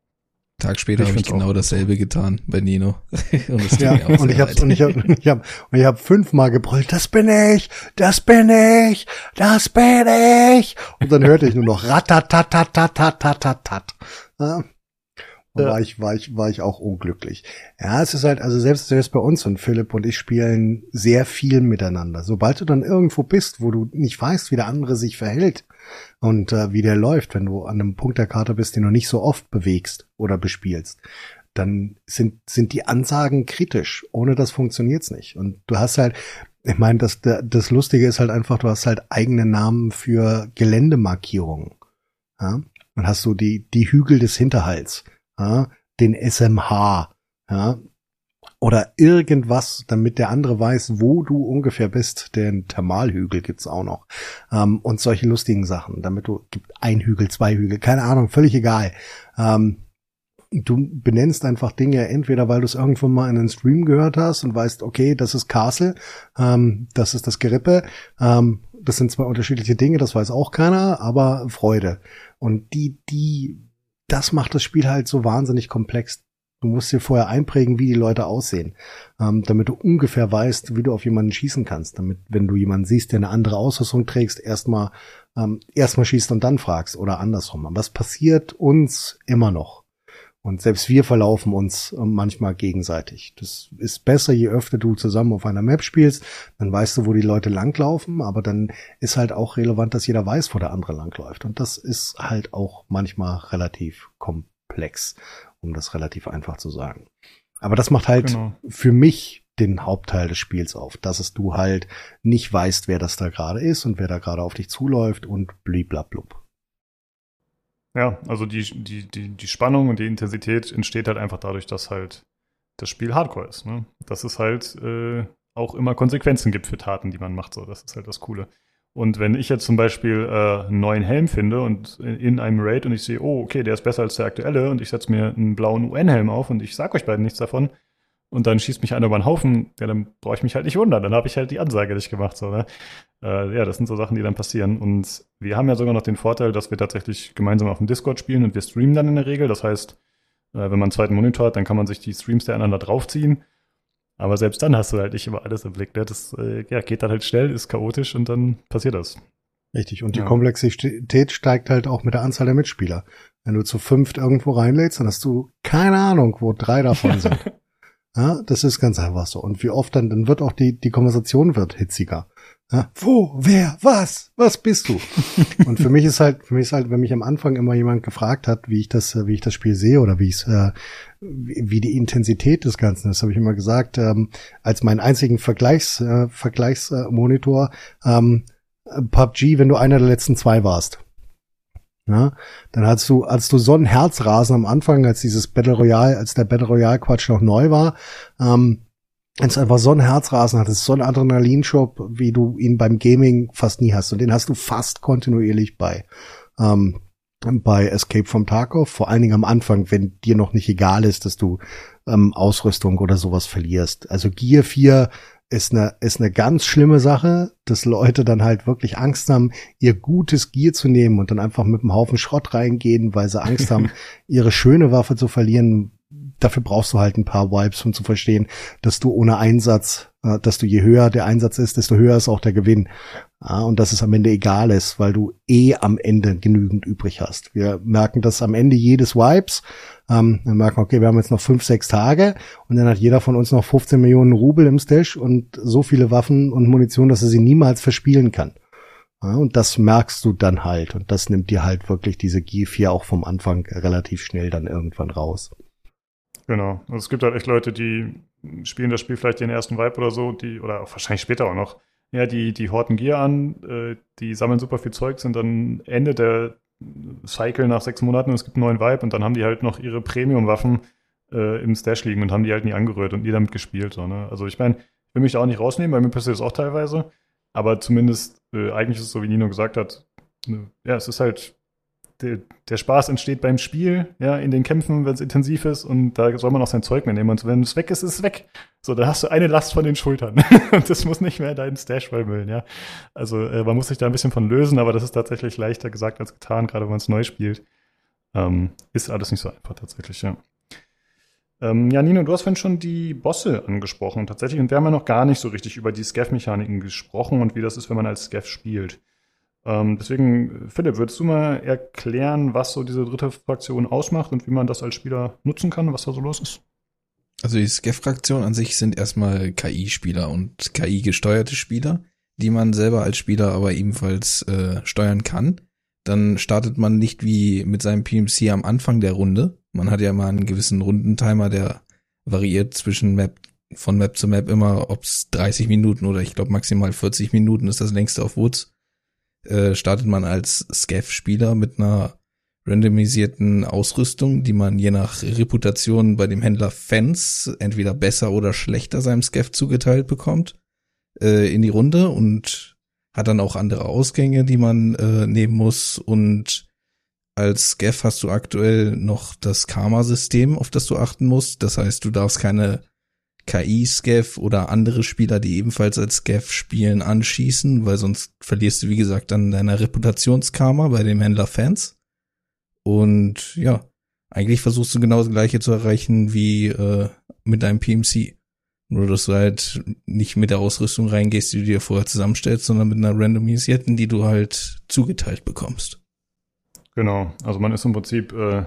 Tag später habe ich genau dasselbe getan bei Nino. und, das ja, und ich habe und ich habe ich habe und ich hab fünfmal gebrüllt, das bin ich, das bin ich, das bin ich. Und dann hörte ich nur noch ratatatatatatat. Ja war ich, war ich, war ich auch unglücklich. Ja, es ist halt, also selbst, selbst bei uns und Philipp und ich spielen sehr viel miteinander. Sobald du dann irgendwo bist, wo du nicht weißt, wie der andere sich verhält und äh, wie der läuft, wenn du an einem Punkt der Karte bist, den du nicht so oft bewegst oder bespielst, dann sind, sind die Ansagen kritisch. Ohne das funktioniert's nicht. Und du hast halt, ich meine, das, das Lustige ist halt einfach, du hast halt eigene Namen für Geländemarkierungen. Ja? Dann hast du die, die Hügel des Hinterhalts ja, den SMH, ja, oder irgendwas, damit der andere weiß, wo du ungefähr bist. Den Thermalhügel gibt's auch noch. Ähm, und solche lustigen Sachen, damit du, gibt ein Hügel, zwei Hügel, keine Ahnung, völlig egal. Ähm, du benennst einfach Dinge, entweder weil du es irgendwo mal in einem Stream gehört hast und weißt, okay, das ist Castle, ähm, das ist das Gerippe, ähm, das sind zwei unterschiedliche Dinge, das weiß auch keiner, aber Freude. Und die, die das macht das Spiel halt so wahnsinnig komplex. Du musst dir vorher einprägen, wie die Leute aussehen, ähm, damit du ungefähr weißt, wie du auf jemanden schießen kannst. Damit, wenn du jemanden siehst, der eine andere Ausrüstung trägst, erstmal ähm, erstmal schießt und dann fragst oder andersrum. Was passiert uns immer noch? Und selbst wir verlaufen uns ähm, manchmal gegenseitig. Das ist besser, je öfter du zusammen auf einer Map spielst, dann weißt du, wo die Leute langlaufen, aber dann ist halt auch relevant, dass jeder weiß, wo der andere langläuft. Und das ist halt auch manchmal relativ komplex, um das relativ einfach zu sagen. Aber das macht halt genau. für mich den Hauptteil des Spiels auf, dass es du halt nicht weißt, wer das da gerade ist und wer da gerade auf dich zuläuft und bliblablub. Ja, also die, die, die, die Spannung und die Intensität entsteht halt einfach dadurch, dass halt das Spiel Hardcore ist. Ne? Dass es halt äh, auch immer Konsequenzen gibt für Taten, die man macht. So, das ist halt das Coole. Und wenn ich jetzt zum Beispiel äh, einen neuen Helm finde und in, in einem Raid und ich sehe, oh, okay, der ist besser als der aktuelle und ich setze mir einen blauen UN-Helm auf und ich sag euch beiden nichts davon, und dann schießt mich einer über den Haufen, ja, dann brauche ich mich halt nicht wundern. Dann habe ich halt die Ansage nicht gemacht. So, ne? äh, ja, das sind so Sachen, die dann passieren. Und wir haben ja sogar noch den Vorteil, dass wir tatsächlich gemeinsam auf dem Discord spielen und wir streamen dann in der Regel. Das heißt, äh, wenn man einen zweiten Monitor hat, dann kann man sich die Streams der anderen da draufziehen. Aber selbst dann hast du halt nicht immer alles im Blick. Ne? Das äh, ja, geht dann halt schnell, ist chaotisch und dann passiert das. Richtig. Und die ja. Komplexität steigt halt auch mit der Anzahl der Mitspieler. Wenn du zu fünft irgendwo reinlädst, dann hast du keine Ahnung, wo drei davon sind. Ja, das ist ganz einfach so. Und wie oft dann, dann wird auch die, die Konversation wird hitziger. Ja, wo, wer, was, was bist du? und für mich ist halt, für mich ist halt, wenn mich am Anfang immer jemand gefragt hat, wie ich das, wie ich das Spiel sehe oder wie ich äh, wie die Intensität des Ganzen ist, habe ich immer gesagt, ähm, als meinen einzigen Vergleichs, äh, Vergleichsmonitor, ähm, PUBG, wenn du einer der letzten zwei warst. Ja, dann hast du, als du so ein Herzrasen am Anfang, als dieses Battle Royale, als der Battle Royale Quatsch noch neu war, ähm, als du einfach so ein Herzrasen hattest, so ein Adrenalinschub, wie du ihn beim Gaming fast nie hast. Und den hast du fast kontinuierlich bei, ähm, bei Escape from Tarkov, vor allen Dingen am Anfang, wenn dir noch nicht egal ist, dass du ähm, Ausrüstung oder sowas verlierst. Also Gear 4 ist eine, ist eine ganz schlimme Sache, dass Leute dann halt wirklich Angst haben, ihr gutes Gier zu nehmen und dann einfach mit einem Haufen Schrott reingehen, weil sie Angst haben, ihre schöne Waffe zu verlieren. Dafür brauchst du halt ein paar Vibes, um zu verstehen, dass du ohne Einsatz, äh, dass du je höher der Einsatz ist, desto höher ist auch der Gewinn. Ja, und dass es am Ende egal ist, weil du eh am Ende genügend übrig hast. Wir merken das am Ende jedes Vibes. Ähm, wir merken, okay, wir haben jetzt noch fünf, sechs Tage und dann hat jeder von uns noch 15 Millionen Rubel im Stash und so viele Waffen und Munition, dass er sie niemals verspielen kann. Ja, und das merkst du dann halt. Und das nimmt dir halt wirklich diese G4 auch vom Anfang relativ schnell dann irgendwann raus. Genau. Also es gibt halt echt Leute, die spielen das Spiel vielleicht den ersten Vibe oder so, die, oder wahrscheinlich später auch noch, ja, die, die horten Gear an, äh, die sammeln super viel Zeug, sind dann Ende der Cycle nach sechs Monaten und es gibt einen neuen Vibe und dann haben die halt noch ihre Premium-Waffen äh, im Stash liegen und haben die halt nie angerührt und nie damit gespielt. So, ne? Also ich meine, ich will mich da auch nicht rausnehmen, bei mir passiert das auch teilweise, aber zumindest äh, eigentlich ist es so, wie Nino gesagt hat, ne, ja, es ist halt der, der, Spaß entsteht beim Spiel, ja, in den Kämpfen, wenn es intensiv ist und da soll man auch sein Zeug mitnehmen und wenn es weg ist, ist es weg. So, da hast du eine Last von den Schultern und das muss nicht mehr deinen Stash vermüllen, ja. Also äh, man muss sich da ein bisschen von lösen, aber das ist tatsächlich leichter gesagt als getan, gerade wenn man es neu spielt. Ähm, ist alles nicht so einfach tatsächlich, ja. Ähm, ja, Nino, du hast vorhin schon die Bosse angesprochen tatsächlich und wir haben ja noch gar nicht so richtig über die Scav-Mechaniken gesprochen und wie das ist, wenn man als Scav spielt. Ähm, deswegen, Philipp, würdest du mal erklären, was so diese dritte Fraktion ausmacht und wie man das als Spieler nutzen kann, was da so los ist? Also die Skeff-Fraktion an sich sind erstmal KI-Spieler und KI-gesteuerte Spieler, die man selber als Spieler aber ebenfalls äh, steuern kann. Dann startet man nicht wie mit seinem PMC am Anfang der Runde. Man hat ja mal einen gewissen Rundentimer, der variiert zwischen Map von Map zu Map immer, ob's 30 Minuten oder ich glaube maximal 40 Minuten ist das längste auf Woods. Äh, startet man als Scav-Spieler mit einer randomisierten Ausrüstung, die man je nach Reputation bei dem Händler Fans entweder besser oder schlechter seinem Scav zugeteilt bekommt, äh, in die Runde und hat dann auch andere Ausgänge, die man äh, nehmen muss und als Scav hast du aktuell noch das Karma-System, auf das du achten musst. Das heißt, du darfst keine KI-Scav oder andere Spieler, die ebenfalls als Scav spielen, anschießen, weil sonst verlierst du, wie gesagt, an deiner Reputationskarma bei dem Händler Fans. Und ja, eigentlich versuchst du genau das gleiche zu erreichen wie äh, mit deinem PMC. Nur, dass du halt nicht mit der Ausrüstung reingehst, die du dir vorher zusammenstellst, sondern mit einer randomisierten, die du halt zugeteilt bekommst. Genau, also man ist im Prinzip äh,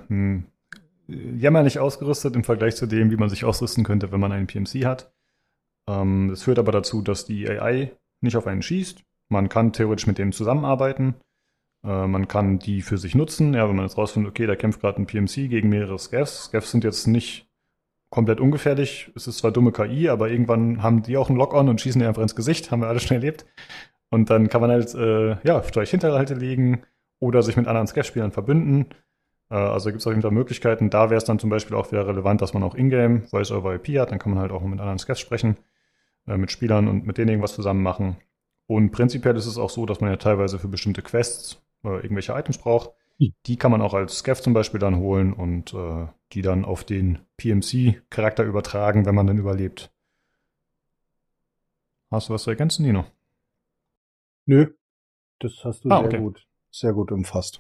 jämmerlich ausgerüstet im Vergleich zu dem, wie man sich ausrüsten könnte, wenn man einen PMC hat. Ähm, das führt aber dazu, dass die AI nicht auf einen schießt. Man kann theoretisch mit denen zusammenarbeiten. Äh, man kann die für sich nutzen. Ja, wenn man jetzt rausfindet, okay, da kämpft gerade ein PMC gegen mehrere Scavs. Scavs sind jetzt nicht komplett ungefährlich. Es ist zwar dumme KI, aber irgendwann haben die auch einen Lock-on und schießen dir einfach ins Gesicht. Haben wir alle schon erlebt. Und dann kann man halt, äh, ja, vielleicht Hinterhalte legen, oder sich mit anderen Sketch-Spielern verbünden. Äh, also gibt es auf jeden Fall Möglichkeiten. Da wäre es dann zum Beispiel auch wieder relevant, dass man auch Ingame Voice-over IP hat. Dann kann man halt auch mit anderen Sketch sprechen, äh, mit Spielern und mit denen irgendwas zusammen machen. Und prinzipiell ist es auch so, dass man ja teilweise für bestimmte Quests äh, irgendwelche Items braucht. Hm. Die kann man auch als Scav zum Beispiel dann holen und äh, die dann auf den PMC-Charakter übertragen, wenn man dann überlebt. Hast du was zu ergänzen, Nino? Nö, das hast du ah, sehr okay. gut sehr gut umfasst.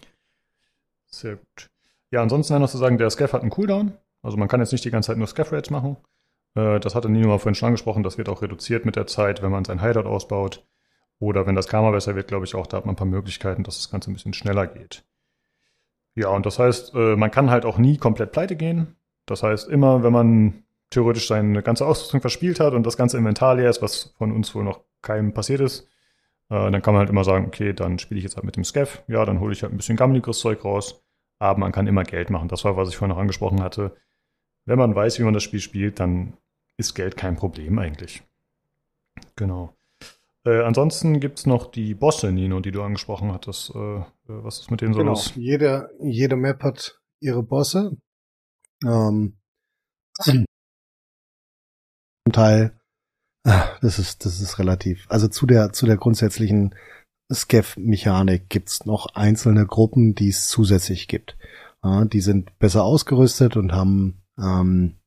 Sehr gut. Ja, ansonsten noch zu sagen, der Scaff hat einen Cooldown. Also man kann jetzt nicht die ganze Zeit nur Scaff-Rates machen. Äh, das hatte Nino mal vorhin schon angesprochen. Das wird auch reduziert mit der Zeit, wenn man sein Hideout ausbaut. Oder wenn das Karma besser wird, glaube ich auch, da hat man ein paar Möglichkeiten, dass das Ganze ein bisschen schneller geht. Ja, und das heißt, äh, man kann halt auch nie komplett pleite gehen. Das heißt, immer, wenn man theoretisch seine ganze Ausrüstung verspielt hat und das ganze Inventar leer ist, was von uns wohl noch keinem passiert ist, äh, dann kann man halt immer sagen, okay, dann spiele ich jetzt halt mit dem Scav. Ja, dann hole ich halt ein bisschen gammeliges Zeug raus. Aber man kann immer Geld machen. Das war, was ich vorhin noch angesprochen hatte. Wenn man weiß, wie man das Spiel spielt, dann ist Geld kein Problem eigentlich. Genau. Äh, ansonsten gibt es noch die Bosse, Nino, die du angesprochen hattest. Äh, was ist mit denen so genau. los? Jede, jede Map hat ihre Bosse. Ähm, zum Teil das ist, das ist relativ. Also zu der, zu der grundsätzlichen Scav-Mechanik gibt's noch einzelne Gruppen, die es zusätzlich gibt. Ja, die sind besser ausgerüstet und haben ähm,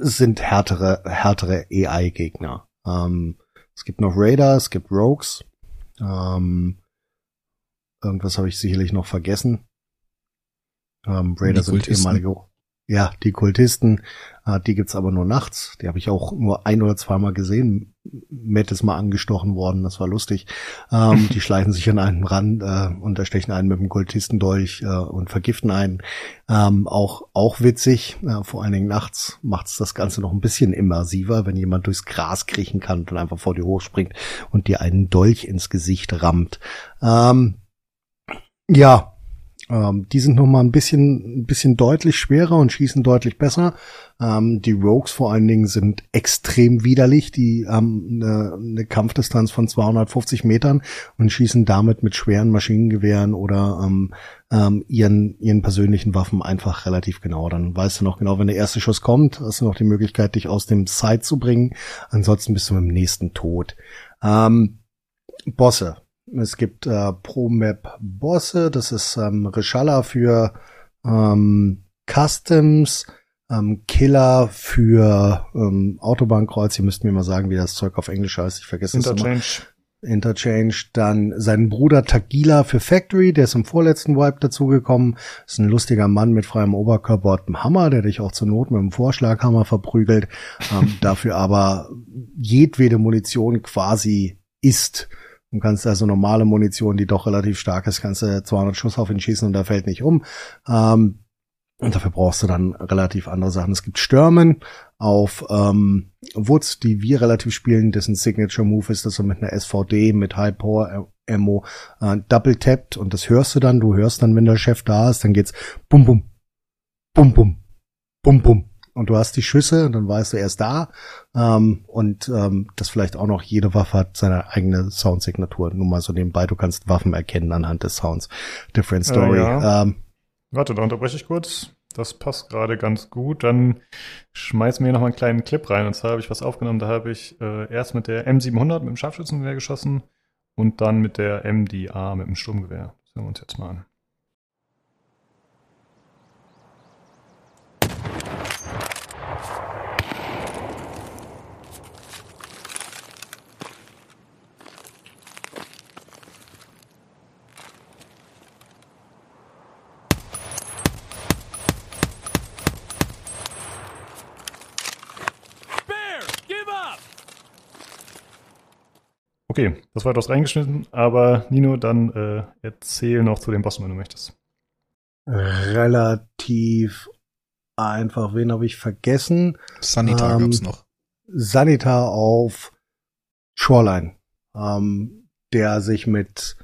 sind härtere, härtere AI-Gegner. Ähm, es gibt noch Raider, es gibt Rogues. Ähm, irgendwas habe ich sicherlich noch vergessen. Ähm, Raider sind ehemalige ja, die Kultisten, äh, die gibt's aber nur nachts. Die habe ich auch nur ein oder zweimal gesehen. Matt ist mal angestochen worden, das war lustig. Ähm, die schleichen sich an einen ran äh, und erstechen einen mit dem Kultistendolch äh, und vergiften einen. Ähm, auch, auch witzig, äh, vor allen Dingen nachts macht's das Ganze noch ein bisschen immersiver, wenn jemand durchs Gras kriechen kann und einfach vor dir hochspringt und dir einen Dolch ins Gesicht rammt. Ähm, ja, ähm, die sind noch mal ein bisschen, ein bisschen deutlich schwerer und schießen deutlich besser. Ähm, die Rogues vor allen Dingen sind extrem widerlich. Die haben eine, eine Kampfdistanz von 250 Metern und schießen damit mit schweren Maschinengewehren oder ähm, ähm, ihren, ihren persönlichen Waffen einfach relativ genau. Dann weißt du noch genau, wenn der erste Schuss kommt, hast du noch die Möglichkeit, dich aus dem Side zu bringen. Ansonsten bist du mit dem nächsten tot. Ähm, Bosse. Es gibt äh, Pro Map Bosse, das ist ähm, Reshala für ähm, Customs, ähm, Killer für ähm, Autobahnkreuz. Ihr müsst mir mal sagen, wie das Zeug auf Englisch heißt. Ich vergesse es immer. Interchange. Dann sein Bruder Tagila für Factory, der ist im vorletzten Wipe dazugekommen. Ist ein lustiger Mann mit freiem Oberkörper und einem Hammer, der dich auch zur Not mit einem Vorschlaghammer verprügelt. ähm, dafür aber jedwede Munition quasi isst und kannst also normale Munition, die doch relativ stark ist, kannst du 200 Schuss auf ihn schießen und da fällt nicht um. Ähm, und dafür brauchst du dann relativ andere Sachen. Es gibt Stürmen auf ähm, Woods, die wir relativ spielen, dessen Signature Move ist, dass er mit einer SVD, mit High Power Ammo äh, double tappt und das hörst du dann. Du hörst dann, wenn der Chef da ist, dann geht's bum bum, bum bum, bum bum. Und du hast die Schüsse und dann weißt du, er ist da. Ähm, und ähm, das vielleicht auch noch, jede Waffe hat seine eigene Soundsignatur. Nur mal so nebenbei, du kannst Waffen erkennen anhand des Sounds. Different Story. Äh, ja. ähm, Warte, da unterbreche ich kurz. Das passt gerade ganz gut. Dann schmeiß mir noch mal einen kleinen Clip rein. Und zwar habe ich was aufgenommen. Da habe ich äh, erst mit der M700 mit dem Scharfschützengewehr geschossen und dann mit der MDA mit dem Sturmgewehr. Das hören wir uns jetzt mal an. Okay, das war etwas reingeschnitten, aber Nino, dann äh, erzähl noch zu den Bossen, wenn du möchtest. Relativ einfach. Wen habe ich vergessen? Sanitar ähm, gab's noch. Sanitar auf Shoreline, ähm, der sich mit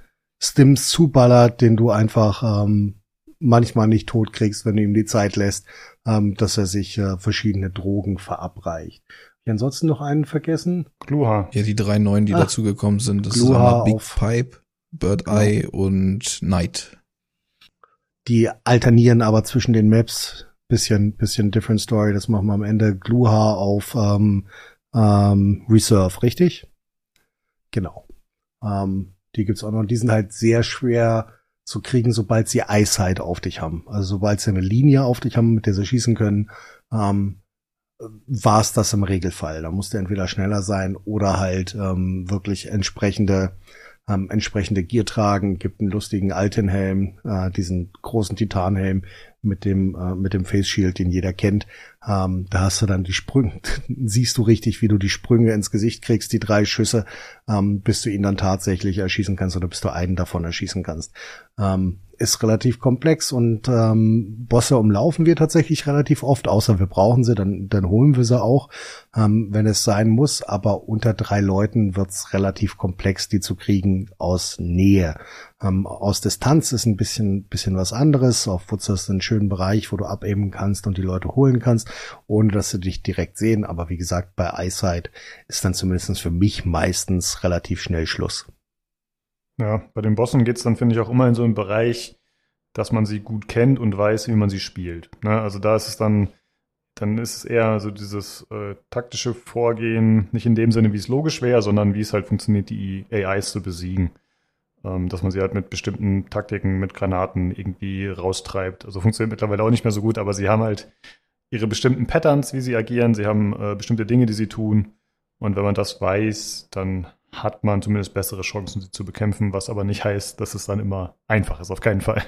Stims zuballert, den du einfach ähm, manchmal nicht tot kriegst, wenn du ihm die Zeit lässt, ähm, dass er sich äh, verschiedene Drogen verabreicht ich ansonsten noch einen vergessen? Gluha. Ja, die drei neuen, die ah, dazugekommen sind. Das Gluha ist Big Pipe, Bird genau. Eye und Night. Die alternieren aber zwischen den Maps. Bisschen, bisschen different story. Das machen wir am Ende. Gluha auf ähm, ähm, Reserve, richtig? Genau. Ähm, die gibt's auch noch. Die sind halt sehr schwer zu kriegen, sobald sie Eyesight auf dich haben. Also sobald sie eine Linie auf dich haben, mit der sie schießen können, ähm, war es das im Regelfall. Da musste entweder schneller sein oder halt ähm, wirklich entsprechende ähm, entsprechende Gier tragen. Gibt einen lustigen alten Helm, äh, diesen großen Titanhelm mit dem äh, mit dem Face Shield, den jeder kennt. Ähm, da hast du dann die Sprünge, siehst du richtig, wie du die Sprünge ins Gesicht kriegst, die drei Schüsse, ähm, bis du ihn dann tatsächlich erschießen kannst oder bis du einen davon erschießen kannst. Ähm, ist relativ komplex und ähm, Bosse umlaufen wir tatsächlich relativ oft, außer wir brauchen sie, dann, dann holen wir sie auch, ähm, wenn es sein muss. Aber unter drei Leuten wird's relativ komplex, die zu kriegen aus Nähe. Ähm, aus Distanz ist ein bisschen, bisschen was anderes. Auf Wutz ist ein schönen Bereich, wo du abheben kannst und die Leute holen kannst, ohne dass sie dich direkt sehen. Aber wie gesagt, bei Eyesight ist dann zumindest für mich meistens relativ schnell Schluss. Ja, bei den Bossen geht's dann, finde ich, auch immer in so einen Bereich, dass man sie gut kennt und weiß, wie man sie spielt. Ne? Also da ist es dann, dann ist es eher so dieses äh, taktische Vorgehen, nicht in dem Sinne, wie es logisch wäre, sondern wie es halt funktioniert, die AIs zu besiegen. Ähm, dass man sie halt mit bestimmten Taktiken, mit Granaten irgendwie raustreibt. Also funktioniert mittlerweile auch nicht mehr so gut, aber sie haben halt ihre bestimmten Patterns, wie sie agieren. Sie haben äh, bestimmte Dinge, die sie tun. Und wenn man das weiß, dann hat man zumindest bessere Chancen, sie zu bekämpfen, was aber nicht heißt, dass es dann immer einfach ist, auf keinen Fall.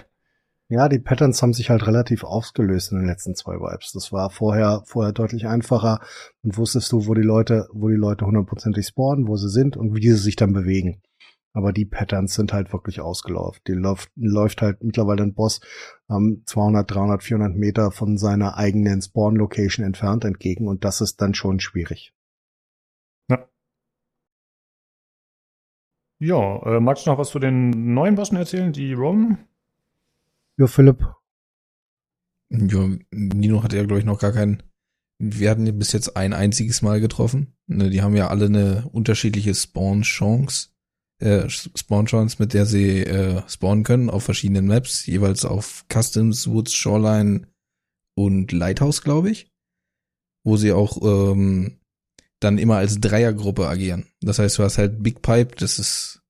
Ja, die Patterns haben sich halt relativ aufgelöst in den letzten zwei Vibes. Das war vorher, vorher deutlich einfacher und wusstest du, wo die Leute, wo die Leute hundertprozentig spawnen, wo sie sind und wie sie sich dann bewegen. Aber die Patterns sind halt wirklich ausgelaufen. Die läuft, läuft halt mittlerweile ein Boss ähm, 200, 300, 400 Meter von seiner eigenen Spawn-Location entfernt entgegen und das ist dann schon schwierig. Ja, äh, magst du noch was zu den neuen Bossen erzählen, die Rom? Ja, Philipp. Ja, Nino hatte ja, glaube ich, noch gar keinen. Wir hatten bis jetzt ein einziges Mal getroffen. Ne, die haben ja alle eine unterschiedliche Spawn-Chance äh, Spawn-Chance, mit der sie äh, spawnen können auf verschiedenen Maps, jeweils auf Customs, Woods, Shoreline und Lighthouse, glaube ich, wo sie auch ähm, dann immer als Dreiergruppe agieren. Das heißt, du hast halt Big Pipe, das ist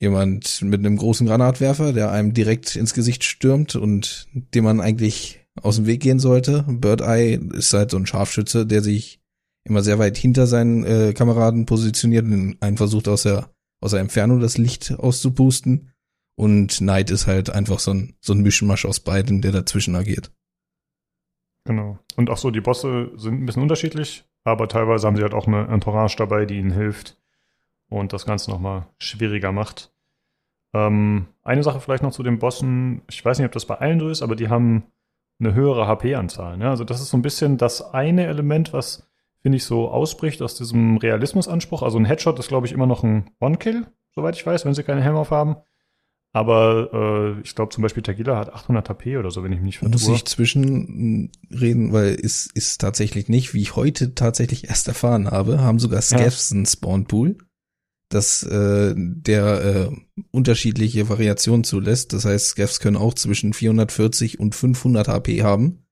jemand mit einem großen Granatwerfer, der einem direkt ins Gesicht stürmt und dem man eigentlich aus dem Weg gehen sollte. Bird Eye ist halt so ein Scharfschütze, der sich immer sehr weit hinter seinen äh, Kameraden positioniert und einen versucht aus der aus der Entfernung das Licht auszupusten. Und Knight ist halt einfach so ein, so ein Mischmasch aus beiden, der dazwischen agiert. Genau. Und auch so, die Bosse sind ein bisschen unterschiedlich, aber teilweise haben sie halt auch eine Entourage dabei, die ihnen hilft. und das Ganze nochmal schwieriger macht. Ähm, eine Sache vielleicht noch zu den Bossen. Ich weiß nicht, ob das bei allen so ist, aber die haben eine höhere HP-Anzahl. Ne? Also das ist so ein bisschen das eine Element, was, finde ich, so ausbricht aus diesem Realismusanspruch. Also ein Headshot ist, glaube ich, immer noch ein One-Kill, soweit ich weiß, wenn sie keine Helm auf haben. Aber äh, ich glaube zum Beispiel Tagila hat 800 HP oder so, wenn ich mich vertue. Muss ich zwischenreden, weil es ist tatsächlich nicht, wie ich heute tatsächlich erst erfahren habe, haben sogar Scavs ja. einen Spawnpool, dass äh, der äh, unterschiedliche Variationen zulässt. Das heißt, Scavs können auch zwischen 440 und 500 HP haben.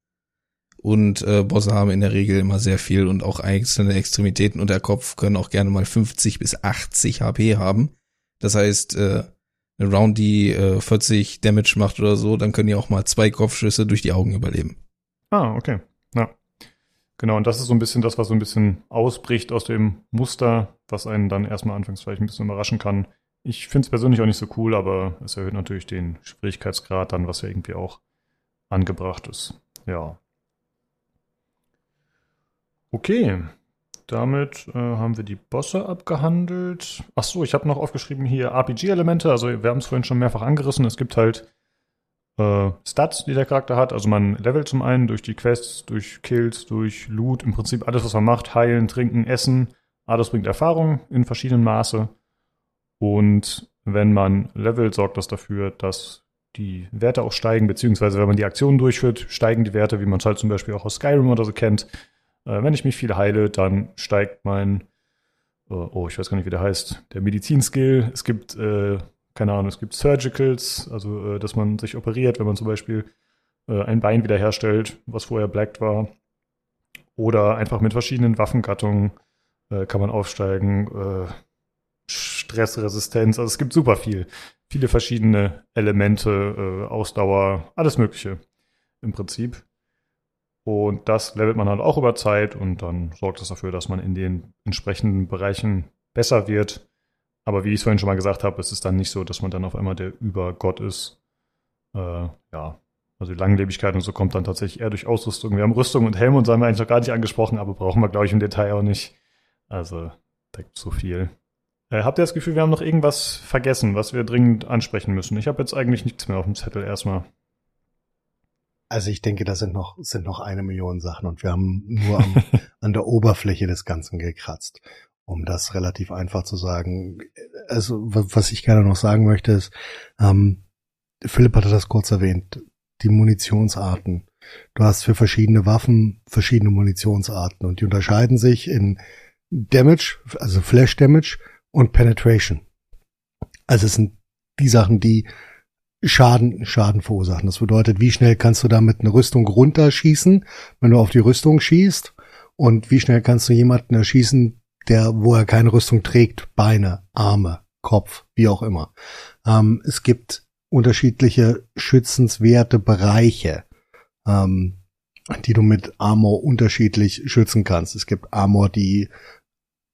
Und äh, Bosse haben in der Regel immer sehr viel und auch einzelne Extremitäten und der Kopf können auch gerne mal 50 bis 80 HP haben. Das heißt, äh, Round, die äh, 40 Damage macht oder so, dann können die auch mal zwei Kopfschüsse durch die Augen überleben. Ah, okay. Ja. Genau, und das ist so ein bisschen das, was so ein bisschen ausbricht aus dem Muster, was einen dann erstmal anfangs vielleicht ein bisschen überraschen kann. Ich finde es persönlich auch nicht so cool, aber es erhöht natürlich den Schwierigkeitsgrad dann, was ja irgendwie auch angebracht ist. Ja. Okay, damit äh, haben wir die Bosse abgehandelt. Ach so, ich habe noch aufgeschrieben hier RPG-Elemente. Also wir haben es vorhin schon mehrfach angerissen. Es gibt halt äh, Stats, die der Charakter hat. Also man levelt zum einen durch die Quests, durch Kills, durch Loot. Im Prinzip alles, was man macht. Heilen, trinken, essen. Alles bringt Erfahrung in verschiedenem Maße. Und wenn man levelt, sorgt das dafür, dass die Werte auch steigen, beziehungsweise wenn man die Aktionen durchführt, steigen die Werte, wie man es halt zum Beispiel auch aus Skyrim oder so kennt. Äh, wenn ich mich viel heile, dann steigt mein, äh, oh, ich weiß gar nicht, wie der heißt, der Medizinskill. Es gibt, äh, keine Ahnung, es gibt Surgicals, also äh, dass man sich operiert, wenn man zum Beispiel äh, ein Bein wiederherstellt, was vorher blacked war. Oder einfach mit verschiedenen Waffengattungen äh, kann man aufsteigen. Stressresistenz, also es gibt super viel. Viele verschiedene Elemente, Ausdauer, alles Mögliche im Prinzip. Und das levelt man halt auch über Zeit und dann sorgt das dafür, dass man in den entsprechenden Bereichen besser wird. Aber wie ich es vorhin schon mal gesagt habe, es ist dann nicht so, dass man dann auf einmal der Übergott ist. Äh, ja, also die Langlebigkeit und so kommt dann tatsächlich eher durch Ausrüstung. Wir haben Rüstung und Helm und so haben wir eigentlich noch gar nicht angesprochen, aber brauchen wir, glaube ich, im Detail auch nicht. Also, es so viel. Äh, habt ihr das Gefühl, wir haben noch irgendwas vergessen, was wir dringend ansprechen müssen? Ich habe jetzt eigentlich nichts mehr auf dem Zettel erstmal. Also ich denke, da sind noch, sind noch eine Million Sachen und wir haben nur am, an der Oberfläche des Ganzen gekratzt. Um das relativ einfach zu sagen. Also, was ich gerne noch sagen möchte, ist, ähm, Philipp hatte das kurz erwähnt, die Munitionsarten. Du hast für verschiedene Waffen verschiedene Munitionsarten und die unterscheiden sich in Damage, also Flash Damage und Penetration. Also es sind die Sachen, die Schaden, Schaden verursachen. Das bedeutet, wie schnell kannst du damit eine Rüstung runterschießen, wenn du auf die Rüstung schießt? Und wie schnell kannst du jemanden erschießen, der, wo er keine Rüstung trägt? Beine, Arme, Kopf, wie auch immer. Ähm, es gibt unterschiedliche schützenswerte Bereiche, ähm, die du mit Armor unterschiedlich schützen kannst. Es gibt Armor, die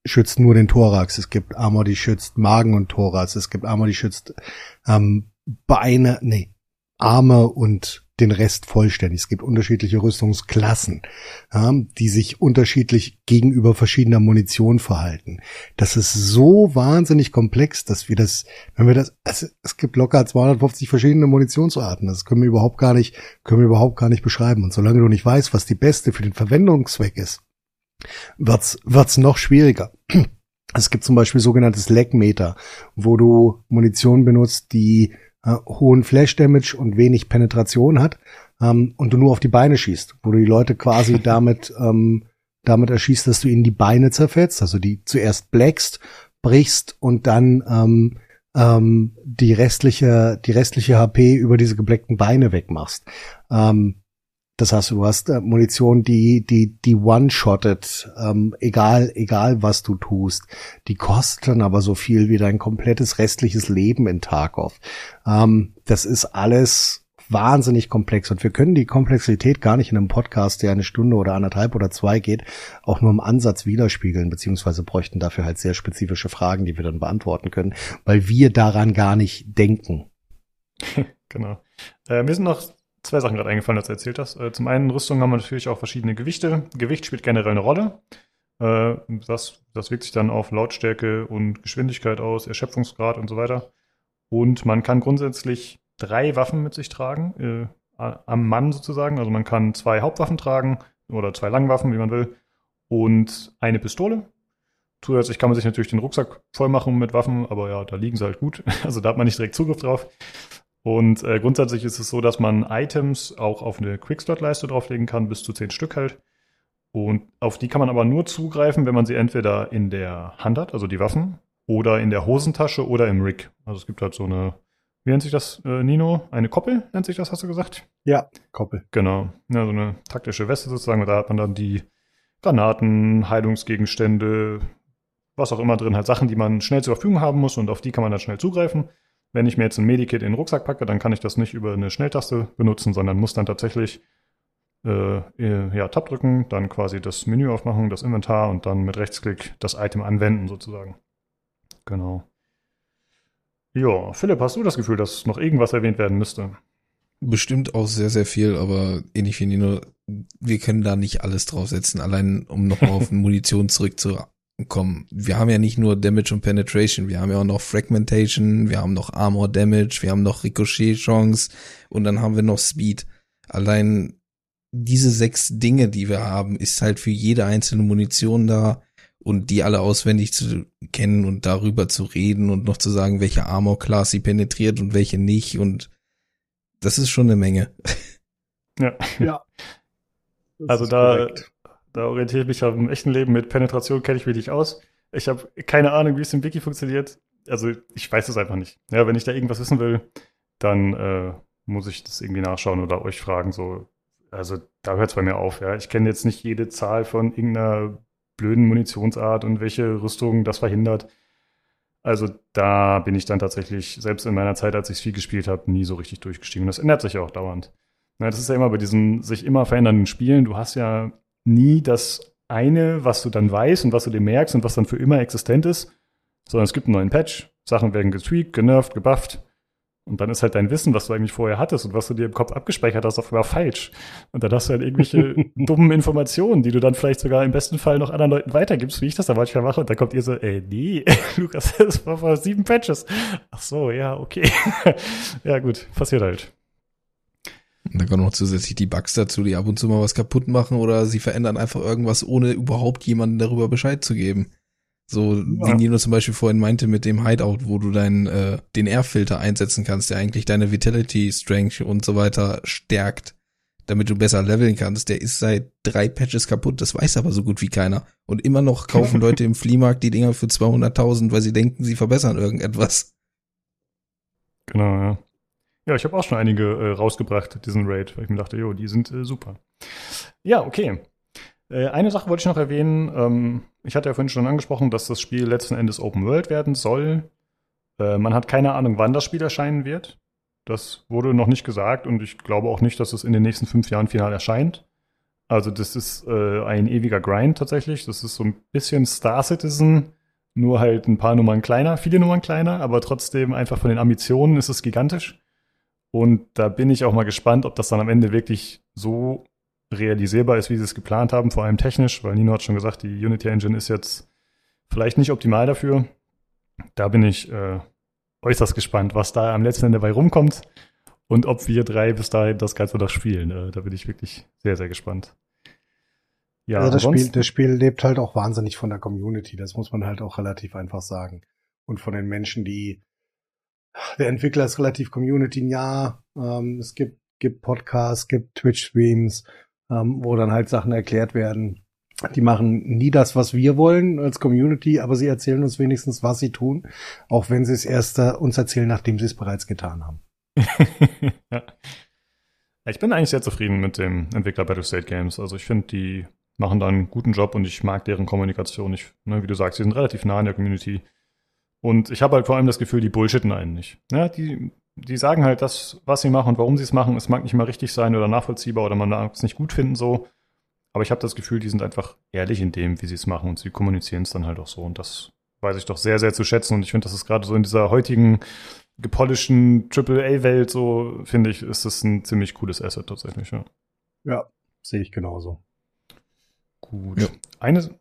schützt nur den Thorax. Es gibt Armor, die schützt Magen und Thorax. Es gibt Armor, die schützt ähm, Beine, nee, Arme und den Rest vollständig. Es gibt unterschiedliche Rüstungsklassen, ja, die sich unterschiedlich gegenüber verschiedener Munition verhalten. Das ist so wahnsinnig komplex, dass wir das, wenn wir das, also es gibt locker 250 verschiedene Munitionsarten. Das können wir überhaupt gar nicht, können wir überhaupt gar nicht beschreiben. Und solange du nicht weißt, was die beste für den Verwendungszweck ist, wird's, wird's noch schwieriger. Es gibt zum Beispiel sogenanntes Leckmeter, wo du Munition benutzt, die äh, hohen Flash Damage und wenig Penetration hat ähm, und du nur auf die Beine schießt, wo du die Leute quasi damit ähm, damit erschießt, dass du ihnen die Beine zerfetzt, also die zuerst blackst, brichst und dann ähm, ähm, die restliche die restliche HP über diese gebleckten Beine wegmachst. Ähm, das heißt, du hast äh, Munition, die, die, die one-shottet, ähm, egal, egal was du tust. Die kosten aber so viel wie dein komplettes restliches Leben in Tarkov. Ähm, das ist alles wahnsinnig komplex und wir können die Komplexität gar nicht in einem Podcast, der eine Stunde oder anderthalb oder zwei geht, auch nur im Ansatz widerspiegeln, beziehungsweise bräuchten dafür halt sehr spezifische Fragen, die wir dann beantworten können, weil wir daran gar nicht denken. genau. Äh, mir sind noch zwei Sachen gerade eingefallen, als du erzählt hast. Äh, zum einen, Rüstung haben wir natürlich auch verschiedene Gewichte. Gewicht spielt generell eine Rolle. Äh, das, das wirkt sich dann auf Lautstärke und Geschwindigkeit aus, Erschöpfungsgrad und so weiter. Und man kann grundsätzlich drei Waffen mit sich tragen, äh, am Mann sozusagen. Also man kann zwei Hauptwaffen tragen oder zwei Langwaffen, wie man will, und eine Pistole. Zusätzlich kann man sich natürlich den Rucksack voll machen mit Waffen, aber ja, da liegen sie halt gut. Also da hat man nicht direkt Zugriff drauf. Und äh, grundsätzlich ist es so, dass man Items auch auf eine Quickslot-Leiste drauflegen kann, bis zu zehn Stück halt. Und auf die kann man aber nur zugreifen, wenn man sie entweder in der Hand hat, also die Waffen, oder in der Hosentasche oder im Rig. Also es gibt halt so eine, wie nennt sich das, äh, Nino? Eine Koppel nennt sich das, hast du gesagt? Ja, Koppel. Genau. Ja, so eine taktische Weste sozusagen. Da hat man dann die Granaten, Heilungsgegenstände, was auch immer drin, halt Sachen, die man schnell zur Verfügung haben muss und auf die kann man dann schnell zugreifen. Wenn ich mir jetzt ein Medikit in den Rucksack packe, dann kann ich das nicht über eine Schnelltaste benutzen, sondern muss dann tatsächlich äh, äh, ja, Tab drücken, dann quasi das Menü aufmachen, das Inventar und dann mit Rechtsklick das Item anwenden sozusagen. Genau. Ja, Philipp, hast du das Gefühl, dass noch irgendwas erwähnt werden müsste? Bestimmt auch sehr, sehr viel, aber ähnlich wie Nino, wir können da nicht alles draufsetzen, allein um nochmal auf Munition zurückzukommen. Wir haben ja nicht nur Damage und Penetration, wir haben ja auch noch Fragmentation, wir haben noch Armor Damage, wir haben noch Ricochet Chance und dann haben wir noch Speed. Allein diese sechs Dinge, die wir haben, ist halt für jede einzelne Munition da und die alle auswendig zu kennen und darüber zu reden und noch zu sagen, welche Armor Class sie penetriert und welche nicht und das ist schon eine Menge. Ja. Ja. also da, da orientiere ich mich ja im echten Leben mit Penetration kenne ich mich nicht aus. Ich habe keine Ahnung, wie es im Wiki funktioniert. Also ich weiß es einfach nicht. Ja, wenn ich da irgendwas wissen will, dann äh, muss ich das irgendwie nachschauen oder euch fragen, so also da hört es bei mir auf, ja. Ich kenne jetzt nicht jede Zahl von irgendeiner blöden Munitionsart und welche Rüstung das verhindert. Also da bin ich dann tatsächlich, selbst in meiner Zeit, als ich viel gespielt habe, nie so richtig durchgestiegen. Das ändert sich auch dauernd. Na, das ist ja immer bei diesen sich immer verändernden Spielen. Du hast ja nie das eine, was du dann weißt und was du dir merkst und was dann für immer existent ist, sondern es gibt einen neuen Patch. Sachen werden getweakt, genervt, gebufft. Und dann ist halt dein Wissen, was du eigentlich vorher hattest und was du dir im Kopf abgespeichert hast, auf einmal falsch. Und dann hast du halt irgendwelche dummen Informationen, die du dann vielleicht sogar im besten Fall noch anderen Leuten weitergibst, wie ich das da manchmal mache. Und dann kommt ihr so, ey, nee, Lukas, das war vor sieben Patches. Ach so, ja, okay. ja, gut, passiert halt. Und dann kommen noch zusätzlich die Bugs dazu, die ab und zu mal was kaputt machen oder sie verändern einfach irgendwas, ohne überhaupt jemanden darüber Bescheid zu geben. So, ja. wie Nino zum Beispiel vorhin meinte mit dem Hideout, wo du deinen, äh, den Airfilter einsetzen kannst, der eigentlich deine Vitality, Strength und so weiter stärkt, damit du besser leveln kannst. Der ist seit drei Patches kaputt, das weiß aber so gut wie keiner. Und immer noch kaufen Leute im Fliehmarkt die Dinger für 200.000, weil sie denken, sie verbessern irgendetwas. Genau, ja. Ja, ich habe auch schon einige äh, rausgebracht, diesen Raid, weil ich mir dachte, jo, die sind äh, super. Ja, okay. Äh, eine Sache wollte ich noch erwähnen. Ähm, ich hatte ja vorhin schon angesprochen, dass das Spiel letzten Endes Open World werden soll. Äh, man hat keine Ahnung, wann das Spiel erscheinen wird. Das wurde noch nicht gesagt und ich glaube auch nicht, dass es in den nächsten fünf Jahren final erscheint. Also das ist äh, ein ewiger Grind tatsächlich. Das ist so ein bisschen Star Citizen, nur halt ein paar Nummern kleiner, viele Nummern kleiner, aber trotzdem einfach von den Ambitionen ist es gigantisch. Und da bin ich auch mal gespannt, ob das dann am Ende wirklich so realisierbar ist, wie sie es geplant haben, vor allem technisch, weil Nino hat schon gesagt, die Unity Engine ist jetzt vielleicht nicht optimal dafür. Da bin ich äh, äußerst gespannt, was da am letzten Ende dabei rumkommt und ob wir drei bis dahin das Ganze noch spielen. Äh, da bin ich wirklich sehr, sehr gespannt. Ja, also das, Spiel, das Spiel lebt halt auch wahnsinnig von der Community, das muss man halt auch relativ einfach sagen. Und von den Menschen, die der Entwickler ist relativ Community, ja, ähm, es gibt, gibt Podcasts, gibt Twitch-Streams, ähm, wo dann halt Sachen erklärt werden. Die machen nie das, was wir wollen als Community, aber sie erzählen uns wenigstens, was sie tun, auch wenn sie es erst äh, uns erzählen, nachdem sie es bereits getan haben. ja. Ich bin eigentlich sehr zufrieden mit dem Entwickler Battle State Games. Also ich finde, die machen da einen guten Job und ich mag deren Kommunikation. Ich, ne, wie du sagst, sie sind relativ nah in der Community. Und ich habe halt vor allem das Gefühl, die bullshitten einen nicht. Ja, die die sagen halt das, was sie machen und warum sie es machen. Es mag nicht mal richtig sein oder nachvollziehbar oder man mag es nicht gut finden so. Aber ich habe das Gefühl, die sind einfach ehrlich in dem, wie sie es machen und sie kommunizieren es dann halt auch so. Und das weiß ich doch sehr, sehr zu schätzen. Und ich finde, das ist gerade so in dieser heutigen gepolischten AAA-Welt, so finde ich, ist das ein ziemlich cooles Asset tatsächlich, ja. Ja, sehe ich genauso. Gut. Ja. Eine, Sind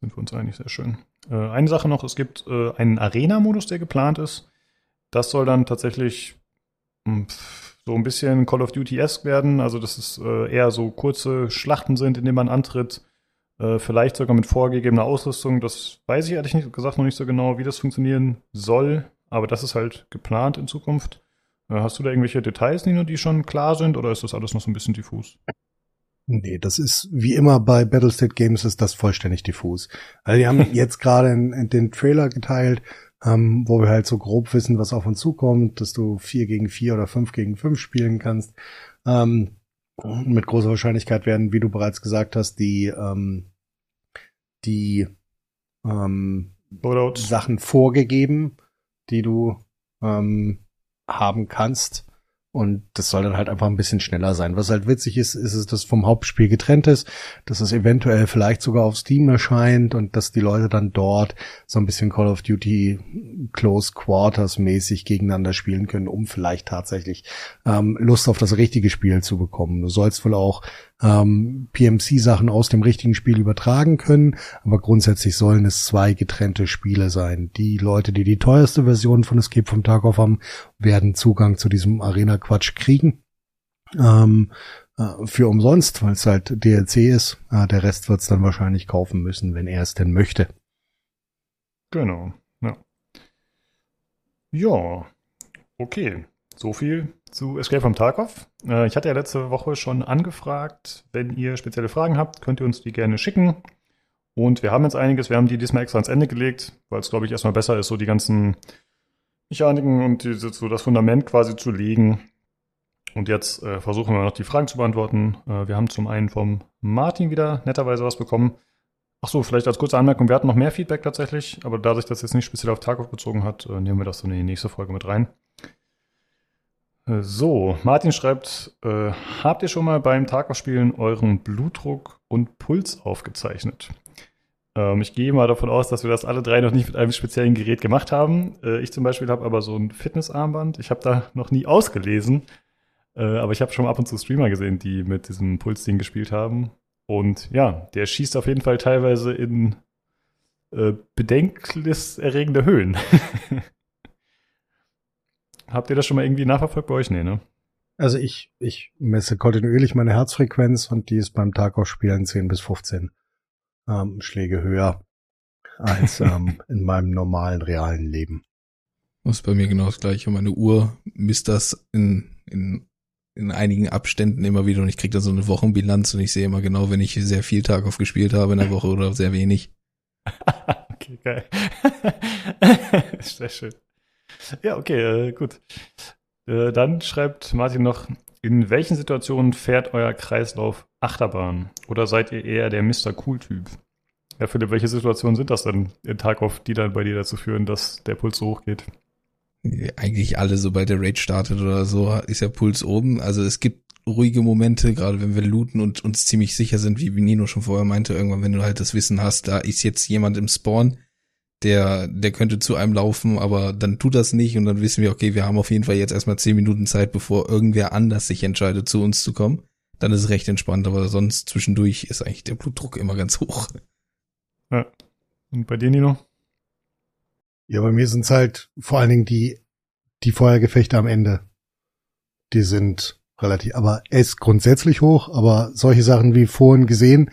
wir uns eigentlich sehr schön. Äh, eine Sache noch, es gibt äh, einen Arena-Modus, der geplant ist. Das soll dann tatsächlich hm, so ein bisschen Call of Duty-esque werden. Also, dass es äh, eher so kurze Schlachten sind, in denen man antritt. Vielleicht sogar mit vorgegebener Ausrüstung. Das weiß ich ehrlich gesagt noch nicht so genau, wie das funktionieren soll. Aber das ist halt geplant in Zukunft. Hast du da irgendwelche Details, Nino, die schon klar sind? Oder ist das alles noch so ein bisschen diffus? Nee, das ist wie immer bei Battlestate Games ist das vollständig diffus. Also die haben jetzt gerade den Trailer geteilt, ähm, wo wir halt so grob wissen, was auf uns zukommt, dass du vier gegen vier oder fünf gegen fünf spielen kannst. Ähm, mit großer Wahrscheinlichkeit werden, wie du bereits gesagt hast, die ähm, die ähm, Sachen vorgegeben, die du ähm, haben kannst. Und das soll dann halt einfach ein bisschen schneller sein. Was halt witzig ist, ist es, dass vom Hauptspiel getrennt ist, dass es eventuell vielleicht sogar auf Steam erscheint und dass die Leute dann dort so ein bisschen Call of Duty Close Quarters mäßig gegeneinander spielen können, um vielleicht tatsächlich ähm, Lust auf das richtige Spiel zu bekommen. Du sollst wohl auch ähm, PMC-Sachen aus dem richtigen Spiel übertragen können, aber grundsätzlich sollen es zwei getrennte Spiele sein. Die Leute, die die teuerste Version von Escape vom Tarkov haben, werden Zugang zu diesem Arena-Quatsch kriegen. Ähm, äh, für umsonst, weil es halt DLC ist. Äh, der Rest wird es dann wahrscheinlich kaufen müssen, wenn er es denn möchte. Genau, ja. Ja, okay. So viel zu Escape from Tarkov. Äh, ich hatte ja letzte Woche schon angefragt. Wenn ihr spezielle Fragen habt, könnt ihr uns die gerne schicken. Und wir haben jetzt einiges. Wir haben die diesmal extra ans Ende gelegt, weil es, glaube ich, erstmal besser ist, so die ganzen Mechaniken und die, so das Fundament quasi zu legen. Und jetzt äh, versuchen wir noch die Fragen zu beantworten. Äh, wir haben zum einen vom Martin wieder netterweise was bekommen. Ach so, vielleicht als kurze Anmerkung, wir hatten noch mehr Feedback tatsächlich, aber da sich das jetzt nicht speziell auf Tarkov bezogen hat, äh, nehmen wir das dann in die nächste Folge mit rein. So, Martin schreibt, äh, habt ihr schon mal beim Tagausspielen euren Blutdruck und Puls aufgezeichnet? Ähm, ich gehe mal davon aus, dass wir das alle drei noch nicht mit einem speziellen Gerät gemacht haben. Äh, ich zum Beispiel habe aber so ein Fitnessarmband. Ich habe da noch nie ausgelesen, äh, aber ich habe schon ab und zu Streamer gesehen, die mit diesem Pulsding gespielt haben. Und ja, der schießt auf jeden Fall teilweise in äh, bedenkenserregende Höhen. Habt ihr das schon mal irgendwie nachverfolgt bei euch? Nee, ne? Also ich, ich messe kontinuierlich meine Herzfrequenz und die ist beim Tagausspielen 10 bis 15 ähm, Schläge höher als ähm, in meinem normalen, realen Leben. Das ist bei mir genau das gleiche. Meine Uhr misst das in, in, in einigen Abständen immer wieder und ich kriege da so eine Wochenbilanz und ich sehe immer genau, wenn ich sehr viel Tag gespielt habe in der Woche oder sehr wenig. okay, geil. sehr schön. Ja, okay, äh, gut. Äh, dann schreibt Martin noch, in welchen Situationen fährt euer Kreislauf Achterbahn? Oder seid ihr eher der Mr. Cool-Typ? Ja, Philipp, welche Situationen sind das denn in Tarkov, die dann bei dir dazu führen, dass der Puls so hoch geht? Eigentlich alle, sobald der Raid startet oder so, ist der Puls oben. Also es gibt ruhige Momente, gerade wenn wir looten und uns ziemlich sicher sind, wie Nino schon vorher meinte, irgendwann, wenn du halt das Wissen hast, da ist jetzt jemand im Spawn, der, der könnte zu einem laufen, aber dann tut das nicht und dann wissen wir, okay, wir haben auf jeden Fall jetzt erstmal zehn Minuten Zeit, bevor irgendwer anders sich entscheidet, zu uns zu kommen. Dann ist es recht entspannt, aber sonst zwischendurch ist eigentlich der Blutdruck immer ganz hoch. Ja. Und bei dir, Nino? Ja, bei mir sind es halt vor allen Dingen die, die Feuergefechte am Ende. Die sind relativ, aber er ist grundsätzlich hoch, aber solche Sachen wie vorhin gesehen,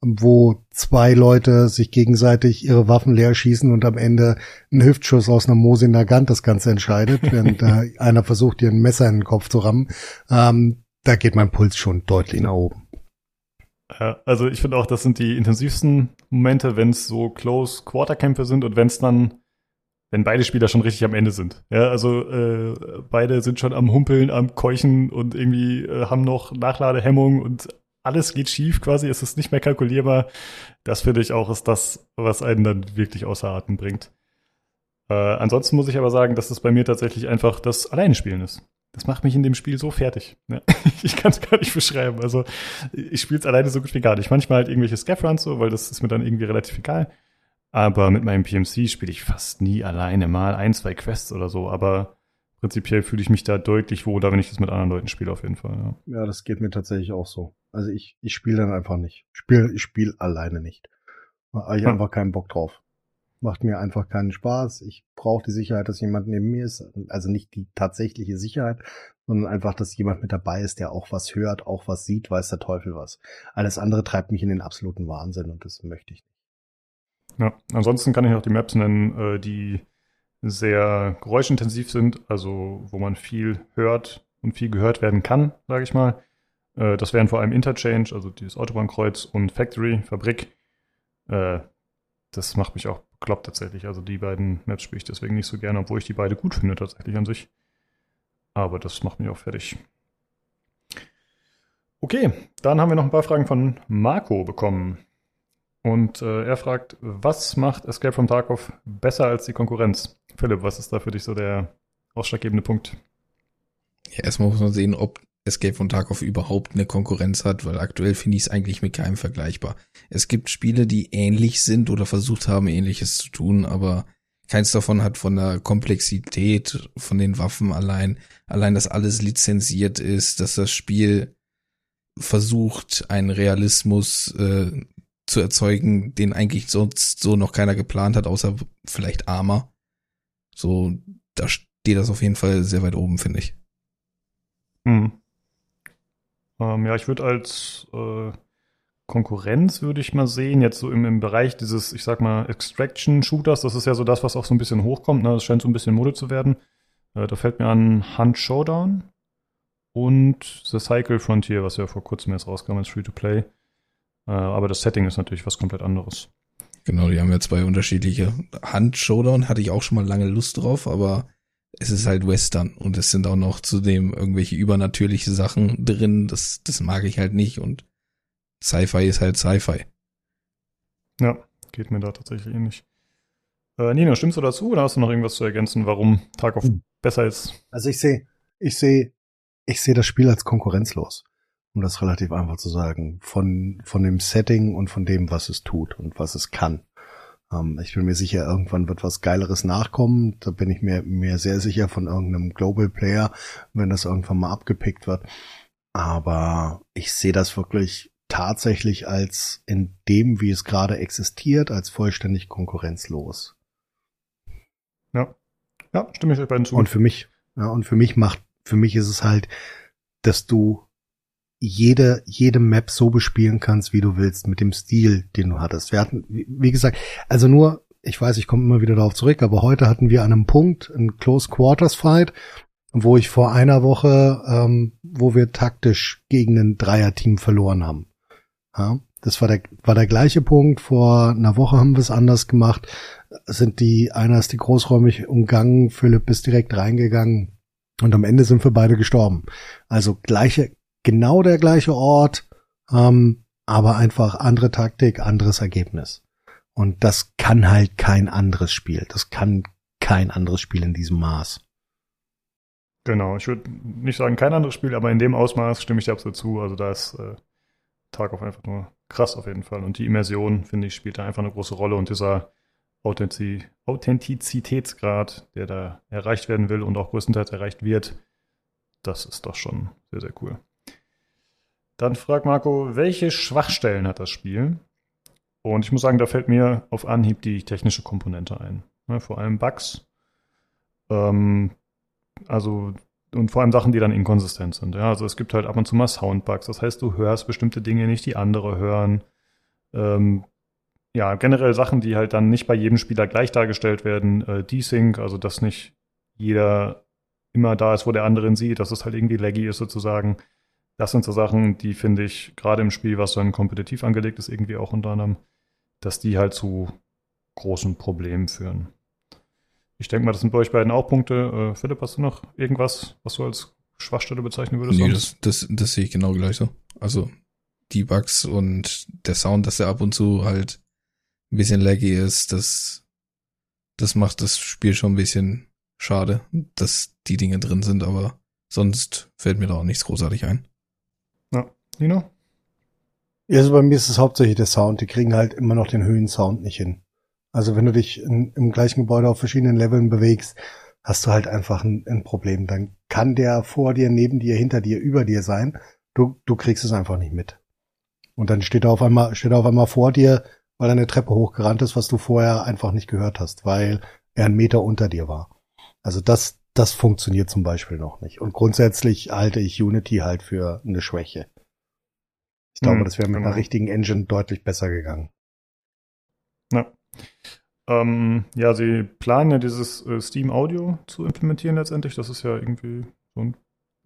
wo zwei Leute sich gegenseitig ihre Waffen leer schießen und am Ende ein Hüftschuss aus einer Mosin Nagant das Ganze entscheidet, während äh, einer versucht, ihr ein Messer in den Kopf zu rammen. Ähm, da geht mein Puls schon deutlich nach oben. Ja, also ich finde auch, das sind die intensivsten Momente, wenn es so close Quarterkämpfe sind und wenn es dann, wenn beide Spieler schon richtig am Ende sind. Ja, also äh, beide sind schon am Humpeln, am Keuchen und irgendwie äh, haben noch Nachladehemmung und alles geht schief quasi, es ist nicht mehr kalkulierbar. Das finde ich auch ist das, was einen dann wirklich außer Atem bringt. Äh, ansonsten muss ich aber sagen, dass es bei mir tatsächlich einfach das Alleinespielen ist. Das macht mich in dem Spiel so fertig. Ja, ich kann es gar nicht beschreiben. Also ich spiele es alleine so gut wie gar nicht. Manchmal halt irgendwelche Scaff-Runs so, weil das ist mir dann irgendwie relativ egal. Aber mit meinem PMC spiele ich fast nie alleine. Mal ein, zwei Quests oder so. Aber prinzipiell fühle ich mich da deutlich wohler, wenn ich das mit anderen Leuten spiele, auf jeden Fall. Ja, ja das geht mir tatsächlich auch so. Also ich, ich spiele dann einfach nicht. Ich spiele ich spiel alleine nicht. Da habe ich Ja. einfach keinen Bock drauf. Macht mir einfach keinen Spaß. Ich brauche die Sicherheit, dass jemand neben mir ist. Also nicht die tatsächliche Sicherheit, sondern einfach, dass jemand mit dabei ist, der auch was hört, auch was sieht, weiß der Teufel was. Alles andere treibt mich in den absoluten Wahnsinn und das möchte ich nicht. Ja, ansonsten kann ich noch die Maps nennen, äh, die sehr geräuschintensiv sind, also wo man viel hört und viel gehört werden kann, sage ich mal. Äh, das wären vor allem Interchange, also dieses Autobahnkreuz und Factory, Fabrik. Äh, das macht mich auch bekloppt tatsächlich. Also die beiden Maps spiele ich deswegen nicht so gerne, obwohl ich die beide gut finde tatsächlich an sich. Aber das macht mich auch fertig. Okay, dann haben wir noch ein paar Fragen von Marco bekommen. Und äh, er fragt, was macht Escape from Tarkov besser als die Konkurrenz? Philipp, was ist da für dich so der ausschlaggebende Punkt? Ja, erstmal muss man sehen, ob Escape von Tarkov überhaupt eine Konkurrenz hat, weil aktuell finde ich es eigentlich mit keinem vergleichbar. Es gibt Spiele, die ähnlich sind oder versucht haben, ähnliches zu tun, aber keins davon hat von der Komplexität, von den Waffen allein, allein, dass alles lizenziert ist, dass das Spiel versucht, einen Realismus äh, zu erzeugen, den eigentlich sonst so noch keiner geplant hat, außer vielleicht Arma. So, da steht das auf jeden Fall sehr weit oben, finde ich. Hm. Ähm, ja, ich würde als äh, Konkurrenz, würde ich mal sehen, jetzt so im, im Bereich dieses, ich sag mal, Extraction-Shooters, das ist ja so das, was auch so ein bisschen hochkommt, ne? das scheint so ein bisschen Mode zu werden. Äh, da fällt mir an Hunt Showdown und The Cycle Frontier, was ja vor kurzem jetzt rauskam als Free-to-Play. Äh, aber das Setting ist natürlich was komplett anderes. Genau, die haben ja zwei unterschiedliche. Hand Showdown hatte ich auch schon mal lange Lust drauf, aber es ist halt Western und es sind auch noch zudem irgendwelche übernatürliche Sachen drin. Das, das mag ich halt nicht und Sci-Fi ist halt Sci-Fi. Ja, geht mir da tatsächlich ähnlich. Äh, Nina, stimmst du dazu oder hast du noch irgendwas zu ergänzen, warum Tarkov Hm. besser ist? Also ich sehe, ich sehe, ich sehe das Spiel als konkurrenzlos. Um das relativ einfach zu sagen. Von, von dem Setting und von dem, was es tut und was es kann. Ähm, ich bin mir sicher, irgendwann wird was Geileres nachkommen. Da bin ich mir, mir sehr sicher von irgendeinem Global Player, wenn das irgendwann mal abgepickt wird. Aber ich sehe das wirklich tatsächlich als in dem, wie es gerade existiert, als vollständig konkurrenzlos. Ja. Ja, stimme ich euch beiden zu. Und für mich, ja, und für mich macht, für mich ist es halt, dass du jede, jede Map so bespielen kannst, wie du willst, mit dem Stil, den du hattest. Wir hatten, wie gesagt, also nur, ich weiß, ich komme immer wieder darauf zurück, aber heute hatten wir an einem Punkt einen Close Quarters Fight, wo ich vor einer Woche, ähm, wo wir taktisch gegen ein Dreierteam verloren haben. Ja, das war der, war der gleiche Punkt. Vor einer Woche haben wir es anders gemacht. Sind die, einer ist die großräumig umgangen, Philipp ist direkt reingegangen und am Ende sind wir beide gestorben. Also gleiche, genau der gleiche Ort, ähm, aber einfach andere Taktik, anderes Ergebnis. Und das kann halt kein anderes Spiel. Das kann kein anderes Spiel in diesem Maß. Genau, ich würde nicht sagen kein anderes Spiel, aber in dem Ausmaß stimme ich dir absolut zu. Also da ist äh, Tarkov einfach nur krass auf jeden Fall. Und die Immersion, finde ich, spielt da einfach eine große Rolle. Und dieser Authentiz Authentizitätsgrad, der da erreicht werden will und auch größtenteils erreicht wird, das ist doch schon sehr, sehr cool. Dann fragt Marco, welche Schwachstellen hat das Spiel? Und ich muss sagen, da fällt mir auf Anhieb die technische Komponente ein. Ne, vor allem Bugs. Ähm, also, und vor allem Sachen, die dann inkonsistent sind. Ja, also es gibt halt ab und zu mal Soundbugs. Das heißt, du hörst bestimmte Dinge nicht, die andere hören. Ähm, ja, generell Sachen, die halt dann nicht bei jedem Spieler gleich dargestellt werden. Äh, Desync, also dass nicht jeder immer da ist, wo der andere ihn sieht, dass es halt irgendwie laggy ist sozusagen. Das sind so Sachen, die finde ich gerade im Spiel, was dann kompetitiv angelegt ist, irgendwie auch unter anderem, dass die halt zu großen Problemen führen. Ich denke mal, das sind bei euch beiden auch Punkte. Äh, Philipp, hast du noch irgendwas, was du als Schwachstelle bezeichnen würdest? Nee, das, das, das sehe ich genau gleich so. Also die Bugs und der Sound, dass er ab und zu halt ein bisschen laggy ist, das, das macht das Spiel schon ein bisschen schade, dass die Dinge drin sind, aber sonst fällt mir da auch nichts großartig ein. Nino? Also bei mir ist es hauptsächlich der Sound. Die kriegen halt immer noch den Höhensound nicht hin. Also wenn du dich in, im gleichen Gebäude auf verschiedenen Leveln bewegst, hast du halt einfach ein, ein Problem. Dann kann der vor dir, neben dir, hinter dir, über dir sein. Du, du kriegst es einfach nicht mit. Und dann steht er auf einmal, steht er auf einmal vor dir weil er eine Treppe hochgerannt ist, was du vorher einfach nicht gehört hast, weil er einen Meter unter dir war. Also das, das funktioniert zum Beispiel noch nicht. Und grundsätzlich halte ich Unity halt für eine Schwäche. Ich glaube, Hm, das wäre mit genau. einer richtigen Engine deutlich besser gegangen. Ja. Ähm, ja, sie planen ja dieses äh, Steam Audio zu implementieren letztendlich. Das ist ja irgendwie so ein,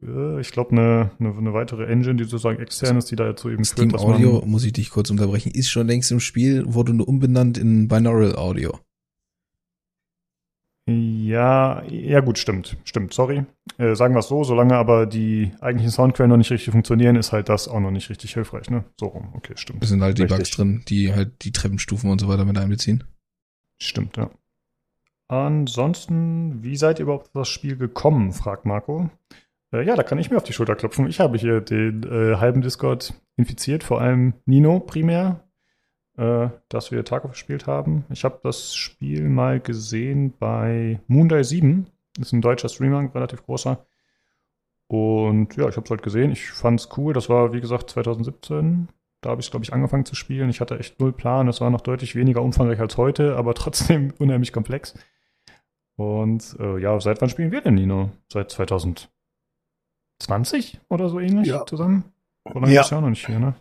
äh, ich glaube, eine, eine, eine weitere Engine, die sozusagen extern ist, die da jetzt so eben Steam führt, Audio, muss ich dich kurz unterbrechen, ist schon längst im Spiel, wurde nur umbenannt in Binaural Audio. Ja, ja gut, stimmt, stimmt, sorry. Äh, sagen wir es so, solange aber die eigentlichen Soundquellen noch nicht richtig funktionieren, ist halt das auch noch nicht richtig hilfreich, ne? So rum, okay, stimmt. Es sind halt die Richtig. Bugs drin, die halt die Treppenstufen und so weiter mit einbeziehen. Stimmt, ja. Ansonsten, wie seid ihr überhaupt auf das Spiel gekommen, fragt Marco. Äh, ja, da kann ich mir auf die Schulter klopfen. Ich habe hier den äh, halben Discord infiziert, vor allem Nino primär, äh, dass wir Tarkov gespielt haben. Ich habe das Spiel mal gesehen bei Moondial 7. Das ist ein deutscher Streamer, ein relativ großer. Und ja, ich habe es halt gesehen. Ich fand es cool. Das war, wie gesagt, 2017. Da habe ich, glaube ich, angefangen zu spielen. Ich hatte echt null Plan. Es war noch deutlich weniger umfangreich als heute, aber trotzdem unheimlich komplex. Und äh, ja, seit wann spielen wir denn, Nino? Seit 2020 oder so ähnlich Ja. zusammen? So lange Ja. ist ja noch nicht hier, ne?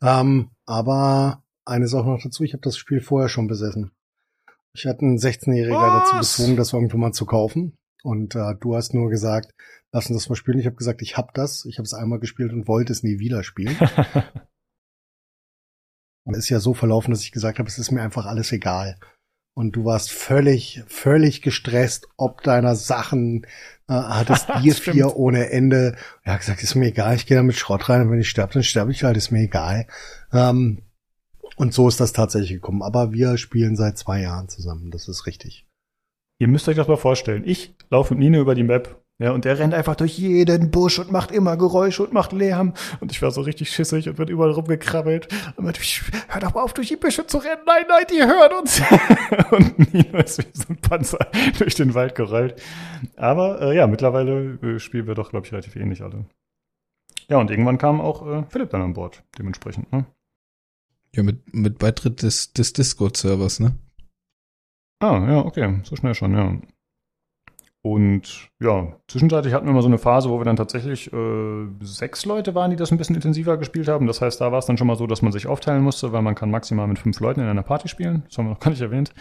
Ähm, aber eine Sache noch dazu, ich habe das Spiel vorher schon besessen. Ich hatte einen 16-Jähriger dazu gezwungen, das irgendwann mal zu kaufen. Und äh, du hast nur gesagt, lass uns das mal spielen. Ich habe gesagt, ich hab das. Ich habe es einmal gespielt und wollte es nie wieder spielen. Und es ist ja so verlaufen, dass ich gesagt habe, es ist mir einfach alles egal. Und du warst völlig, völlig gestresst, ob deiner Sachen, äh, hattest Bier vier ohne Ende. Ja, gesagt, ist mir egal, ich gehe da mit Schrott rein und wenn ich sterbe, dann sterbe ich halt, ist mir egal. Ähm, und so ist das tatsächlich gekommen. Aber wir spielen seit zwei Jahren zusammen, das ist richtig. Ihr müsst euch das mal vorstellen. Ich laufe mit Nino über die Map, ja, und der rennt einfach durch jeden Busch und macht immer Geräusche und macht Lärm. Und ich war so richtig schissig und wird überall rumgekrabbelt. Und meinte, "Psch, hör doch mal auf, durch die Büsche zu rennen. Nein, nein, die hören uns. und Nino ist wie so ein Panzer durch den Wald gerollt. Aber äh, ja, mittlerweile äh, spielen wir doch, glaube ich, relativ ähnlich alle. Ja, und irgendwann kam auch äh, Philipp dann an Bord, dementsprechend. Ne? Ja, mit, mit Beitritt des, des Discord-Servers, ne? Ah, ja, okay, so schnell schon, ja. Und ja, zwischenzeitlich hatten wir mal so eine Phase, wo wir dann tatsächlich äh, sechs Leute waren, die das ein bisschen intensiver gespielt haben. Das heißt, da war es dann schon mal so, dass man sich aufteilen musste, weil man kann maximal mit fünf Leuten in einer Party spielen. Das haben wir noch gar nicht erwähnt.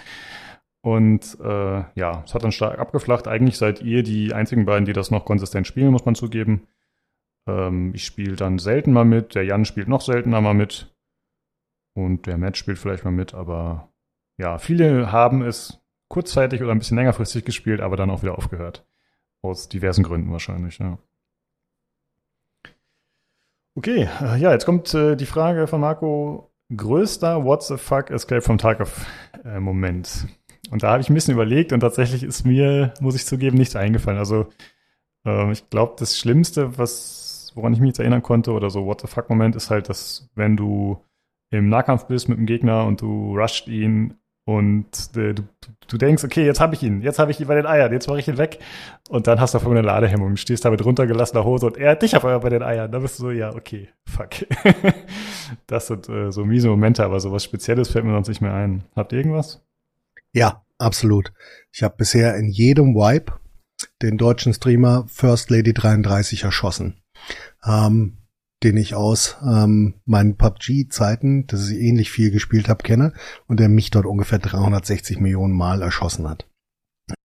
Und äh, ja, es hat dann stark abgeflacht. Eigentlich seid ihr die einzigen beiden, die das noch konsistent spielen, muss man zugeben. Ähm, ich spiele dann selten mal mit, der Jan spielt noch seltener mal mit. Und der Matt spielt vielleicht mal mit, aber ja, viele haben es kurzzeitig oder ein bisschen längerfristig gespielt, aber dann auch wieder aufgehört. Aus diversen Gründen wahrscheinlich, ja. Okay, äh, ja, jetzt kommt äh, die Frage von Marco. Größter What the fuck Escape from Tarkov äh, Moment. Und da habe ich ein bisschen überlegt und tatsächlich ist mir, muss ich zugeben, nichts eingefallen. Also ähm, ich glaube, das Schlimmste, was, woran ich mich jetzt erinnern konnte oder so What the fuck Moment ist halt, dass wenn du im Nahkampf bist mit dem Gegner und du rusht ihn und äh, du, du denkst, okay, jetzt habe ich ihn, jetzt habe ich ihn bei den Eiern, jetzt mache ich ihn weg. Und dann hast du auf einmal eine Ladehemmung. Stehst da mit runtergelassener Hose und er hat dich auf einmal bei den Eiern. Da bist du so, ja, okay, fuck. das sind äh, so miese Momente, aber so was Spezielles fällt mir sonst nicht mehr ein. Habt ihr irgendwas? Ja, absolut. Ich habe bisher in jedem Wipe den deutschen Streamer First Lady 33 erschossen. Ähm, den ich aus ähm, meinen PUBG-Zeiten, dass ich ähnlich viel gespielt habe, kenne und der mich dort ungefähr 360 Millionen Mal erschossen hat.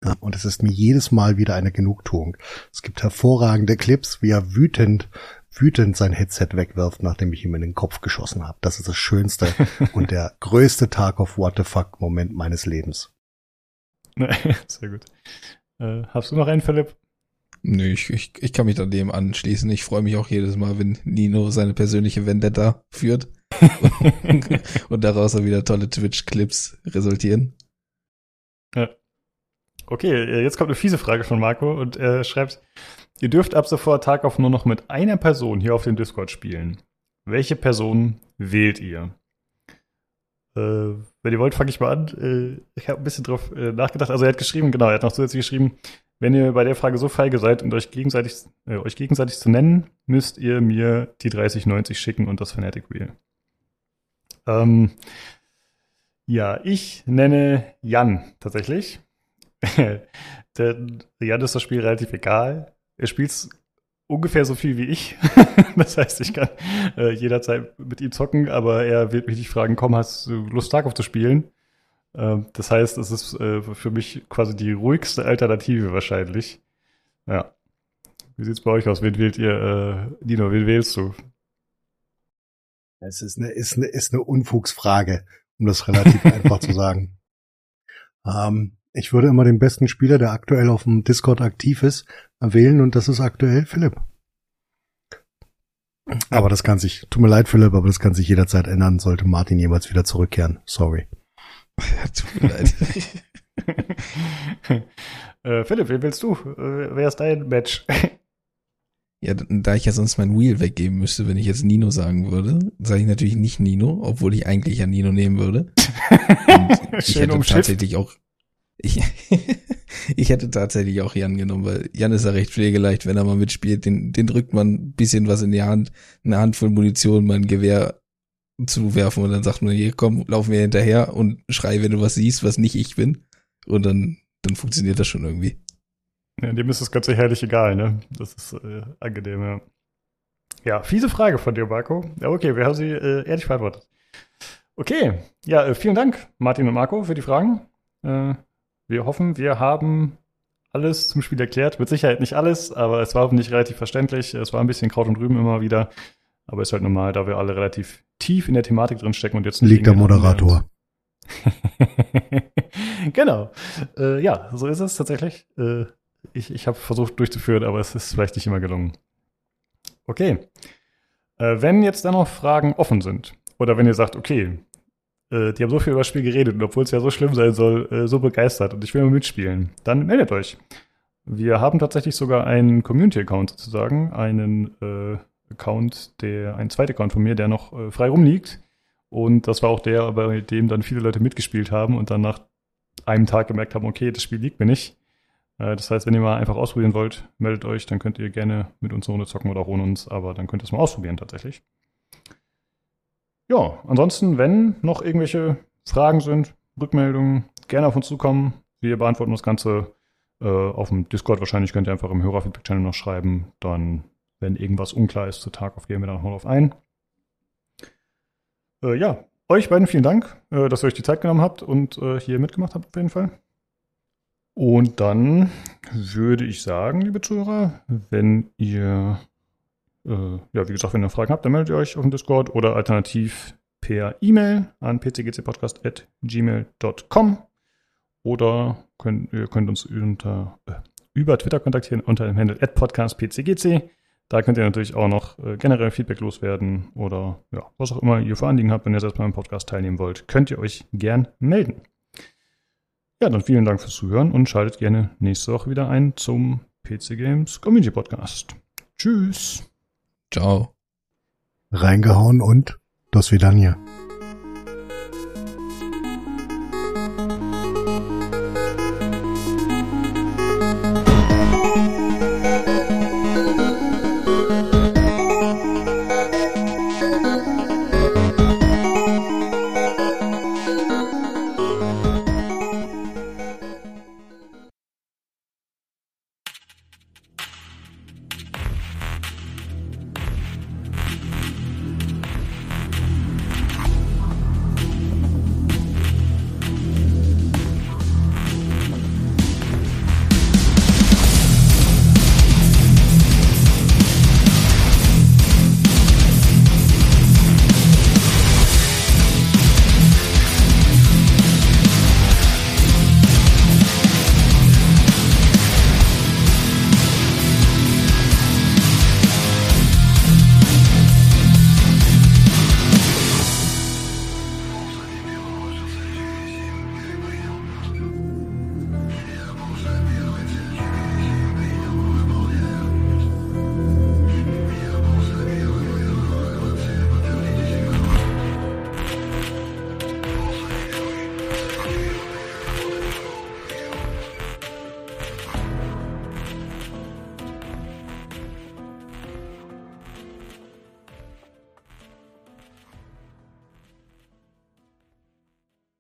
Ja, und es ist mir jedes Mal wieder eine Genugtuung. Es gibt hervorragende Clips, wie er wütend, wütend sein Headset wegwirft, nachdem ich ihm in den Kopf geschossen habe. Das ist das schönste und der größte Tag of What the fuck Moment meines Lebens. Sehr gut. Äh, hast du noch einen, Philipp? Nö, ich, ich, ich kann mich da dem anschließen. Ich freue mich auch jedes Mal, wenn Nino seine persönliche Vendetta führt und daraus dann wieder tolle Twitch-Clips resultieren. Okay, äh, jetzt kommt eine fiese Frage von Marco und er schreibt, ihr dürft ab sofort Tag auf nur noch mit einer Person hier auf dem Discord spielen. Welche Person wählt ihr? Äh, wenn ihr wollt, fange ich mal an. Äh, ich habe ein bisschen drauf äh, nachgedacht. Also er hat geschrieben, genau, er hat noch zusätzlich geschrieben, wenn ihr bei der Frage so feige seid und euch gegenseitig, äh, euch gegenseitig zu nennen, müsst ihr mir die 3090 schicken und das Fanatic Wheel. Ähm, ja, ich nenne Jan tatsächlich. Denn Jan ist das Spiel relativ egal. Er spielt ungefähr so viel wie ich. das heißt, ich kann äh, jederzeit mit ihm zocken, aber er wird mich nicht fragen, komm, hast du Lust, Tarkov zu spielen? Äh, das heißt, es ist äh, für mich quasi die ruhigste Alternative wahrscheinlich. Ja. Wie sieht's bei euch aus? Wen wählt ihr, äh, Dino, wen wählst du? Es ist eine, ist eine, ist eine Unfugsfrage, um das relativ einfach zu sagen. Ähm, ich würde immer den besten Spieler, der aktuell auf dem Discord aktiv ist, wählen und das ist aktuell Philipp. Aber das kann sich, tut mir leid, Philipp, aber das kann sich jederzeit ändern, sollte Martin jemals wieder zurückkehren. Sorry. Tut mir leid. äh, Philipp, wen willst du? Äh, wer ist dein Match? Ja, da ich ja sonst mein Wheel weggeben müsste, wenn ich jetzt Nino sagen würde, sage ich natürlich nicht Nino, obwohl ich eigentlich ja Nino nehmen würde. Ich hätte tatsächlich auch, ich, ich hätte tatsächlich auch Jan genommen, weil Jan ist ja recht pflegeleicht, wenn er mal mitspielt. Den, den drückt man ein bisschen was in die Hand, eine Handvoll Munition, mal ein Gewehr zu werfen und dann sagt man, hier komm, laufen wir hinterher und schrei, wenn du was siehst, was nicht ich bin. Und dann, dann funktioniert das schon irgendwie. Ja, dem ist das Ganze herrlich egal, ne? Das ist äh, angenehm, ja. Ja, fiese Frage von dir, Marco. Ja, okay, wir haben sie äh, ehrlich beantwortet. Okay, ja, äh, vielen Dank, Martin und Marco, für die Fragen. Äh, wir hoffen, wir haben alles zum Spiel erklärt. Mit Sicherheit nicht alles, aber es war hoffentlich relativ verständlich. Es war ein bisschen Kraut und Rüben immer wieder. Aber ist halt normal, da wir alle relativ tief in der Thematik drin stecken und jetzt liegt der Moderator. genau. Äh, ja, so ist es tatsächlich. Äh, ich, ich habe versucht durchzuführen, aber es ist vielleicht nicht immer gelungen. Okay. Äh, wenn jetzt dann noch Fragen offen sind, oder wenn ihr sagt, okay, äh, die haben so viel über das Spiel geredet und obwohl es ja so schlimm sein soll, äh, so begeistert und ich will mal mitspielen, dann meldet euch. Wir haben tatsächlich sogar einen Community-Account sozusagen, einen äh, Account, der, ein zweiter Account von mir, der noch äh, frei rumliegt. Und das war auch der, bei dem dann viele Leute mitgespielt haben und dann nach einem Tag gemerkt haben, okay, das Spiel liegt mir nicht. Äh, das heißt, wenn ihr mal einfach ausprobieren wollt, meldet euch, dann könnt ihr gerne mit uns eine Runde zocken oder auch ohne uns, aber dann könnt ihr es mal ausprobieren tatsächlich. Ja, ansonsten, wenn noch irgendwelche Fragen sind, Rückmeldungen, gerne auf uns zukommen. Wir beantworten das Ganze äh, auf dem Discord. Wahrscheinlich könnt ihr einfach im Hörerfeedback-Channel noch schreiben. Dann, wenn irgendwas unklar ist zu auf gehen wir dann nochmal drauf ein. Äh, ja, euch beiden vielen Dank, äh, dass ihr euch die Zeit genommen habt und äh, hier mitgemacht habt auf jeden Fall. Und dann würde ich sagen, liebe Zuhörer, wenn ihr, äh, ja, wie gesagt, wenn ihr Fragen habt, dann meldet ihr euch auf dem Discord oder alternativ per E-Mail an pcgcpodcast.gmail.com oder könnt, ihr könnt uns unter, äh, über Twitter kontaktieren unter dem Handle podcastpcgc. Da könnt ihr natürlich auch noch äh, generell Feedback loswerden oder ja, was auch immer ihr für Anliegen habt, wenn ihr selbst beim Podcast teilnehmen wollt, könnt ihr euch gern melden. Ja, dann vielen Dank fürs Zuhören und schaltet gerne nächste Woche wieder ein zum PC Games Community Podcast. Tschüss. Ciao. Reingehauen und dos vidania.